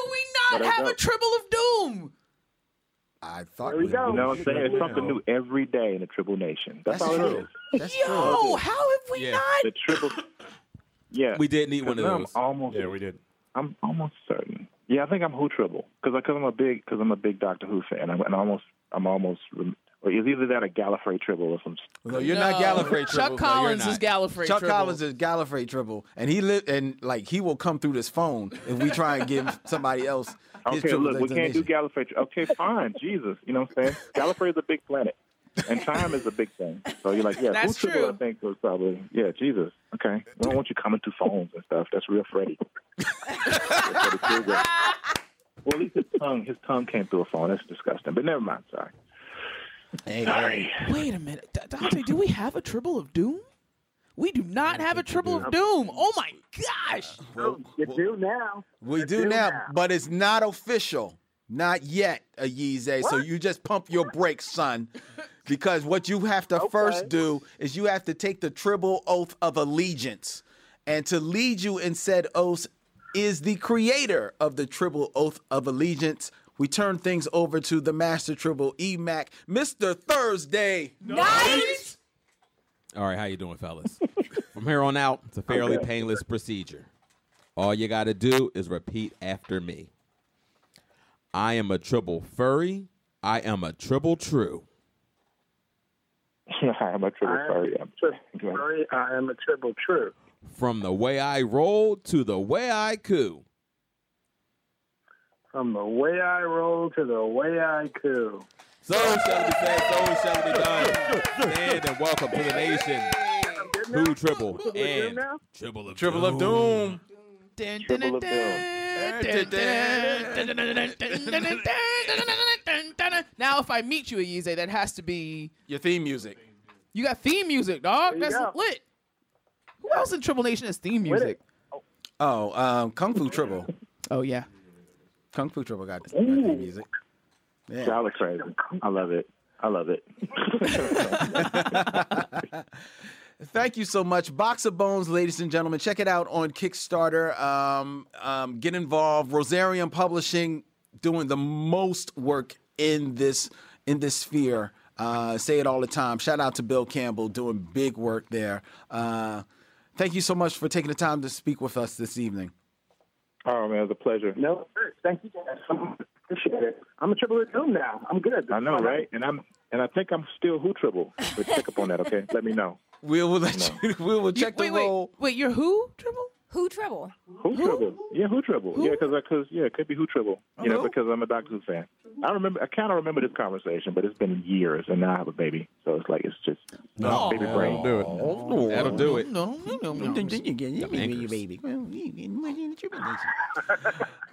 How we not But I have a don't. tribble of doom? I thought There we go. You know what I'm saying? It's something new every day in the Tribble Nation. That's, That's all true. it is. That's Yo, true. how have we Yeah. not? The Tribble. Yeah. We did need one of I'm almost. Yeah, we did. I'm almost certain. Yeah, I think I'm Who Tribble because because I'm a big because I'm a big Doctor Who fan. I'm, and almost I'm almost. Or it's either that or Gallifrey tribble or some. No, you're No. not Gallifrey Chuck tribble. No, Collins is not. Gallifrey Chuck tribble. Collins is Gallifrey tribble, and he live and like he will come through this phone if we try and give somebody else his Okay, look, we can't do designation. Gallifrey. Okay, fine. Jesus, you know what I'm saying? Gallifrey is a big planet, and time is a big thing. So you're like, yeah, That's Who Tribble, true. I think was probably yeah, Jesus. Okay, we don't want you coming through phones and stuff. That's real Freddy. That's Freddy Krueger. well, at least his tongue, his tongue came through a phone. That's disgusting. But never mind. Sorry. Hey, Sorry. Wait a minute. D- Dante, do we have a Tribble of Doom? We do not have a Tribble of Doom. Oh my gosh. You do now. We You do now, but it's not official. Not yet, Ayize. So you just pump your brakes, son. Because what you have to first do is you have to take the tribble oath of allegiance. And to lead you in said oath is the creator of the tribble oath of allegiance. We turn things over to the master tribble EMAC, Mr. Thursday. Nice. All right, how you doing, fellas? From here on out, it's a fairly painless procedure. All you got to do is repeat after me. I am a tribble furry. I am a tribble true. I am a tribble I am furry. a tribble furry. I am a tribble true. From the way I roll to the way I coo. From the way I roll to the way I coo. So shall it be said, so shall it be done. Stand and welcome to the nation. Who tribble and tribble of Tribble of Doom. Tribble of Now, if I meet you, Ayize, that has to be Your theme music. you got theme music, dog. That's go. lit. Who else in Tribble Nation has theme music? Oh, um, Kung Fu Tribble. Oh yeah. Kung Fu Tribble got, got theme music. Yeah. Y'all are crazy. I love it. I love it. Thank you so much. Box of Bones, ladies and gentlemen. Check it out on Kickstarter. Um, um, get involved. Rosarium Publishing doing the most work in this in this sphere. Uh, say it all the time. Shout out to Bill Campbell doing big work there. Uh, thank you so much for taking the time to speak with us this evening. oh man, it was a pleasure. No, thank you guys. I appreciate it. I'm a tribble of doom now. I'm good. I know, right? And I'm and I think I'm still who tribble. But check up on that, okay? Let me know. We will let you. We will check wait, the wait, roll. wait. You're who? Triple? Who trouble? Who, trouble? Yeah, who tribble? Yeah, because because yeah, it could be who Trouble. You know, because I'm a Doctor Who fan. I remember. I kind of remember this conversation, but it's been years, and now I have a baby, so it's like it's just No, baby brain. do it. That'll do it. No, no, no,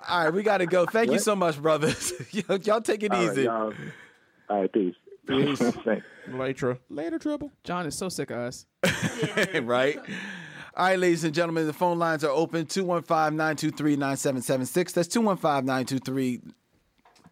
All right, we got to go. Thank you so much, brothers. Y'all take it All right, easy. y'all. All right, peace. Peace. Thanks. Later. Later, trouble. John is so sick of us. right? All right, ladies and gentlemen, the phone lines are open 215 923 9776. That's 215 923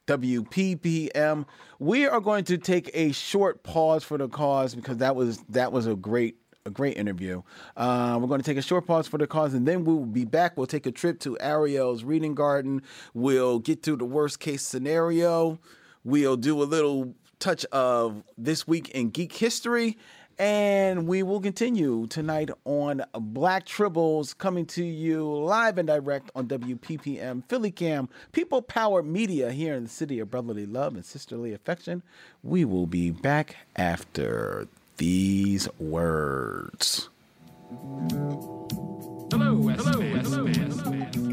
WPPM. We are going to take a short pause for the cause because that was that was a great a great interview. Uh, we're going to take a short pause for the cause, and then we will be back. We'll take a trip to Ariel's reading garden. We'll get to the worst case scenario. We'll do a little touch of this week in geek history, and we will continue tonight on Black Tribbles coming to you live and direct on WPPM Philly Cam, People Power Media here in the city of brotherly love and sisterly affection. We will be back after these words. Hello, hello,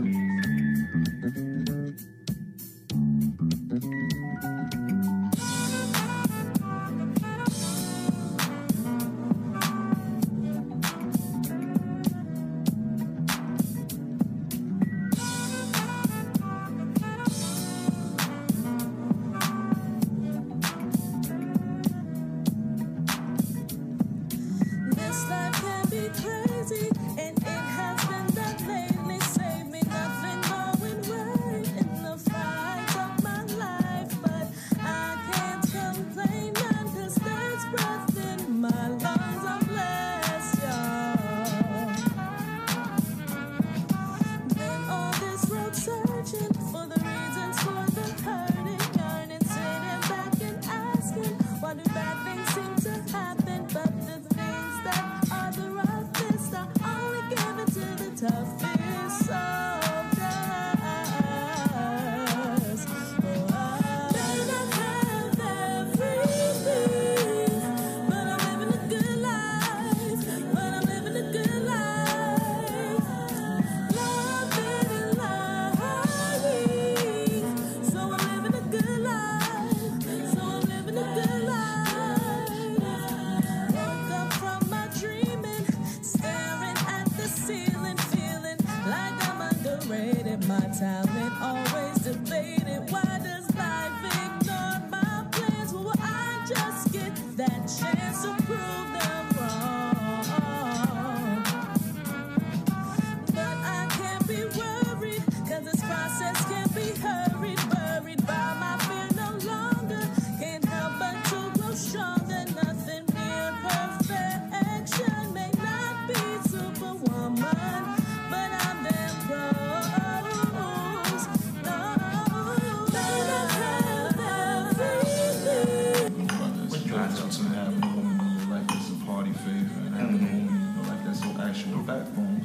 bone.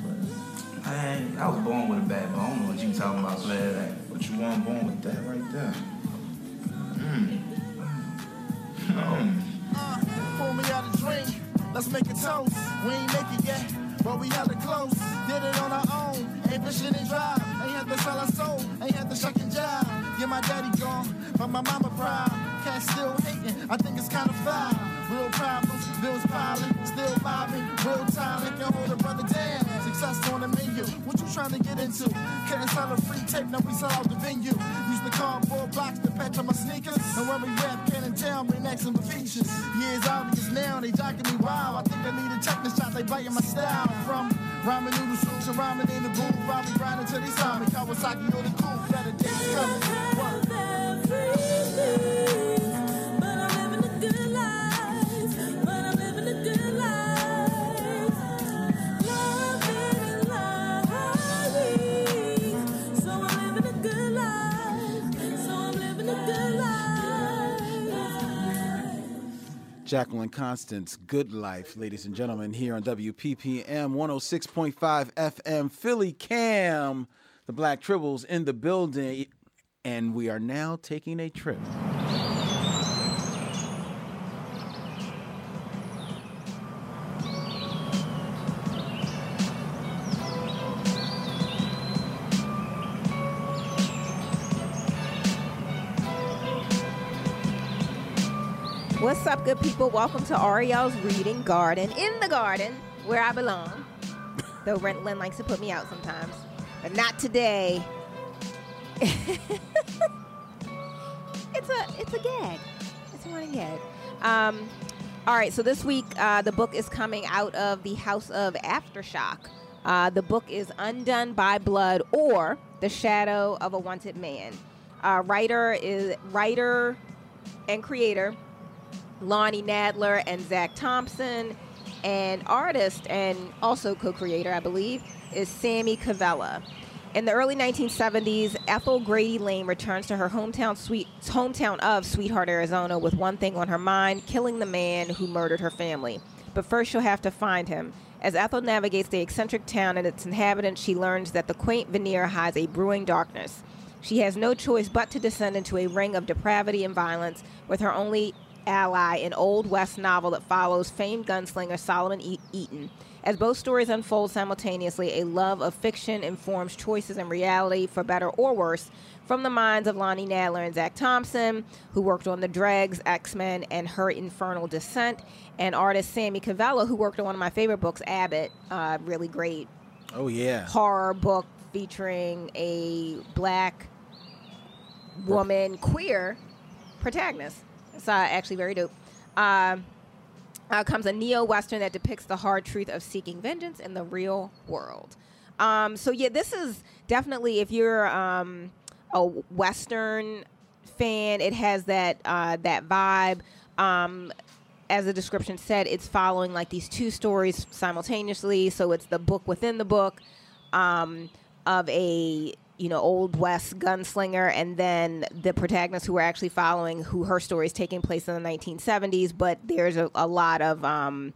I was born with a bad bone. I don't know what you talking about, player. Like, but you weren't born with that right there. Hmm. Uh, mm. Pour me out a drink. Let's make a toast. We ain't make it yet, but we had it close. Did it on our own. Ain't pushing and drive. Ain't had to sell our soul. Ain't had to shuck and jive. Yeah, my daddy gone, but my mama proud. Cat still hating. I think it's kind of fun. Real problems, bills piling, still vibing. Real talent can hold a brother down. Success on the menu, what you trying to get into? Couldn't sell a free tape, now we sell out the venue. Use the cardboard blocks to patch on my sneakers. And when we rap, can and town, bring next in the features. Years obvious now, they jocking me wild. I think I need a tetanus shot, they biting my style. From ramen noodle soup to ramen in the booth, probably grinding till they saw me. Kawasaki or the cool, better days coming. What? Jacqueline Constance, Good Life, ladies and gentlemen, here on WPPM 106.5 FM, Philly Cam, the Black Tribbles in the building, and we are now taking a trip. What's up, good people? Welcome to Ariel's Reading Garden in the garden where I belong. Though Rent Lynn likes to put me out sometimes, but not today. it's a it's a gag. It's a running gag. Um, all right, so this week uh, the book is coming out of the House of Aftershock. Uh, the book is Undone by Blood or The Shadow of a Wanted Man. Uh, writer is writer and creator Lonnie Nadler and Zac Thompson, and artist and also co-creator, I believe, is Sami Kivelä. In the early 1970s, Ethel Grady Lane returns to her hometown, sweet, hometown of Sweetheart, Arizona, with one thing on her mind: killing the man who murdered her family. But first, she'll have to find him. As Ethel navigates the eccentric town and its inhabitants, she learns that the quaint veneer hides a brewing darkness. She has no choice but to descend into a ring of depravity and violence, with her only ally, an Old West novel that follows famed gunslinger Solomon e- Eaton. As both stories unfold simultaneously, a love of fiction informs choices in reality, for better or worse, from the minds of Lonnie Nadler and Zac Thompson, who worked on The Dregs, X Men, and Her Infernal Descent, and artist Sami Kivelä, who worked on one of my favorite books, Abbott, uh, really great Oh, yeah. horror book featuring a black woman queer protagonist. It's uh, actually very dope. Um, uh, comes a neo western that depicts the hard truth of seeking vengeance in the real world. Um, so yeah, this is definitely if you're um, a western fan, it has that uh, that vibe. Um, as the description said, it's following like these two stories simultaneously. So it's the book within the book um, of a you know old west gunslinger, and then the protagonist who we're actually following, who her story is taking place in the 1970s. But there's a, a lot of um,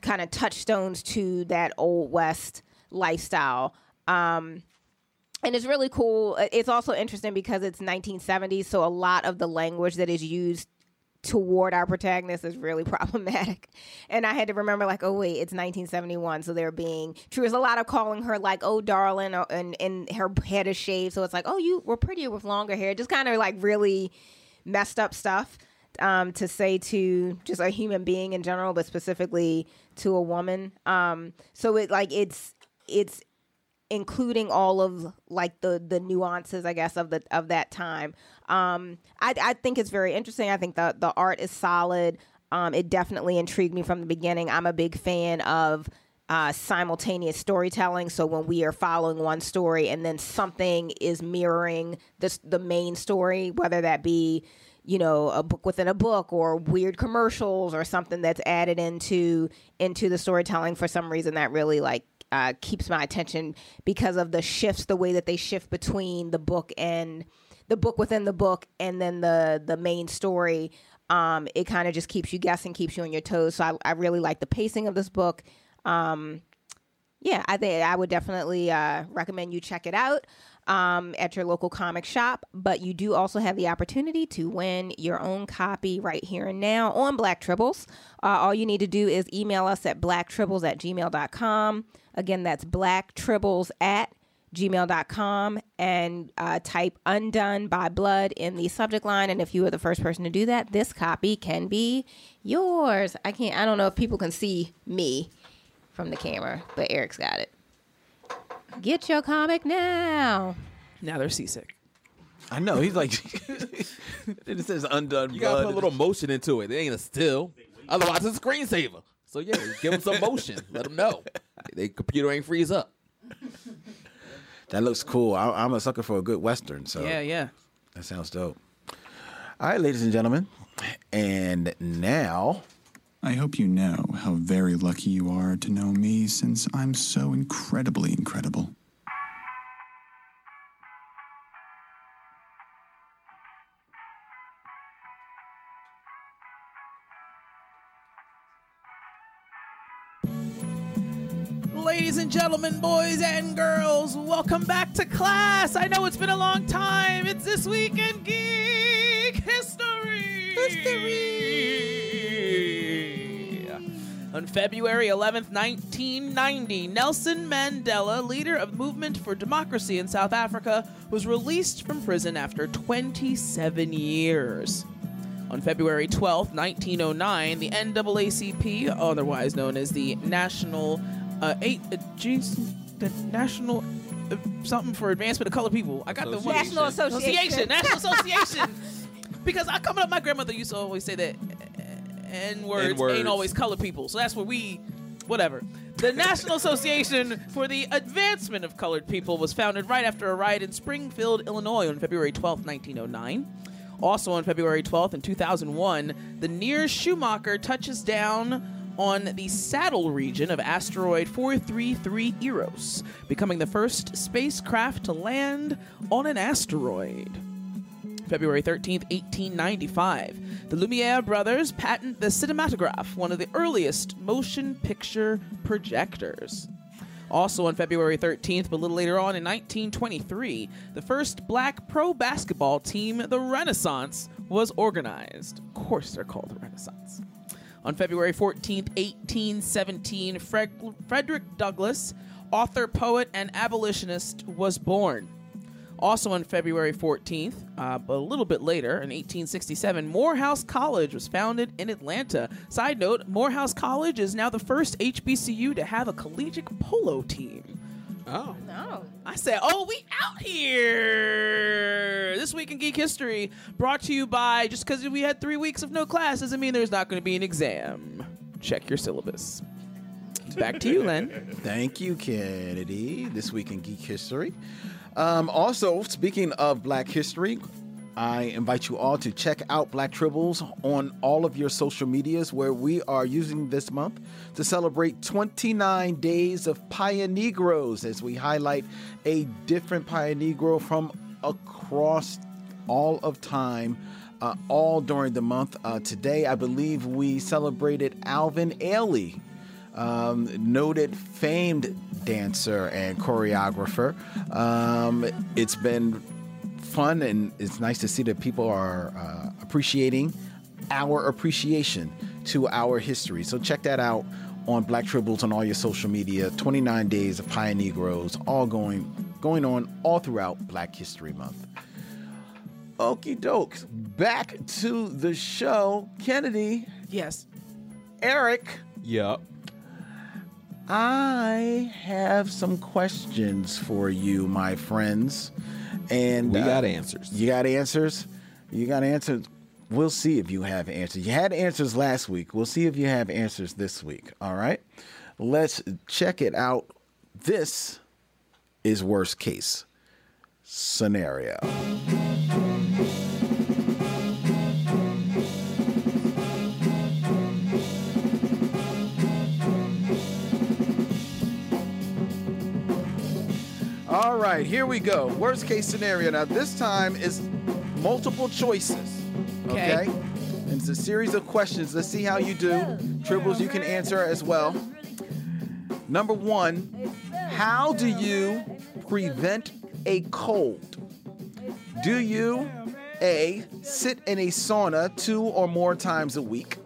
kind of touchstones to that old west lifestyle. Um, and it's really cool. It's also interesting because it's 1970s, so a lot of the language that is used toward our protagonist is really problematic. And I had to remember, like, oh wait, it's 1971, so they're being true. There's a lot of calling her like, oh darling, or, and and her head is shaved, so it's like, oh you were prettier with longer hair. Just kind of like really messed up stuff um, to say to just a human being in general, but specifically to a woman. Um, so it like it's it's including all of like the the nuances i guess of the of that time. Um i i think it's very interesting. I think the the art is solid. Um it definitely intrigued me from the beginning. I'm a big fan of uh, simultaneous storytelling. So when we are following one story and then something is mirroring this the main story, whether that be you know a book within a book or weird commercials or something that's added into into the storytelling for some reason that really like uh, keeps my attention because of the shifts, the way that they shift between the book and the book within the book, and then the the main story. Um, it kind of just keeps you guessing, keeps you on your toes. So I, I really like the pacing of this book. Um, yeah, I think I would definitely uh, recommend you check it out um, at your local comic shop. But you do also have the opportunity to win your own copy right here and now on Black Tribbles. Uh, all you need to do is email us at blacktribbles at gmail.com. Again, that's blacktribbles at gmail.com and uh, type undone by blood in the subject line and if you are the first person to do that this copy can be yours i can't i don't know if people can see me from the camera but eric's got it get your comic now Now they're seasick. I know. He's like, it says undone You gotta put a little motion into it. It ain't a still. Otherwise, it's a screensaver. So yeah, give them some motion. Let them know. They computer ain't freeze up. That looks cool. I, I'm a sucker for a good western. So Yeah, yeah. that sounds dope. All right, ladies and gentlemen, and now I hope you know how very lucky you are to know me since I'm so incredibly incredible. And gentlemen, boys and girls, welcome back to class. I know it's been a long time. It's this week in geek history. History. On February 11th, 1990, Nelson Mandela, leader of the Movement for Democracy in South Africa, was released from prison after 27 years. On February 12, 1909, the NAACP, otherwise known as the National uh, eight, uh, geez, the National uh, something for Advancement of Colored People. I got the one- National Association. National Association. because I coming up, my grandmother used to always say that N words N-words. ain't always colored people. So that's where we, whatever. The National Association for the Advancement of Colored People was founded right after a riot in Springfield, Illinois on February 12, 1909. Also on February 12th in 2001, the NEAR Shoemaker touches down on the saddle region of asteroid 433 Eros, becoming the first spacecraft to land on an asteroid. February 13, 1895, the Lumiere brothers patent the cinematograph, one of the earliest motion picture projectors. Also on February 13th, but a little later on in 1923, the first black pro basketball team, the Renaissance, was organized. Of course, they're called the Renaissance. On February 14, 1817, Fred- Frederick Douglass, author, poet, and abolitionist, was born. Also on February 14th, uh, a little bit later, in 1867, Morehouse College was founded in Atlanta. Side note, Morehouse College is now the first HBCU to have a collegiate polo team. Oh. No. I said, oh, we out here. This week in Geek History, brought to you by, just because we had three weeks of no class doesn't mean there's not going to be an exam. Check your syllabus. Back to you, Len. Thank you, Kennedy. This week in Geek History. Um, also, speaking of Black History, I invite you all to check out Black Tribbles on all of your social medias, where we are using this month to celebrate 29 days of Pioneegros as we highlight a different Pioneegro from across all of time. Uh, all during the month. Uh, today, I believe we celebrated Alvin Ailey, um, noted famed dancer and choreographer. Um, it's been fun and it's nice to see that people are uh, appreciating our appreciation to our history. So check that out on Black Tribbles on all your social media. 29 days of Pioneegros, all going going on all throughout Black History Month. Okie dokes. Back to the show. Kennedy. Yes. Eric. Yup. I have some questions for you, my friends. And We uh, got answers. You got answers? You got answers? We'll see if you have answers. You had answers last week. We'll see if you have answers this week. All right? Let's check it out. This is worst case scenario. Right, here we go. Worst case scenario. Now, this time is multiple choices. Okay. Okay. And it's a series of questions. Let's see how you do. Tribbles, you can answer as well. Number one, how do you prevent a cold? Do you A, sit in a sauna two or more times a week?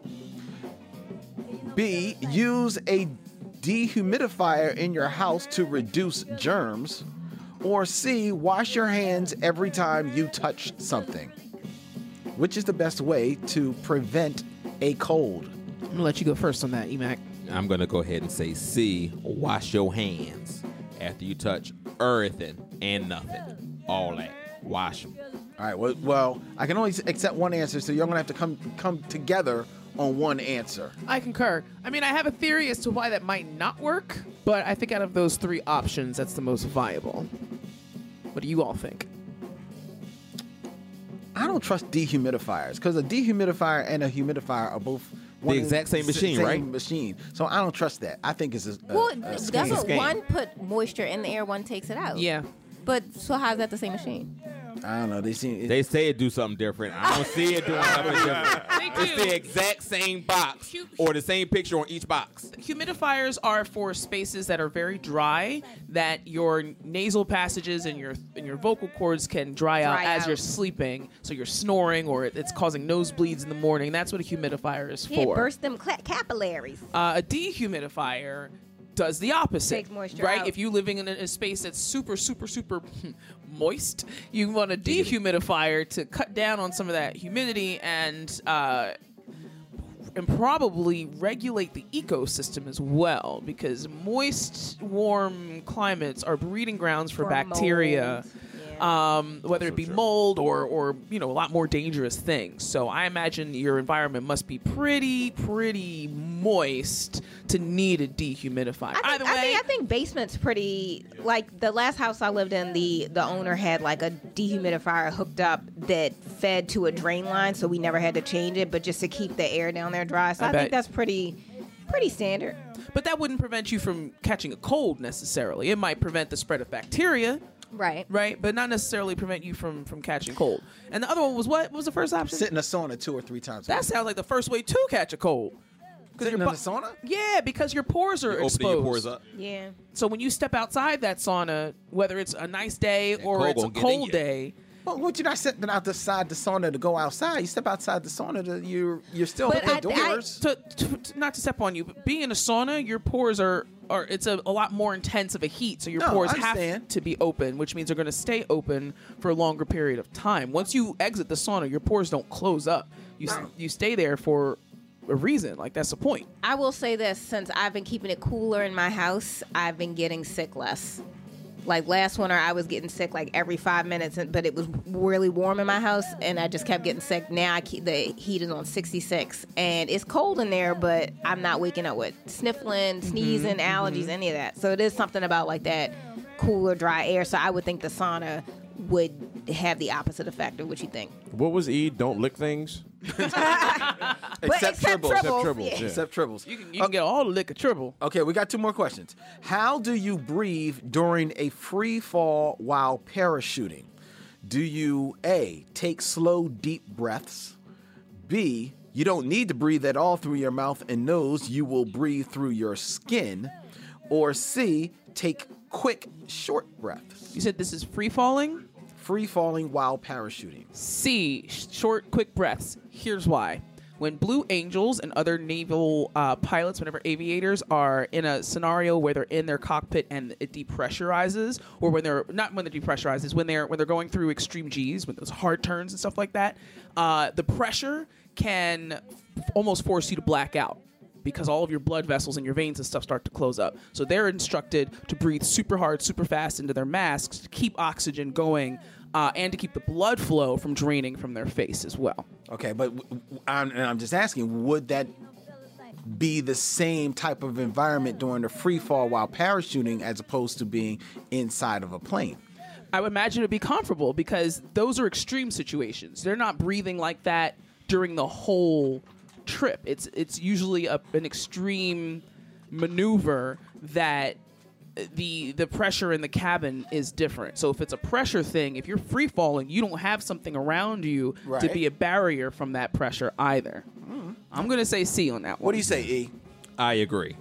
B, use a dehumidifier in your house to reduce germs? Or C, wash your hands every time you touch something? Which is the best way to prevent a cold? I'm gonna let you go first on that, Emac. I'm gonna go ahead and say C. Wash your hands after you touch everything and nothing. All that. Wash them. All right. Well, well, I can only accept one answer, so you're gonna have to come come together on one answer. I concur. I mean, I have a theory as to why that might not work, but I think out of those three options, that's the most viable. What do you all think? I don't trust dehumidifiers because a dehumidifier and a humidifier are both one and exact same machine, same right? Machine. So I don't trust that. I think it's a, a, Well, a that's scam. what one put moisture in the air, one takes it out. Yeah. But so how's that the same machine? I don't know. They seem They say it do something different. I don't see it doing something different. It's the exact same box or the same picture on each box. Humidifiers are for spaces that are very dry, that your nasal passages and your and your vocal cords can dry out Dry as out. you're sleeping, so you're snoring or it's causing nosebleeds in the morning. That's what a humidifier is Yeah, for. burst them cla- capillaries. Uh, a dehumidifier does the opposite. Takes moisture right? out. If you're living in a, a space that's super, super, super moist, you want a dehumidifier to cut down on some of that humidity and uh, and probably regulate the ecosystem as well, because moist, warm climates are breeding grounds for, For bacteria. Um, whether it be mold or, or you know a lot more dangerous things. So I imagine your environment must be pretty pretty moist to need a dehumidifier. I Either think, I think I think basement's pretty like the last house I lived in. The the owner had like a dehumidifier hooked up that fed to a drain line, so we never had to change it, but just to keep the air down there dry. So I I, think that's pretty pretty standard. but that wouldn't prevent you from catching a cold necessarily. It might prevent the spread of bacteria. Right. Right, but not necessarily prevent you from from catching cold. And the other one was what? What was the first option? sit in a sauna two or three times. a That week. sounds like the first way to catch a cold. Sitting your in the sauna? Yeah, because your pores are You're exposed. opening your pores up. Yeah. So when you step outside that sauna, whether it's a nice day or cold it's a gonna get in cold you. day, Well, would you not stepping outside the sauna to go outside? You step outside the sauna, to, you're you're still But I- indoors. to, to, to- not to step on you, but being in a sauna, your pores are are it's a, a lot more intense of a heat, so your No, pores have to be open, which means they're going to stay open for a longer period of time. Once you exit the sauna, your pores don't close up. You s you stay there for a reason. Like that's the point. I will say this: since I've been keeping it cooler in my house, I've been getting sick less. Like last winter, I was getting sick like every five minutes, and- but it was really warm in my house, and I just kept getting sick. Now I keep the heat is on 66, and it's cold in there, but I'm not waking up with sniffling, mm-hmm, sneezing, allergies, mm-hmm. any of that. So it is something about like that cooler, dry air. So I would think the sauna would have the opposite effect of what you think. What was E? Don't lick things. except tribbles, Except yeah. tribbles. Yeah. Except tribbles. You can, you can get all the liquor tribble. Okay, we got two more questions. How do you breathe during a free fall while parachuting? Do you A, take slow, deep breaths? B, you don't need to breathe at all through your mouth and nose, you will breathe through your skin? Or C, take quick, short breaths? You said this is free falling. Free falling while parachuting. C, short, quick breaths. Here's why. When Blue Angels and other naval uh, pilots, whenever aviators are in a scenario where they're in their cockpit and it depressurizes, or when they're not when they're depressurizes, when they're when they're going through extreme G's, when those hard turns and stuff like that, uh, the pressure can f- almost force you to black out because all of your blood vessels and your veins and stuff start to close up. So they're instructed to breathe super hard, super fast into their masks to keep oxygen going uh, and to keep the blood flow from draining from their face as well. Okay, but w- w- I'm, and I'm just asking, would that be the same type of environment during the free fall while parachuting as opposed to being inside of a plane? I would imagine it'd be comfortable because those are extreme situations. They're not breathing like that during the whole trip. It's it's usually a, an extreme maneuver that the the pressure in the cabin is different. So if it's a pressure thing, if you're free falling, you don't have something around you to be a barrier from that pressure either. Mm-hmm. I'm gonna say C on that one. What do you say, E? I agree.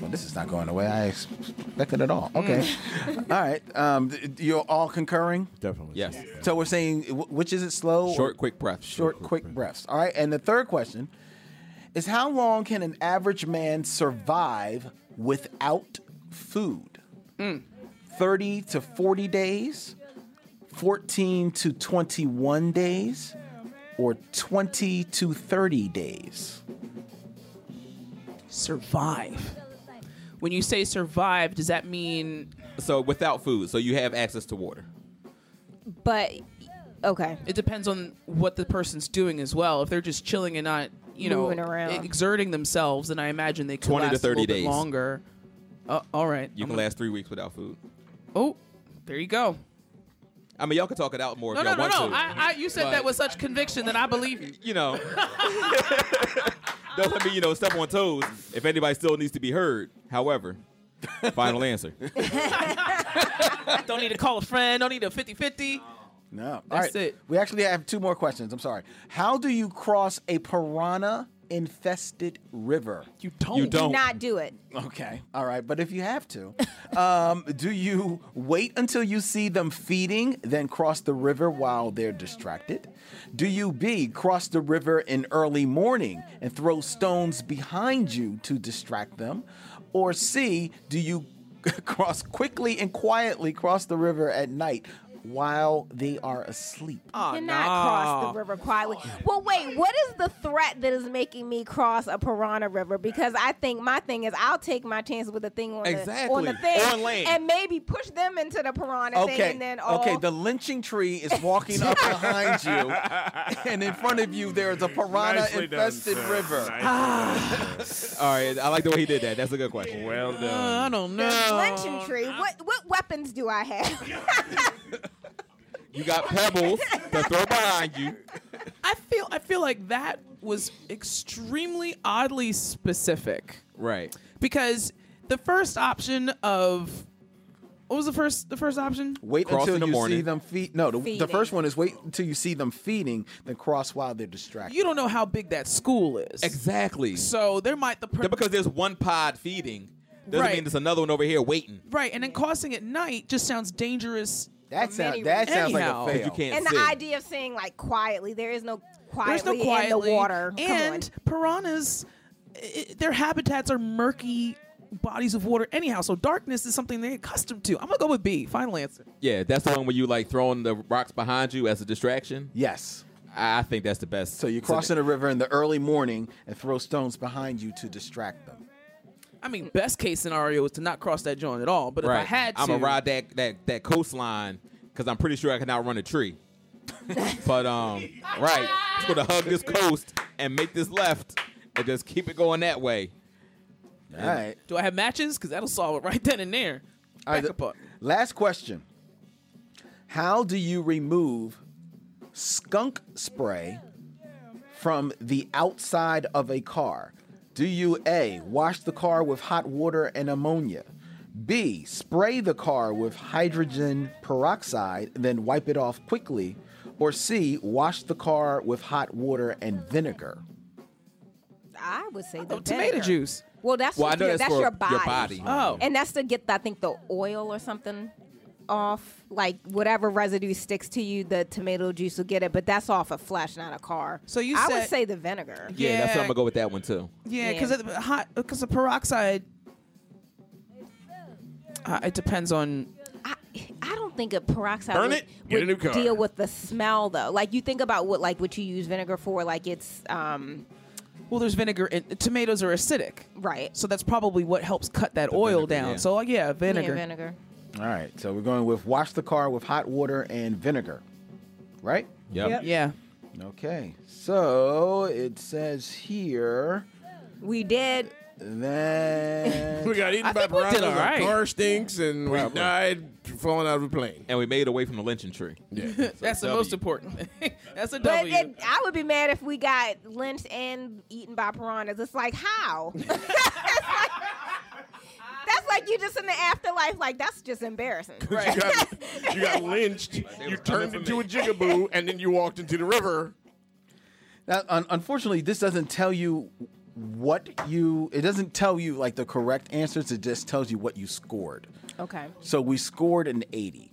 Well, this is not going away. I expected it at all. Okay. all right. Um, th- you're all concurring? Definitely. Yes. So we're saying, wh- which is it slow? or- Short, quick breaths. Short, quick breaths. All right. And the third question is how long can an average man survive without food? 30 to 40 days, 14 to 21 days, or 20 to 30 days? Survive. When you say survive, does that mean So without food, so you have access to water. But okay, it depends on what the person's doing as well. If they're just chilling and not, you know, Moving around. exerting themselves, then I imagine they could 20 to last 30 a little days. bit longer. Uh, all right. You I'm can gonna- last three weeks without food. Oh, there you go. I mean, y'all can talk it out more No, if no, y'all no, want no. to. I, I, you said But, that with such conviction that I believe you. You know, don't let me, you know, step on toes if anybody still needs to be heard. However, final answer. don't need to call a friend. Don't need a 50-50. No. That's right. it. We actually have two more questions. I'm sorry. How do you cross a piranha infested river? You don't. You do don't. not do it. Okay. All right. But if you have to, um, do you wait until you see them feeding, then cross the river while they're distracted? Do you B, cross the river in early morning and throw stones behind you to distract them? Or C, do you cross quickly and quietly cross the river at night while they are asleep? Oh, cannot cross the river quietly. Well, wait, what is the threat that is making me cross a piranha river? Because I think my thing is I'll take my chances with the thing on, the, on the thing On land. and maybe push them into the piranha thing and then all. Okay. The lynching tree is walking up behind you, and in front of you there is a piranha Nicely infested sir. river. Nicely All right, I like the way he did that. That's a good question. Well done. Uh, I don't know. the know. lynching tree. What what weapons do I have? You got pebbles to throw behind you. I feel I feel like that was extremely oddly specific Right. because the first option of what was the first the first option? Wait Cross until in the you morning. see them feed. No, the, the first one is wait until you see them feeding, then cross while they're distracted. You don't know how big that school is. Exactly. So there might the per- Just because there's one pod feeding doesn't Right. mean there's another one over here waiting. right, and then crossing at night just sounds dangerous. That for sounds many that sounds Anyhow. like a 'Cause you fail. can't and see. the idea of saying like quietly, there is no quietly, There's no quietly in the water. Come and piranhas. i their habitats are murky bodies of water anyhow. So darkness is something they're accustomed to. I'm gonna go with B. Final answer. Yeah, that's the one where you like throwing the rocks behind you as a distraction. Yes. I I think that's the best. So you're crossing a river in the early morning and throw stones behind you to distract them. I mean, best case scenario is to not cross that joint at all. But if I had to, I'm gonna ride that that that coastline because I'm pretty sure I can outrun a tree. but um, right, just gonna hug this coast and make this left and just keep it going that way. All right. do I have matches? Because that'll solve it right then and there. All right, Back the- Last question. How do you remove skunk spray from the outside of a car? Do you A, wash the car with hot water and ammonia? B, spray the car with hydrogen peroxide, then wipe it off quickly? Or C, wash the car with hot water and vinegar? I would say oh, the Oh, tomato juice. Well, that's Well, I know your, that's that's for your body. your body. Oh. and that's to get I think the oil or something off, like whatever residue sticks to you, the tomato juice will get it. But that's off a flesh, not a car. So you I said- would say the vinegar. Yeah, that's what I'm gonna go with that one too. Yeah, because Yeah. because hot because the peroxide. Uh, it depends on. I, I don't think a peroxide Burn would, it, get a would new car. deal with the smell though. Like you think about what like what you use vinegar for, like it's um Well, there's vinegar and tomatoes are acidic, right. so that's probably what helps cut that oil vinegar, down. yeah. So like, yeah, vinegar. Yeah, vinegar. All right, so we're going with wash the car with hot water and vinegar, right? Yep. Yeah. Okay, so it says here We did. that We got eaten I by think we did piranhas. all Our right. car stinks, and we Probably. died falling out of a plane. And we made away from the lynching tree. Yeah. That's the W. most important. thing. that's a But W. it, I would be mad if we got lynched and eaten by piranhas. It's like how? It's like- that's like you just in the afterlife. Like that's just embarrassing. You got, you got lynched. You turned into a jigaboo, and then you walked into the river. Now, un- unfortunately, this doesn't tell you what you. It doesn't tell you like the correct answers. It just tells you what you scored. Okay. So we scored an eighty.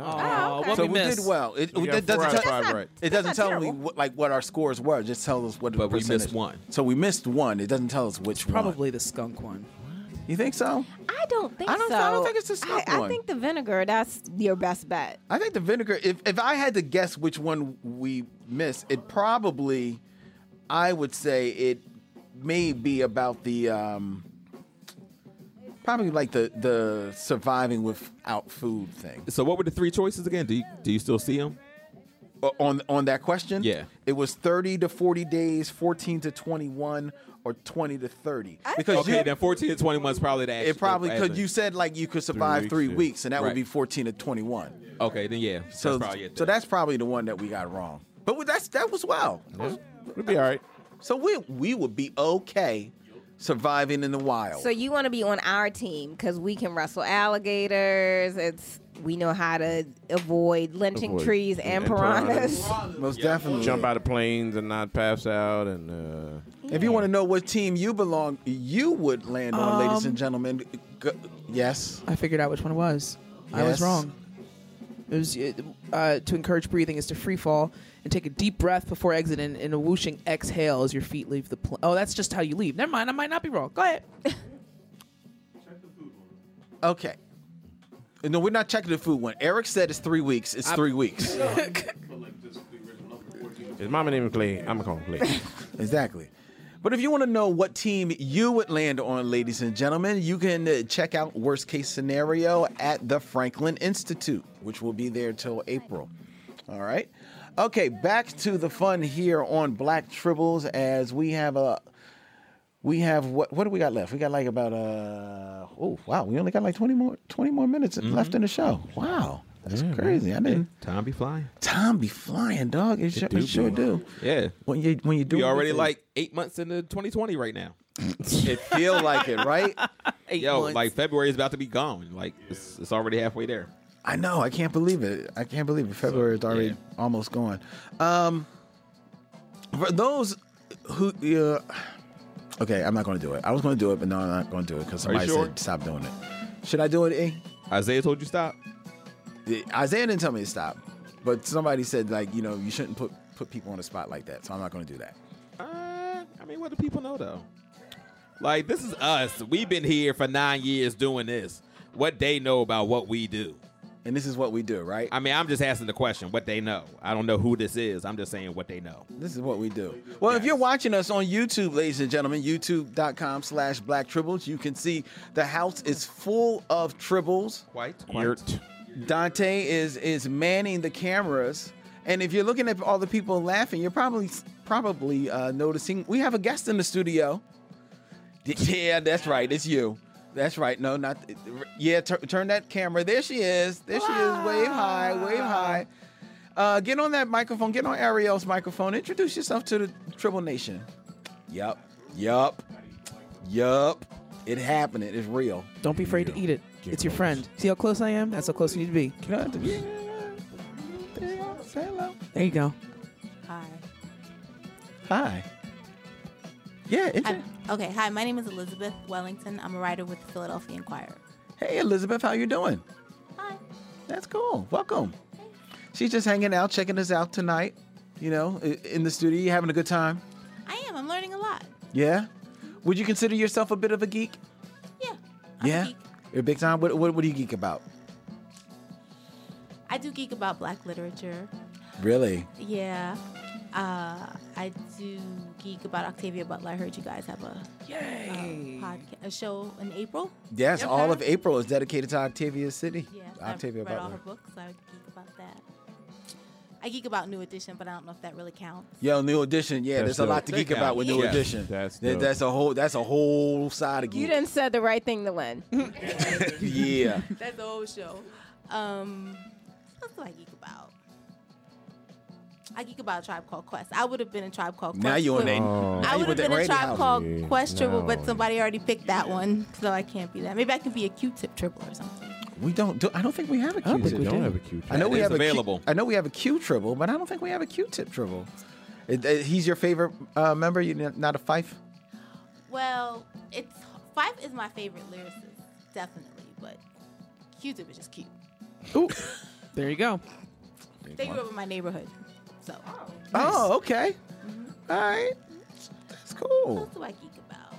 Oh, oh what so we we did well. It, You it doesn't four out of tell, five right. It doesn't tell me what, like what our scores were. It just tells us what. the But we missed one. So we missed one. It doesn't tell us which one. Probably the skunk one. You think so? I don't think I don't- so. I don't think it's the skunk I, I think the vinegar. That's your best bet. I think the vinegar. If if I had to guess which one we missed, it probably, I would say it may be about the um, probably like the the surviving without food thing. So what were the three choices again? Do you do you still see them? Uh, On on that question, Yeah. it was thirty to forty days, fourteen to twenty one, or twenty to thirty. Because okay, you, then 14 to 21 is probably the actual. it probably answer. because you said like you could survive weeks, three yeah. weeks, and that would be fourteen to twenty one. Okay, then yeah. So that's probably so that's probably the one that we got wrong. But that's that was well. We'll be all right. So we we would be okay surviving in the wild. So you want to be on our team because we can wrestle alligators. It's we know how to avoid lynching Avoid- trees and, and piranhas. Most definitely. Jump out of planes and not pass out, and uh, If you want to know what team you belong, you would land on, ladies and gentlemen. Go, yes. I figured out which one it was. I was wrong. It was uh, to encourage breathing is to free fall and take a deep breath before exiting and a whooshing exhale as your feet leave the plane. Oh, that's just how you leave. Never mind. I might not be wrong. Go ahead. Okay. No, we're not checking the food one. Eric said it's three weeks. It's three weeks. his mama name is Clay. I'm gonna call him Clay. exactly. But if you want to know what team you would land on, ladies and gentlemen, you can uh, check out Worst Case Scenario at the Franklin Institute, which will be there till April. All right. Okay, back to the fun here on Black Tribbles as we have a. We have what? What do we got left? We got like about uh oh wow, we only got like twenty more twenty more minutes left in the show. Wow, that's crazy. I didn't. Time be flying. Time be flying, dog. It, sure, do it sure do. Yeah. When you when you do We already like eight months into 2020 right now. it feel like it, right? Eight Yo, months. like February is about to be gone. Like it's, it's already halfway there. I know. I can't believe it. I can't believe it. February is already almost gone. Um, for those who, uh, okay, I'm not going to do it. I was going to do it, but no, I'm not going to do it because Are you somebody sure? said stop doing it. Should I do it? E? Isaiah told you stop. Isaiah didn't tell me to stop, but somebody said like you know you shouldn't put put people on a spot like that. So I'm not going to do that. Uh, I mean, what do people know though? Like this is us. We've been here for nine years doing this. What they know about what we do. And this is what we do, right? I mean, I'm just asking the question. What they know. I don't know who this is. I'm just saying what they know. This is what we do. Well, if you're watching us on YouTube, ladies and gentlemen, youtube.com slash black tribbles, you can see the house is full of tribbles. Quite. Yurt. Dante is is manning the cameras. And if you're looking at all the people laughing, you're probably probably uh, noticing we have a guest in the studio. Yeah, that's right. It's you. That's right. No, not yeah. tur- turn that camera. There she is. There she is. Wave high. Wave high. Uh, get on that microphone. Get on Ariel's microphone. Introduce yourself to the Tribble Nation. Yup. Yup. Yup. It happening. It's real. Don't be afraid to eat it. It's your friend. See how close I am? That's how close you need to be. Can I have to be? There you go. Say hello. There you go. Hi. Hi. Yeah. I'm- okay. Hi. My name is Elizabeth Wellington. I'm a writer with the Philadelphia Inquirer. Hey, Elizabeth, how you doing? Hi. That's cool. Welcome. She's just hanging out, checking us out tonight. You know, in the studio. You having a good time? I am. I'm learning a lot. Yeah. Would you consider yourself a bit of a geek? Yeah. yeah. You're a big time. What, what, what do you geek about? I do geek about Black literature. Really? Yeah. Uh, I do geek about Octavia Butler. I heard you guys have a Yay. podcast, a show in April. Yes. All of April is dedicated to Octavia City. Yeah, Octavia I've read all her books. So I geek about that. I geek about New Edition, but I don't know if that really counts. Yo, New Edition. Yeah, That's there's a lot to dope. geek about with New Yeah. Edition. That's dope. that's a whole that's a whole side of geek. You didn't said the right thing to win. yeah. That's the whole show. Um, what do I geek about? I geek about a tribe called Quest. I would have been a tribe called Quest. Now you on with- that- Oh. I would have been a tribe house. called Yeah, Quest Tribble, no. but somebody already picked that one, so I can't be that. Maybe I can be a Q-tip tribble or something. We don't. Do, I don't think we have a I don't Q think we tip. don't do. have a Q. I know we have available. I know we have a Q tribble, but I don't think we have a Q tip tribble. He's your favorite uh, member. You not a Phife? Well, it's Phife is my favorite lyricist, definitely, but Q-Tip is just cute. Ooh, there you go. They grew up in my neighborhood, so. Oh, okay. All right. That's cool. What do I geek about?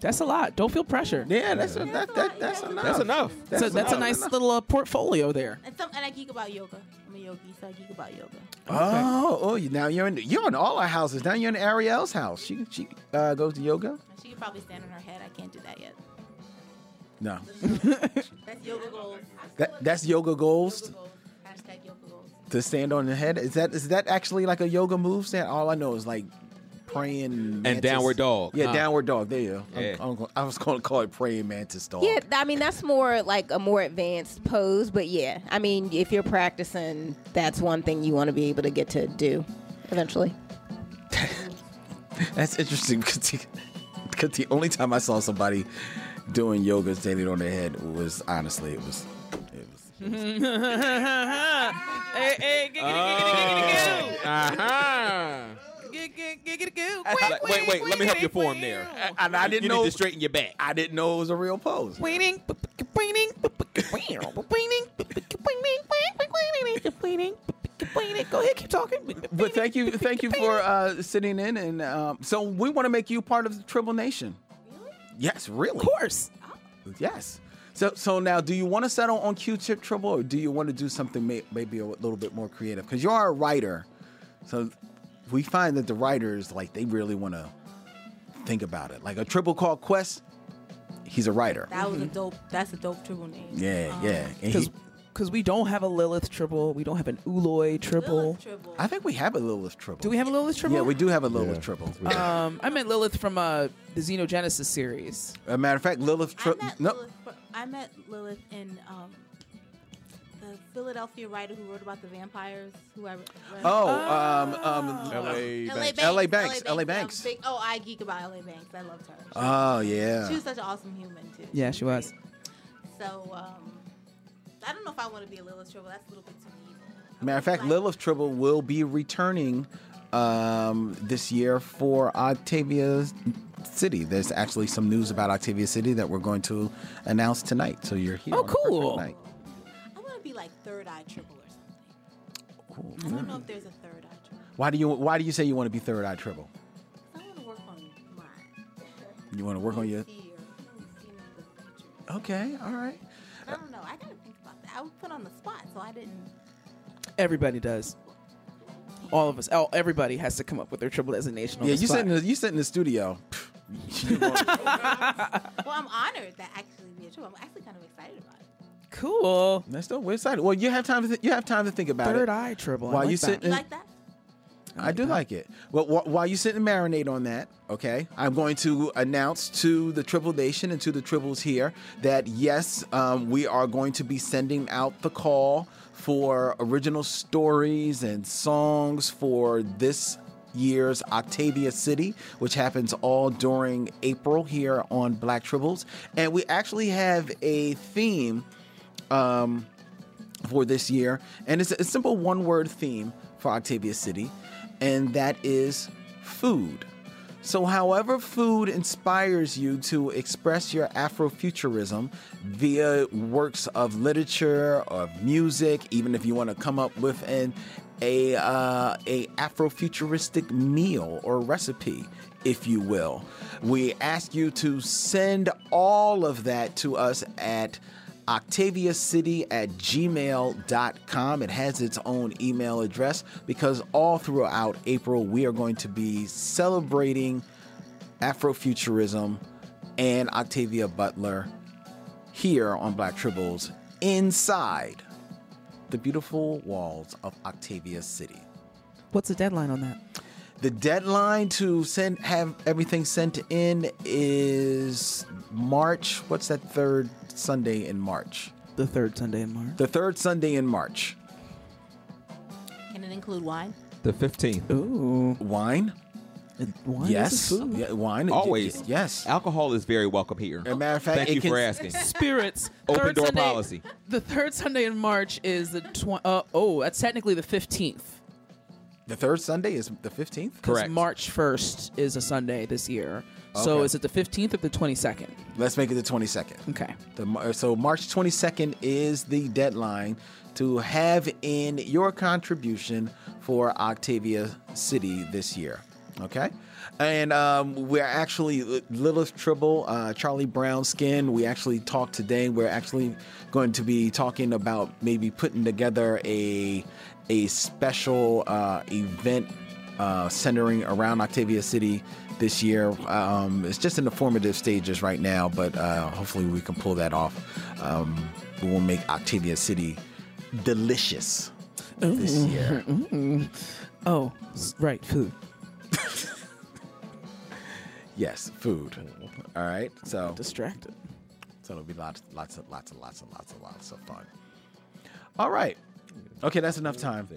That's a lot. Don't feel pressure. Yeah, that's a, that, that, that's enough. That's enough. That's, a, that's a nice little uh, portfolio there. And some, and I geek about yoga. I'm a yogi, so I geek about yoga. Oh, oh, now you're in you're in all our houses. Now you're in Ariel's house. She she uh, goes to yoga. She could probably stand on her head. I can't do that yet. No, That's yoga goals. that that's yoga goals Yoga goals. Hashtag yoga goals. to stand on the head. Is that is that actually like a yoga move? Stand. All I know is like praying mantis. downward dog. Yeah, Huh. downward dog. There you go. Yeah. I'm, I'm I was going to call it praying mantis dog. Yeah, I mean that's more like a more advanced pose, but yeah, I mean if you're practicing, that's one thing you want to be able to get to do eventually. That's interesting because the only time I saw somebody doing yoga standing on their head was honestly it was hey, hey, giggity, giggity, giggity, goo. Uh-huh. Giggity, giggity, goo. Like, wait, wait. Let me help you form there. and I didn't you know need to straighten your back. I didn't know it was a real pose. Waiting, waiting, waiting, waiting. Go ahead, keep talking. But thank you, thank you for uh, sitting in, and um, so we want to make you part of the Tribble Nation. Really? Yes, really. Of course. Yes. So, so now, do you want to settle on Q-Tip Tribble, or do you want to do something may, maybe a little bit more creative? Because you are a writer, so we find that the writers like they really want to think about it. Like a Tribble called Quest, he's a writer. That was a dope. That's a dope tribble name. Yeah, Um, yeah. Because because we don't have a Lilith tribble, we don't have an Ooloi tribble. Tribble. I think we have a Lilith tribble. Do we have a Lilith tribble? Yeah, we do have a Lilith tribble. Um, I meant Lilith from uh, the Xenogenesis series. As a matter of fact, Lilith. Tri- I no, Lilith. Fr- I met Lilith in um, the Philadelphia writer who wrote about the vampires. Who I read. Oh, um, um, L.A. L.A. Banks. L.A. Banks. L.A. I'm Banks. big- oh, I geek about L.A. Banks. I loved her. She- Oh, yeah. She was such an awesome human too. Yeah, she was. So um, I don't know if I want to be a Lilith tribble. That's a little bit too evil. Matter of fact, Lilith Tribble will be returning um, this year for Octavia City. There's actually some news about Octavia City that we're going to announce tonight. So you're here. Oh, on the perfect cool. night. I want to be like Third Eye Tribble or something. I don't know if there's a Third Eye Tribble. Why do you Why do you say you want to be Third Eye Tribble? I want to work on mine. You want to work on your. You know, see the future. Okay, all right. I don't know. I gotta think about that. I was put on the spot, so I didn't. Everybody does. All of us. Oh, everybody has to come up with their tribble designation. On Yeah, the you spot. sit in the, you sit in the studio. Well, I'm honored that actually be a tribble. I'm actually kind of excited about it. Cool. That's still we're excited. Well, you have time to th- you have time to think about it. Third eye tribble. I While like you that. sit You in, like that? I do like it. Well, wh- while you sit and marinate on that, okay, I'm going to announce to the Tribble Nation and to the Tribbles here that yes, um, we are going to be sending out the call for original stories and songs for this year's Octavia City, which happens all during April here on Black Tribbles. And we actually have a theme um, for this year, and it's a simple one word theme for Octavia City, and that is food. So, however, food inspires you to express your Afrofuturism via works of literature, of music, even if you want to come up with an a uh, a Afrofuturistic meal or recipe, if you will, we ask you to send all of that to us at octaviacity at gmail.com. It has its own email address because all throughout April we are going to be celebrating Afrofuturism and Octavia Butler here on Black Tribbles inside the beautiful walls of Octavia City. What's the deadline on that? The deadline to send have everything sent in is March. What's that third Sunday in March? The third Sunday in March. The third Sunday in March. Can it include wine? The 15th. Ooh. Wine? Wine yes. is a food. Yeah, wine. Always. Yes. Alcohol is very welcome here. As a matter of fact, Thank it you can- for asking. Spirits. Open Third door Sunday- policy. The third Sunday in March is the tw- uh, oh, that's technically the fifteenth. The third Sunday is the 15th? Because March 1st is a Sunday this year. So Okay. is it the 15th or the 22nd? Let's make it the 22nd. Okay. The, Mar- so March 22nd is the deadline to have in your contribution for Octavia City this year. Okay. And um, we're actually Lilith Tribble, uh, Charlie Brown Skin. We actually talked today. We're actually going to be talking about maybe putting together a a special uh, event uh, centering around Octavia City this year. Um, it's just in the formative stages right now, but uh, hopefully we can pull that off. Um, we will make Octavia City delicious this year. Mm. Oh, right, food. Yes, food. All right, so distracted. So it'll be lots, lots of, lots of, lots of, lots of, lots of fun. All right. Okay, that's enough time.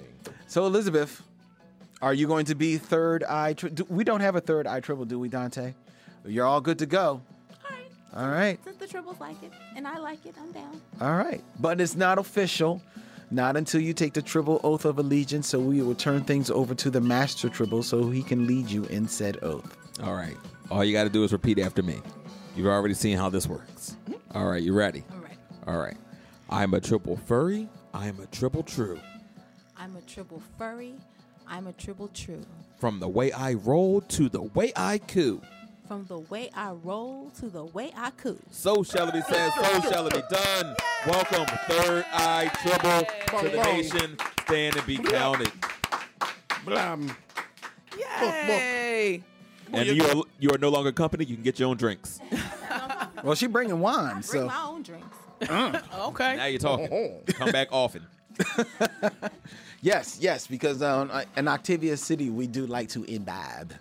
So Elizabeth, are you going to be third eye? Tri- do, we don't have a third eye tribble, do we, Dante? You're all good to go. All right. Since the tribbles like it and I like it, I'm down. All right. But it's not official. Not until you take the tribble oath of allegiance. So we will turn things over to the master tribble so he can lead you in said oath. All right. All you got to do is repeat after me. You've already seen how this works. Mm-hmm. All right. You ready? All right. All right. I'm a tribble furry. I'm a tribble true. I'm a tribble furry. I'm a tribble true. From the way I roll to the way I coo. From the way I roll to the way I coo. So shall it be said, so shall it be done. Welcome, third eye tribble to the nation. Stand and be counted. Blam. Yay! And you are you are no longer company. You can get your own drinks. Well, she bringing wine, Bring so my own drinks. okay. Now you're talking. Come back often. yes, yes, because um, in Octavia City we do like to imbibe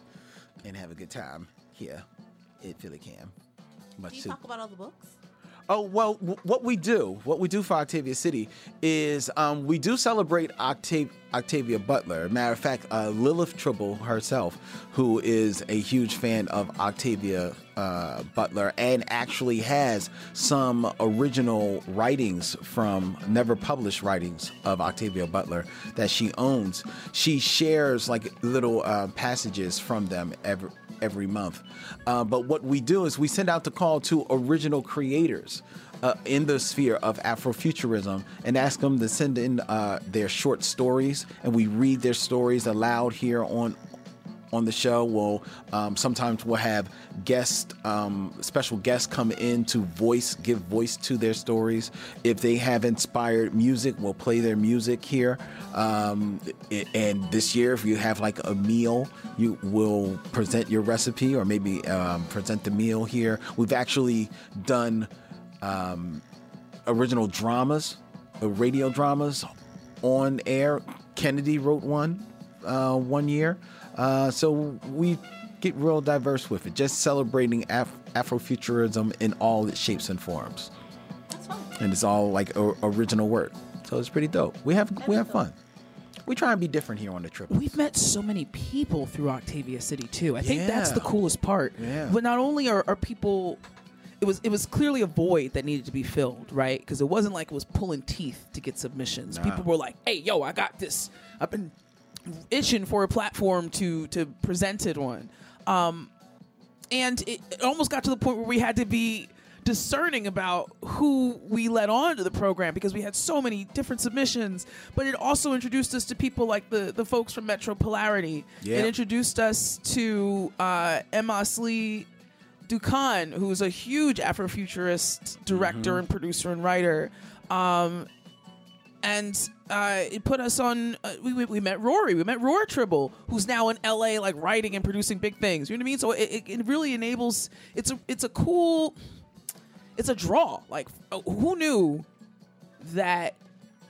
and have a good time here at Philly Cam. Much Do you to talk about all the books? Oh well, what we do, what we do for Octavia City is um, we do celebrate Octav- Octavia Butler. Matter of fact, uh, Lilith Tribble herself, who is a huge fan of Octavia uh, Butler and actually has some original writings from never published writings of Octavia Butler that she owns. She shares like little uh, passages from them every every month. Uh, but what we do is we send out the call to original creators uh, in the sphere of Afrofuturism and ask them to send in uh, their short stories, and we read their stories aloud here on on the show. We'll um, sometimes we'll have guest um, special guests come in to voice give voice to their stories. If they have inspired music, we'll play their music here. Um, and this year, if you have like a meal, you will present your recipe or maybe um, present the meal here. We've actually done um, original dramas, uh, radio dramas on air. Kennedy wrote one uh, one year. Uh, so we get real diverse with it, just celebrating Af- Afrofuturism in all its shapes and forms. And it's all like o- original work. So it's pretty dope. We have we have fun. We try and be different here on the trip. We've met so many people through Octavia City too. I think that's the coolest part. Yeah. But not only are, are people it was it was clearly a void that needed to be filled, right? Because it wasn't like it was pulling teeth to get submissions. Nah. People were like, "Hey, yo, I got this. I've been itching for a platform to to present it on." Um, and it, it almost got to the point where we had to be discerning about who we let on to the program because we had so many different submissions but it also introduced us to people like the the folks from Metropolarity Yeah. it introduced us to uh, Emos Lee Dukan, who's a huge Afrofuturist director Mm-hmm. and producer and writer. Um, and uh, it put us on. Uh, we, we, we met Rory. We met Roar Tribble, who's now in LA, like writing and producing big things. You know what I mean? So it, it, it really enables. It's a it's a cool. It's a draw. Like uh, who knew that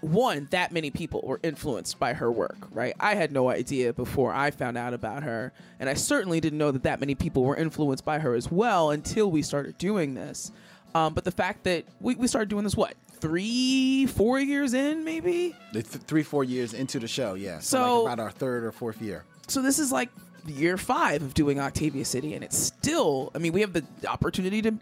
one that many people were influenced by her work right i had no idea before i found out about her and i certainly didn't know that that many people were influenced by her as well until we started doing this um, but the fact that we, we started doing this what three four years in maybe th- three four years into the show, yeah. So, So- like about our third or fourth year. so this is like year five of doing Octavia City, and it's still. I mean, we have the opportunity to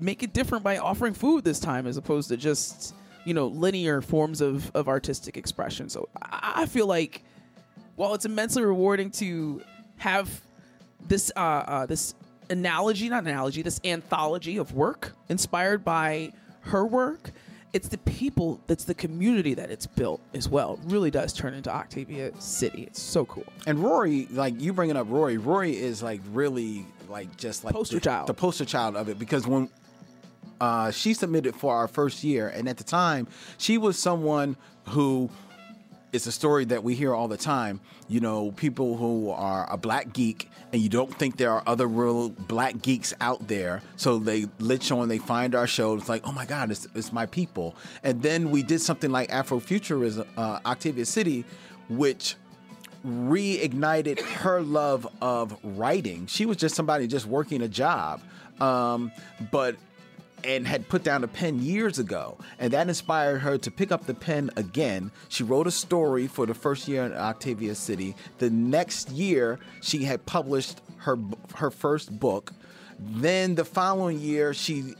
make it different by offering food this time, as opposed to just you know linear forms of of artistic expression. So I, I feel like while it's immensely rewarding to have this uh, uh, this analogy, not analogy, this anthology of work inspired by her work, it's the people, that's the community that it's built as well. It really does turn into Octavia City. It's so cool. And Rory, like you bringing up Rory, Rory is like really like just like Poster the, child. the poster child of it because when uh, she submitted for our first year, and at the time she was someone who it's a story that we hear all the time. You know, people who are a black geek and you don't think there are other real black geeks out there. So they lit on, they find our show. It's like, oh my God, it's, it's my people. And then we did something like Afrofuturism, uh, Octavia City, which reignited her love of writing. She was just somebody just working a job. Um, but and had put down a pen years ago, and that inspired her to pick up the pen again. She wrote a story for the first year in Octavia City. The next year, she had published her her first book. Then the following year, she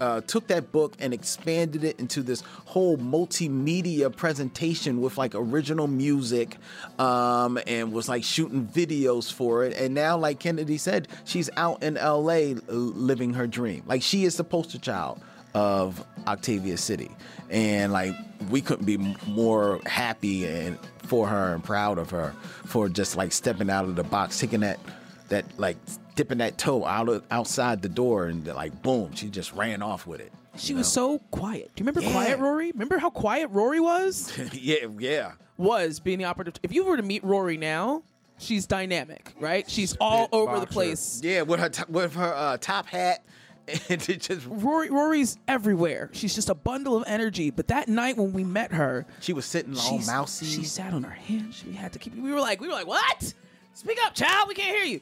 uh, took that book and expanded it into this whole multimedia presentation with like original music um, and was like shooting videos for it. And now, like Kennedy said, she's out in LA living her dream. Like she is the poster child of Octavia City. And like we couldn't be more happy and for her and proud of her for just like stepping out of the box, taking that that like dipping that toe out of, outside the door and like boom, she just ran off with it. She was so quiet. Do you remember quiet Rory? Remember how quiet Rory was? yeah, yeah. Was being the operative. If you were to meet Rory now, she's dynamic, right? She's all over the place. Yeah, with her t- with her uh, top hat. And just Rory, Rory's everywhere. She's just a bundle of energy. But that night when we met her, she was sitting all mousy. She sat on her hands. She had to keep. We were like, we were like, what? Speak up, child. We can't hear you.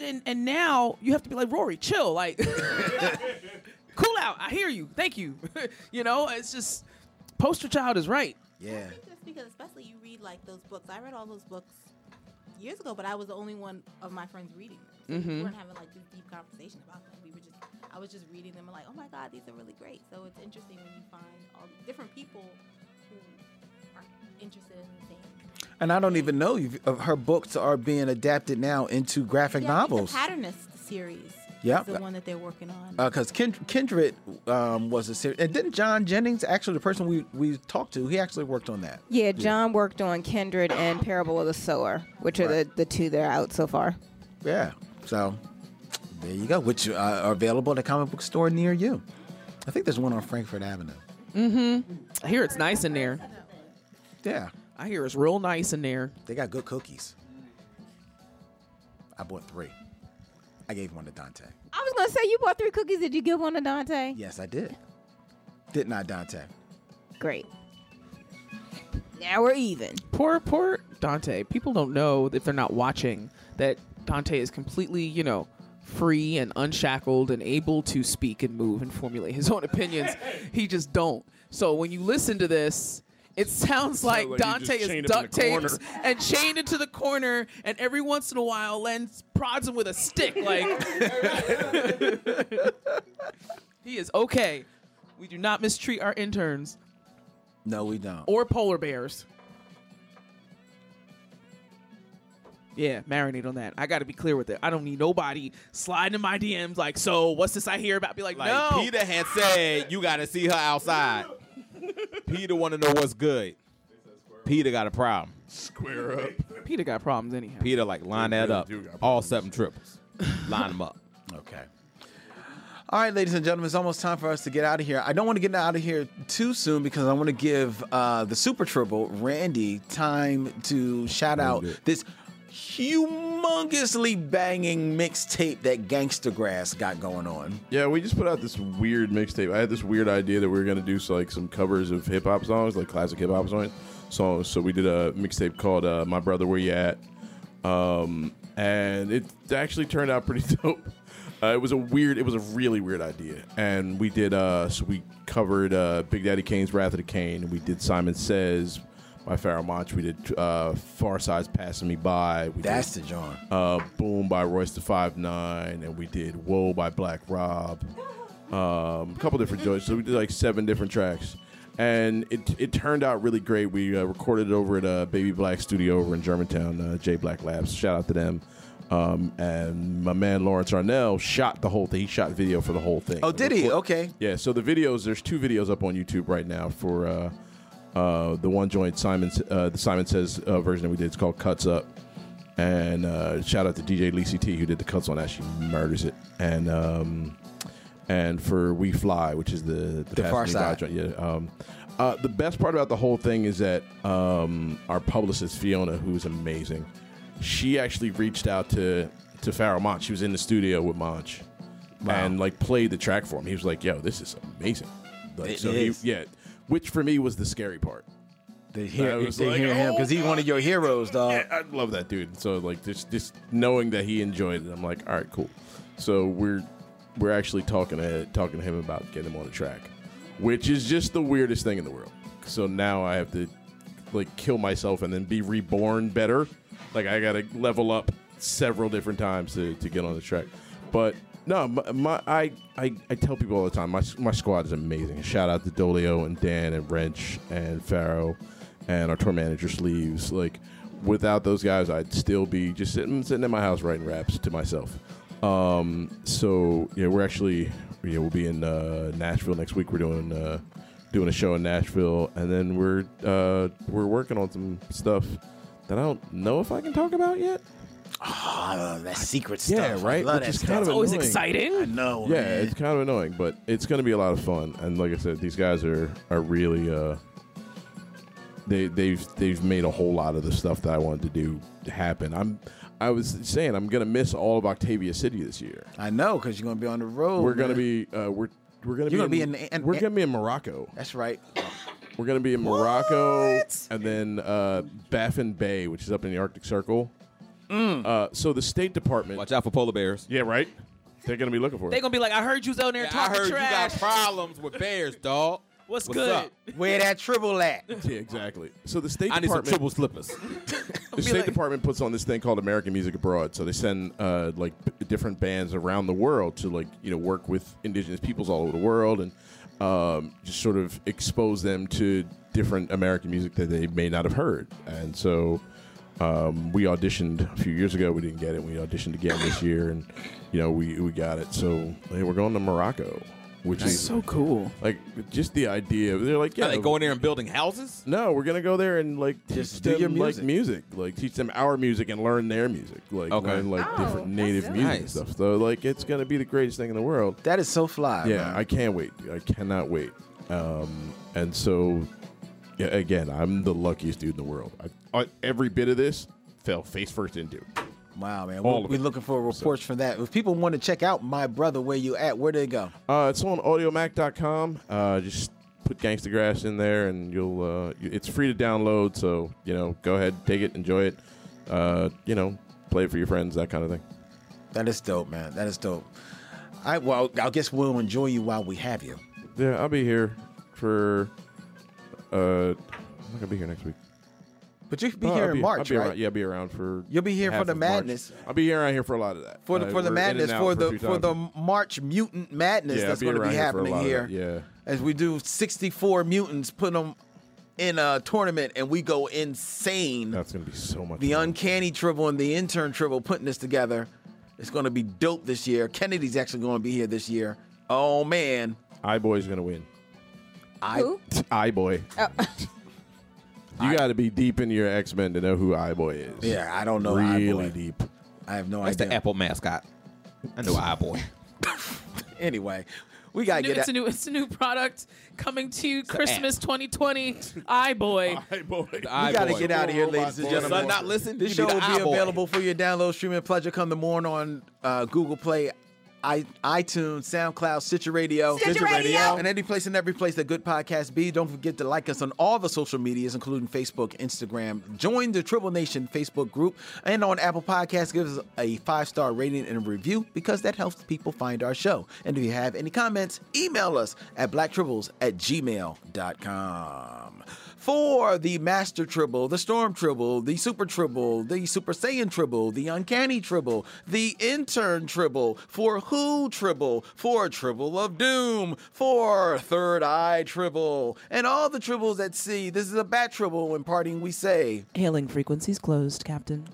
And, and now you have to be like Rory, chill, like cool out. I hear you. Thank you. you know, it's just poster child is right. Yeah. Just because, especially you read like those books. I read all those books years ago, but I was the only one of my friends reading them. So We Mhm. weren't having like this deep conversation about them. We were just, I was just reading them and like, oh my god, these are really great. So it's interesting when you find all these different people who are interested in the same. And I don't even know if if her books are being adapted now into graphic Yeah, novels. The Patternist series. Yep. Is the one that they're working on. Because Kend- Kindred um, was a series, and didn't John Jennings, actually the person we we talked to, he actually worked on that. Yeah, John worked on Kindred and Parable of the Sower, which are the, the two that are out so far. Yeah. So there you go, which uh, are available at a comic book store near you. I think there's one on Frankford Avenue. Mm-hmm. I hear it's nice in there. Yeah. I hear it's real nice in there. They got good cookies. I bought three. I gave one to Dante. I was gonna say you bought three cookies. Did you give one to Dante? Yes, I did. Didn't I, Dante? Great. Now we're even. Poor, poor Dante. People don't know if they're not watching that Dante is completely, you know, free and unshackled and able to speak and move and formulate his own opinions. He just don't. So when you listen to this, it sounds like like Dante is chained him in duct taped and chained into the corner, and every once in a while, Len prods him with a stick. Like he is okay. We do not mistreat our interns No, we don't. or polar bears. Yeah, marinate on that. I got to be clear with it. I don't need nobody sliding in my DMs like, so what's this I hear about? Be like, Like no. Peter had said, you got to see her outside. Peter want to know what's good. Peter got a problem. Square up. Peter got problems anyhow. Peter like line that up. All seven tribbles. line them up. Okay. All right, ladies and gentlemen, it's almost time for us to get out of here. I don't want to get out of here too soon because I want to give uh, the Super Tribble, Randy, time to shout out this humongously banging mixtape that Gangsta Grass got going on. Yeah, we just put out this weird mixtape. I had this weird idea that we were gonna do so, like some covers of hip hop songs, like classic hip hop songs. So, so we did a mixtape called uh, "My Brother, Where You At," um, and it actually turned out pretty dope. Uh, it was a weird, it was a really weird idea, and we did. Uh, so we covered uh, Big Daddy Kane's "Wrath of the Kane," and we did Simon Says by Pharoahe Monch. We did uh, Pharcyde's "Passing Me By." We That's did, the John. uh, Boom by Royce the Five Nine, and we did Whoa by Black Rob. Um, a couple different joints. So we did like seven different tracks. and it it turned out really great. We uh, recorded it over at uh, Baby Black Studio over in Germantown, uh, J Black Labs. Shout out to them. Um, and my man Lawrence Arnell shot the whole thing. He shot video for the whole thing. Oh, did he? Okay. Yeah. So the videos, there's two videos up on YouTube right now for uh, uh, the one joint Simon uh, the Simon Says uh, version that we did. It's called Cuts Up. And uh, shout out to DJ Lacey T who did the cuts on that. She murders it. And um, and for We Fly, which is the the, The Pharcyde. joint. Yeah. Um, uh, the best part about the whole thing is that um, our publicist Fiona, who's amazing, she actually reached out to to Pharoahe Monch. She was in the studio with Monch and like played the track for him. He was like, "Yo, this is amazing." Like, It so is. He, yeah, which for me was the scary part. They hear, I they was hear like, him because he's one of your oh, heroes, dog. Yeah, I love that dude. So like just just knowing that he enjoyed it, I'm like, all right, cool. So we're we're actually talking to talking to him about getting him on the track, which is just the weirdest thing in the world. So now I have to like kill myself and then be reborn better. Like I gotta level up several different times to, to get on the track. But no, my, my I, I I tell people all the time, my my squad is amazing. Shout out to Dolio and Dan and Rench and Pharaoh and our tour manager Sleeves. Like without those guys, I'd still be just sitting sitting in my house writing raps to myself. Um, so yeah, we're actually yeah we'll be in uh, Nashville next week. We're doing uh, doing a show in Nashville, and then we're uh, we're working on some stuff that I don't know if I can talk about yet. Oh, that secret stuff. I right. Which that is kind of It's always annoying. exciting. I know. Yeah, man. it's kind of annoying, but it's going to be a lot of fun. And like I said, these guys are are really uh, they they've they've made a whole lot of the stuff that I wanted to do happen. I'm I was saying I'm going to miss all of Octavia City this year. I know because you're gonna be on the road. we're going to man. be uh, we're we're going to You're be, gonna be in, in- in- we're going to be in Morocco. That's right. We're going to be in Morocco and then uh, Baffin Bay, which is up in the Arctic Circle. Mm. Uh, so the State Department. Watch out for polar bears. Yeah, right. They're going to be looking for They're gonna be like, I heard you was out there I talking heard trash. you got problems with bears, dog. What's, What's good? up? Where that tribble at? Yeah, exactly. So the State I need some Department. tribble slippers. the State Department puts on this thing called American Music Abroad. So they send uh, like b- different bands around the world to like you know work with indigenous peoples all over the world and um, just sort of expose them to different American music that they may not have heard. And so um, we auditioned a few years ago. We didn't get it. We auditioned again this year, and you know we we got it. So hey, we're going to Morocco, which That's is so cool. Like just the idea. They're like, yeah, Are they going there and building houses? no, we're gonna go there and like Just teach do them your like music, like teach them our music and learn their music, like Okay. learn like Oh, different native that's music and nice. stuff. So like it's gonna be the greatest thing in the world. That is so fly. yeah, man. I can't wait. I cannot wait. Um, and so yeah, again, I'm the luckiest dude in the world. I, I, every bit of this fell face first into. Wow, man. All We're, we're looking for reports from that. If people want to check out my brother, where you at? Where do they go? Uh, it's on audiomack.com. Uh, just put Gangsta Grass in there, and you'll. Uh, it's free to download, so you know, go ahead, take it, enjoy it. Uh, you know, play it for your friends, that kind of thing. That is dope, man. That is dope. I well, I guess we'll enjoy you while we have you. Yeah, I'll be here for. Uh, I'm not gonna be here next week. But you can be Oh, here I'll in I'll March, be right? Around, yeah, I'll be around for. You'll be here for the of March. madness. I'll be here around here for a lot of that. For the Uh, the madness, and for the for the. March mutant madness Yeah, that's going to be here for a happening lot of here. yeah. As we do 64 mutants, put them in a tournament, and we go insane. That's gonna be so much. The fun. uncanny tribble and the intern tribble putting this together. It's going to be dope this year. Kennedy's actually going to be here this year. Oh man, I boy's gonna win. I Who? I boy. Oh. You got to be deep into your X Men to know who I boy is. yeah, I don't know. really iBoy. deep. I have no idea. That's idea. the Apple mascot. I know I boy. Anyway, we gotta New- get it's out. a new it's a new product coming to Christmas 2020. I boy. I boy. We gotta get out of here, ladies and gentlemen. Son, gentlemen. not listen. This You show will be eye boy. available for your download, streaming pleasure. Come the morning on uh, Google Play, I, iTunes, SoundCloud, Stitcher Radio, Stitcher Radio. and any place and every place that good podcasts be. Don't forget to like us on all the social medias, including Facebook, Instagram. Join the Tribble Nation Facebook group, and on Apple Podcasts, give us a five star rating and a review because that helps people find our show. And if you have any comments, email us at blacktribbles at gmail.com. For the Master Tribble, the Storm Tribble, the Super Tribble, the Super Saiyan Tribble, the Uncanny Tribble, the Intern Tribble, for Who Tribble, for Tribble of Doom, for Third Eye Tribble, and all the Tribbles at sea. This is a Bat Tribble. In parting, we say. Hailing frequencies closed, Captain.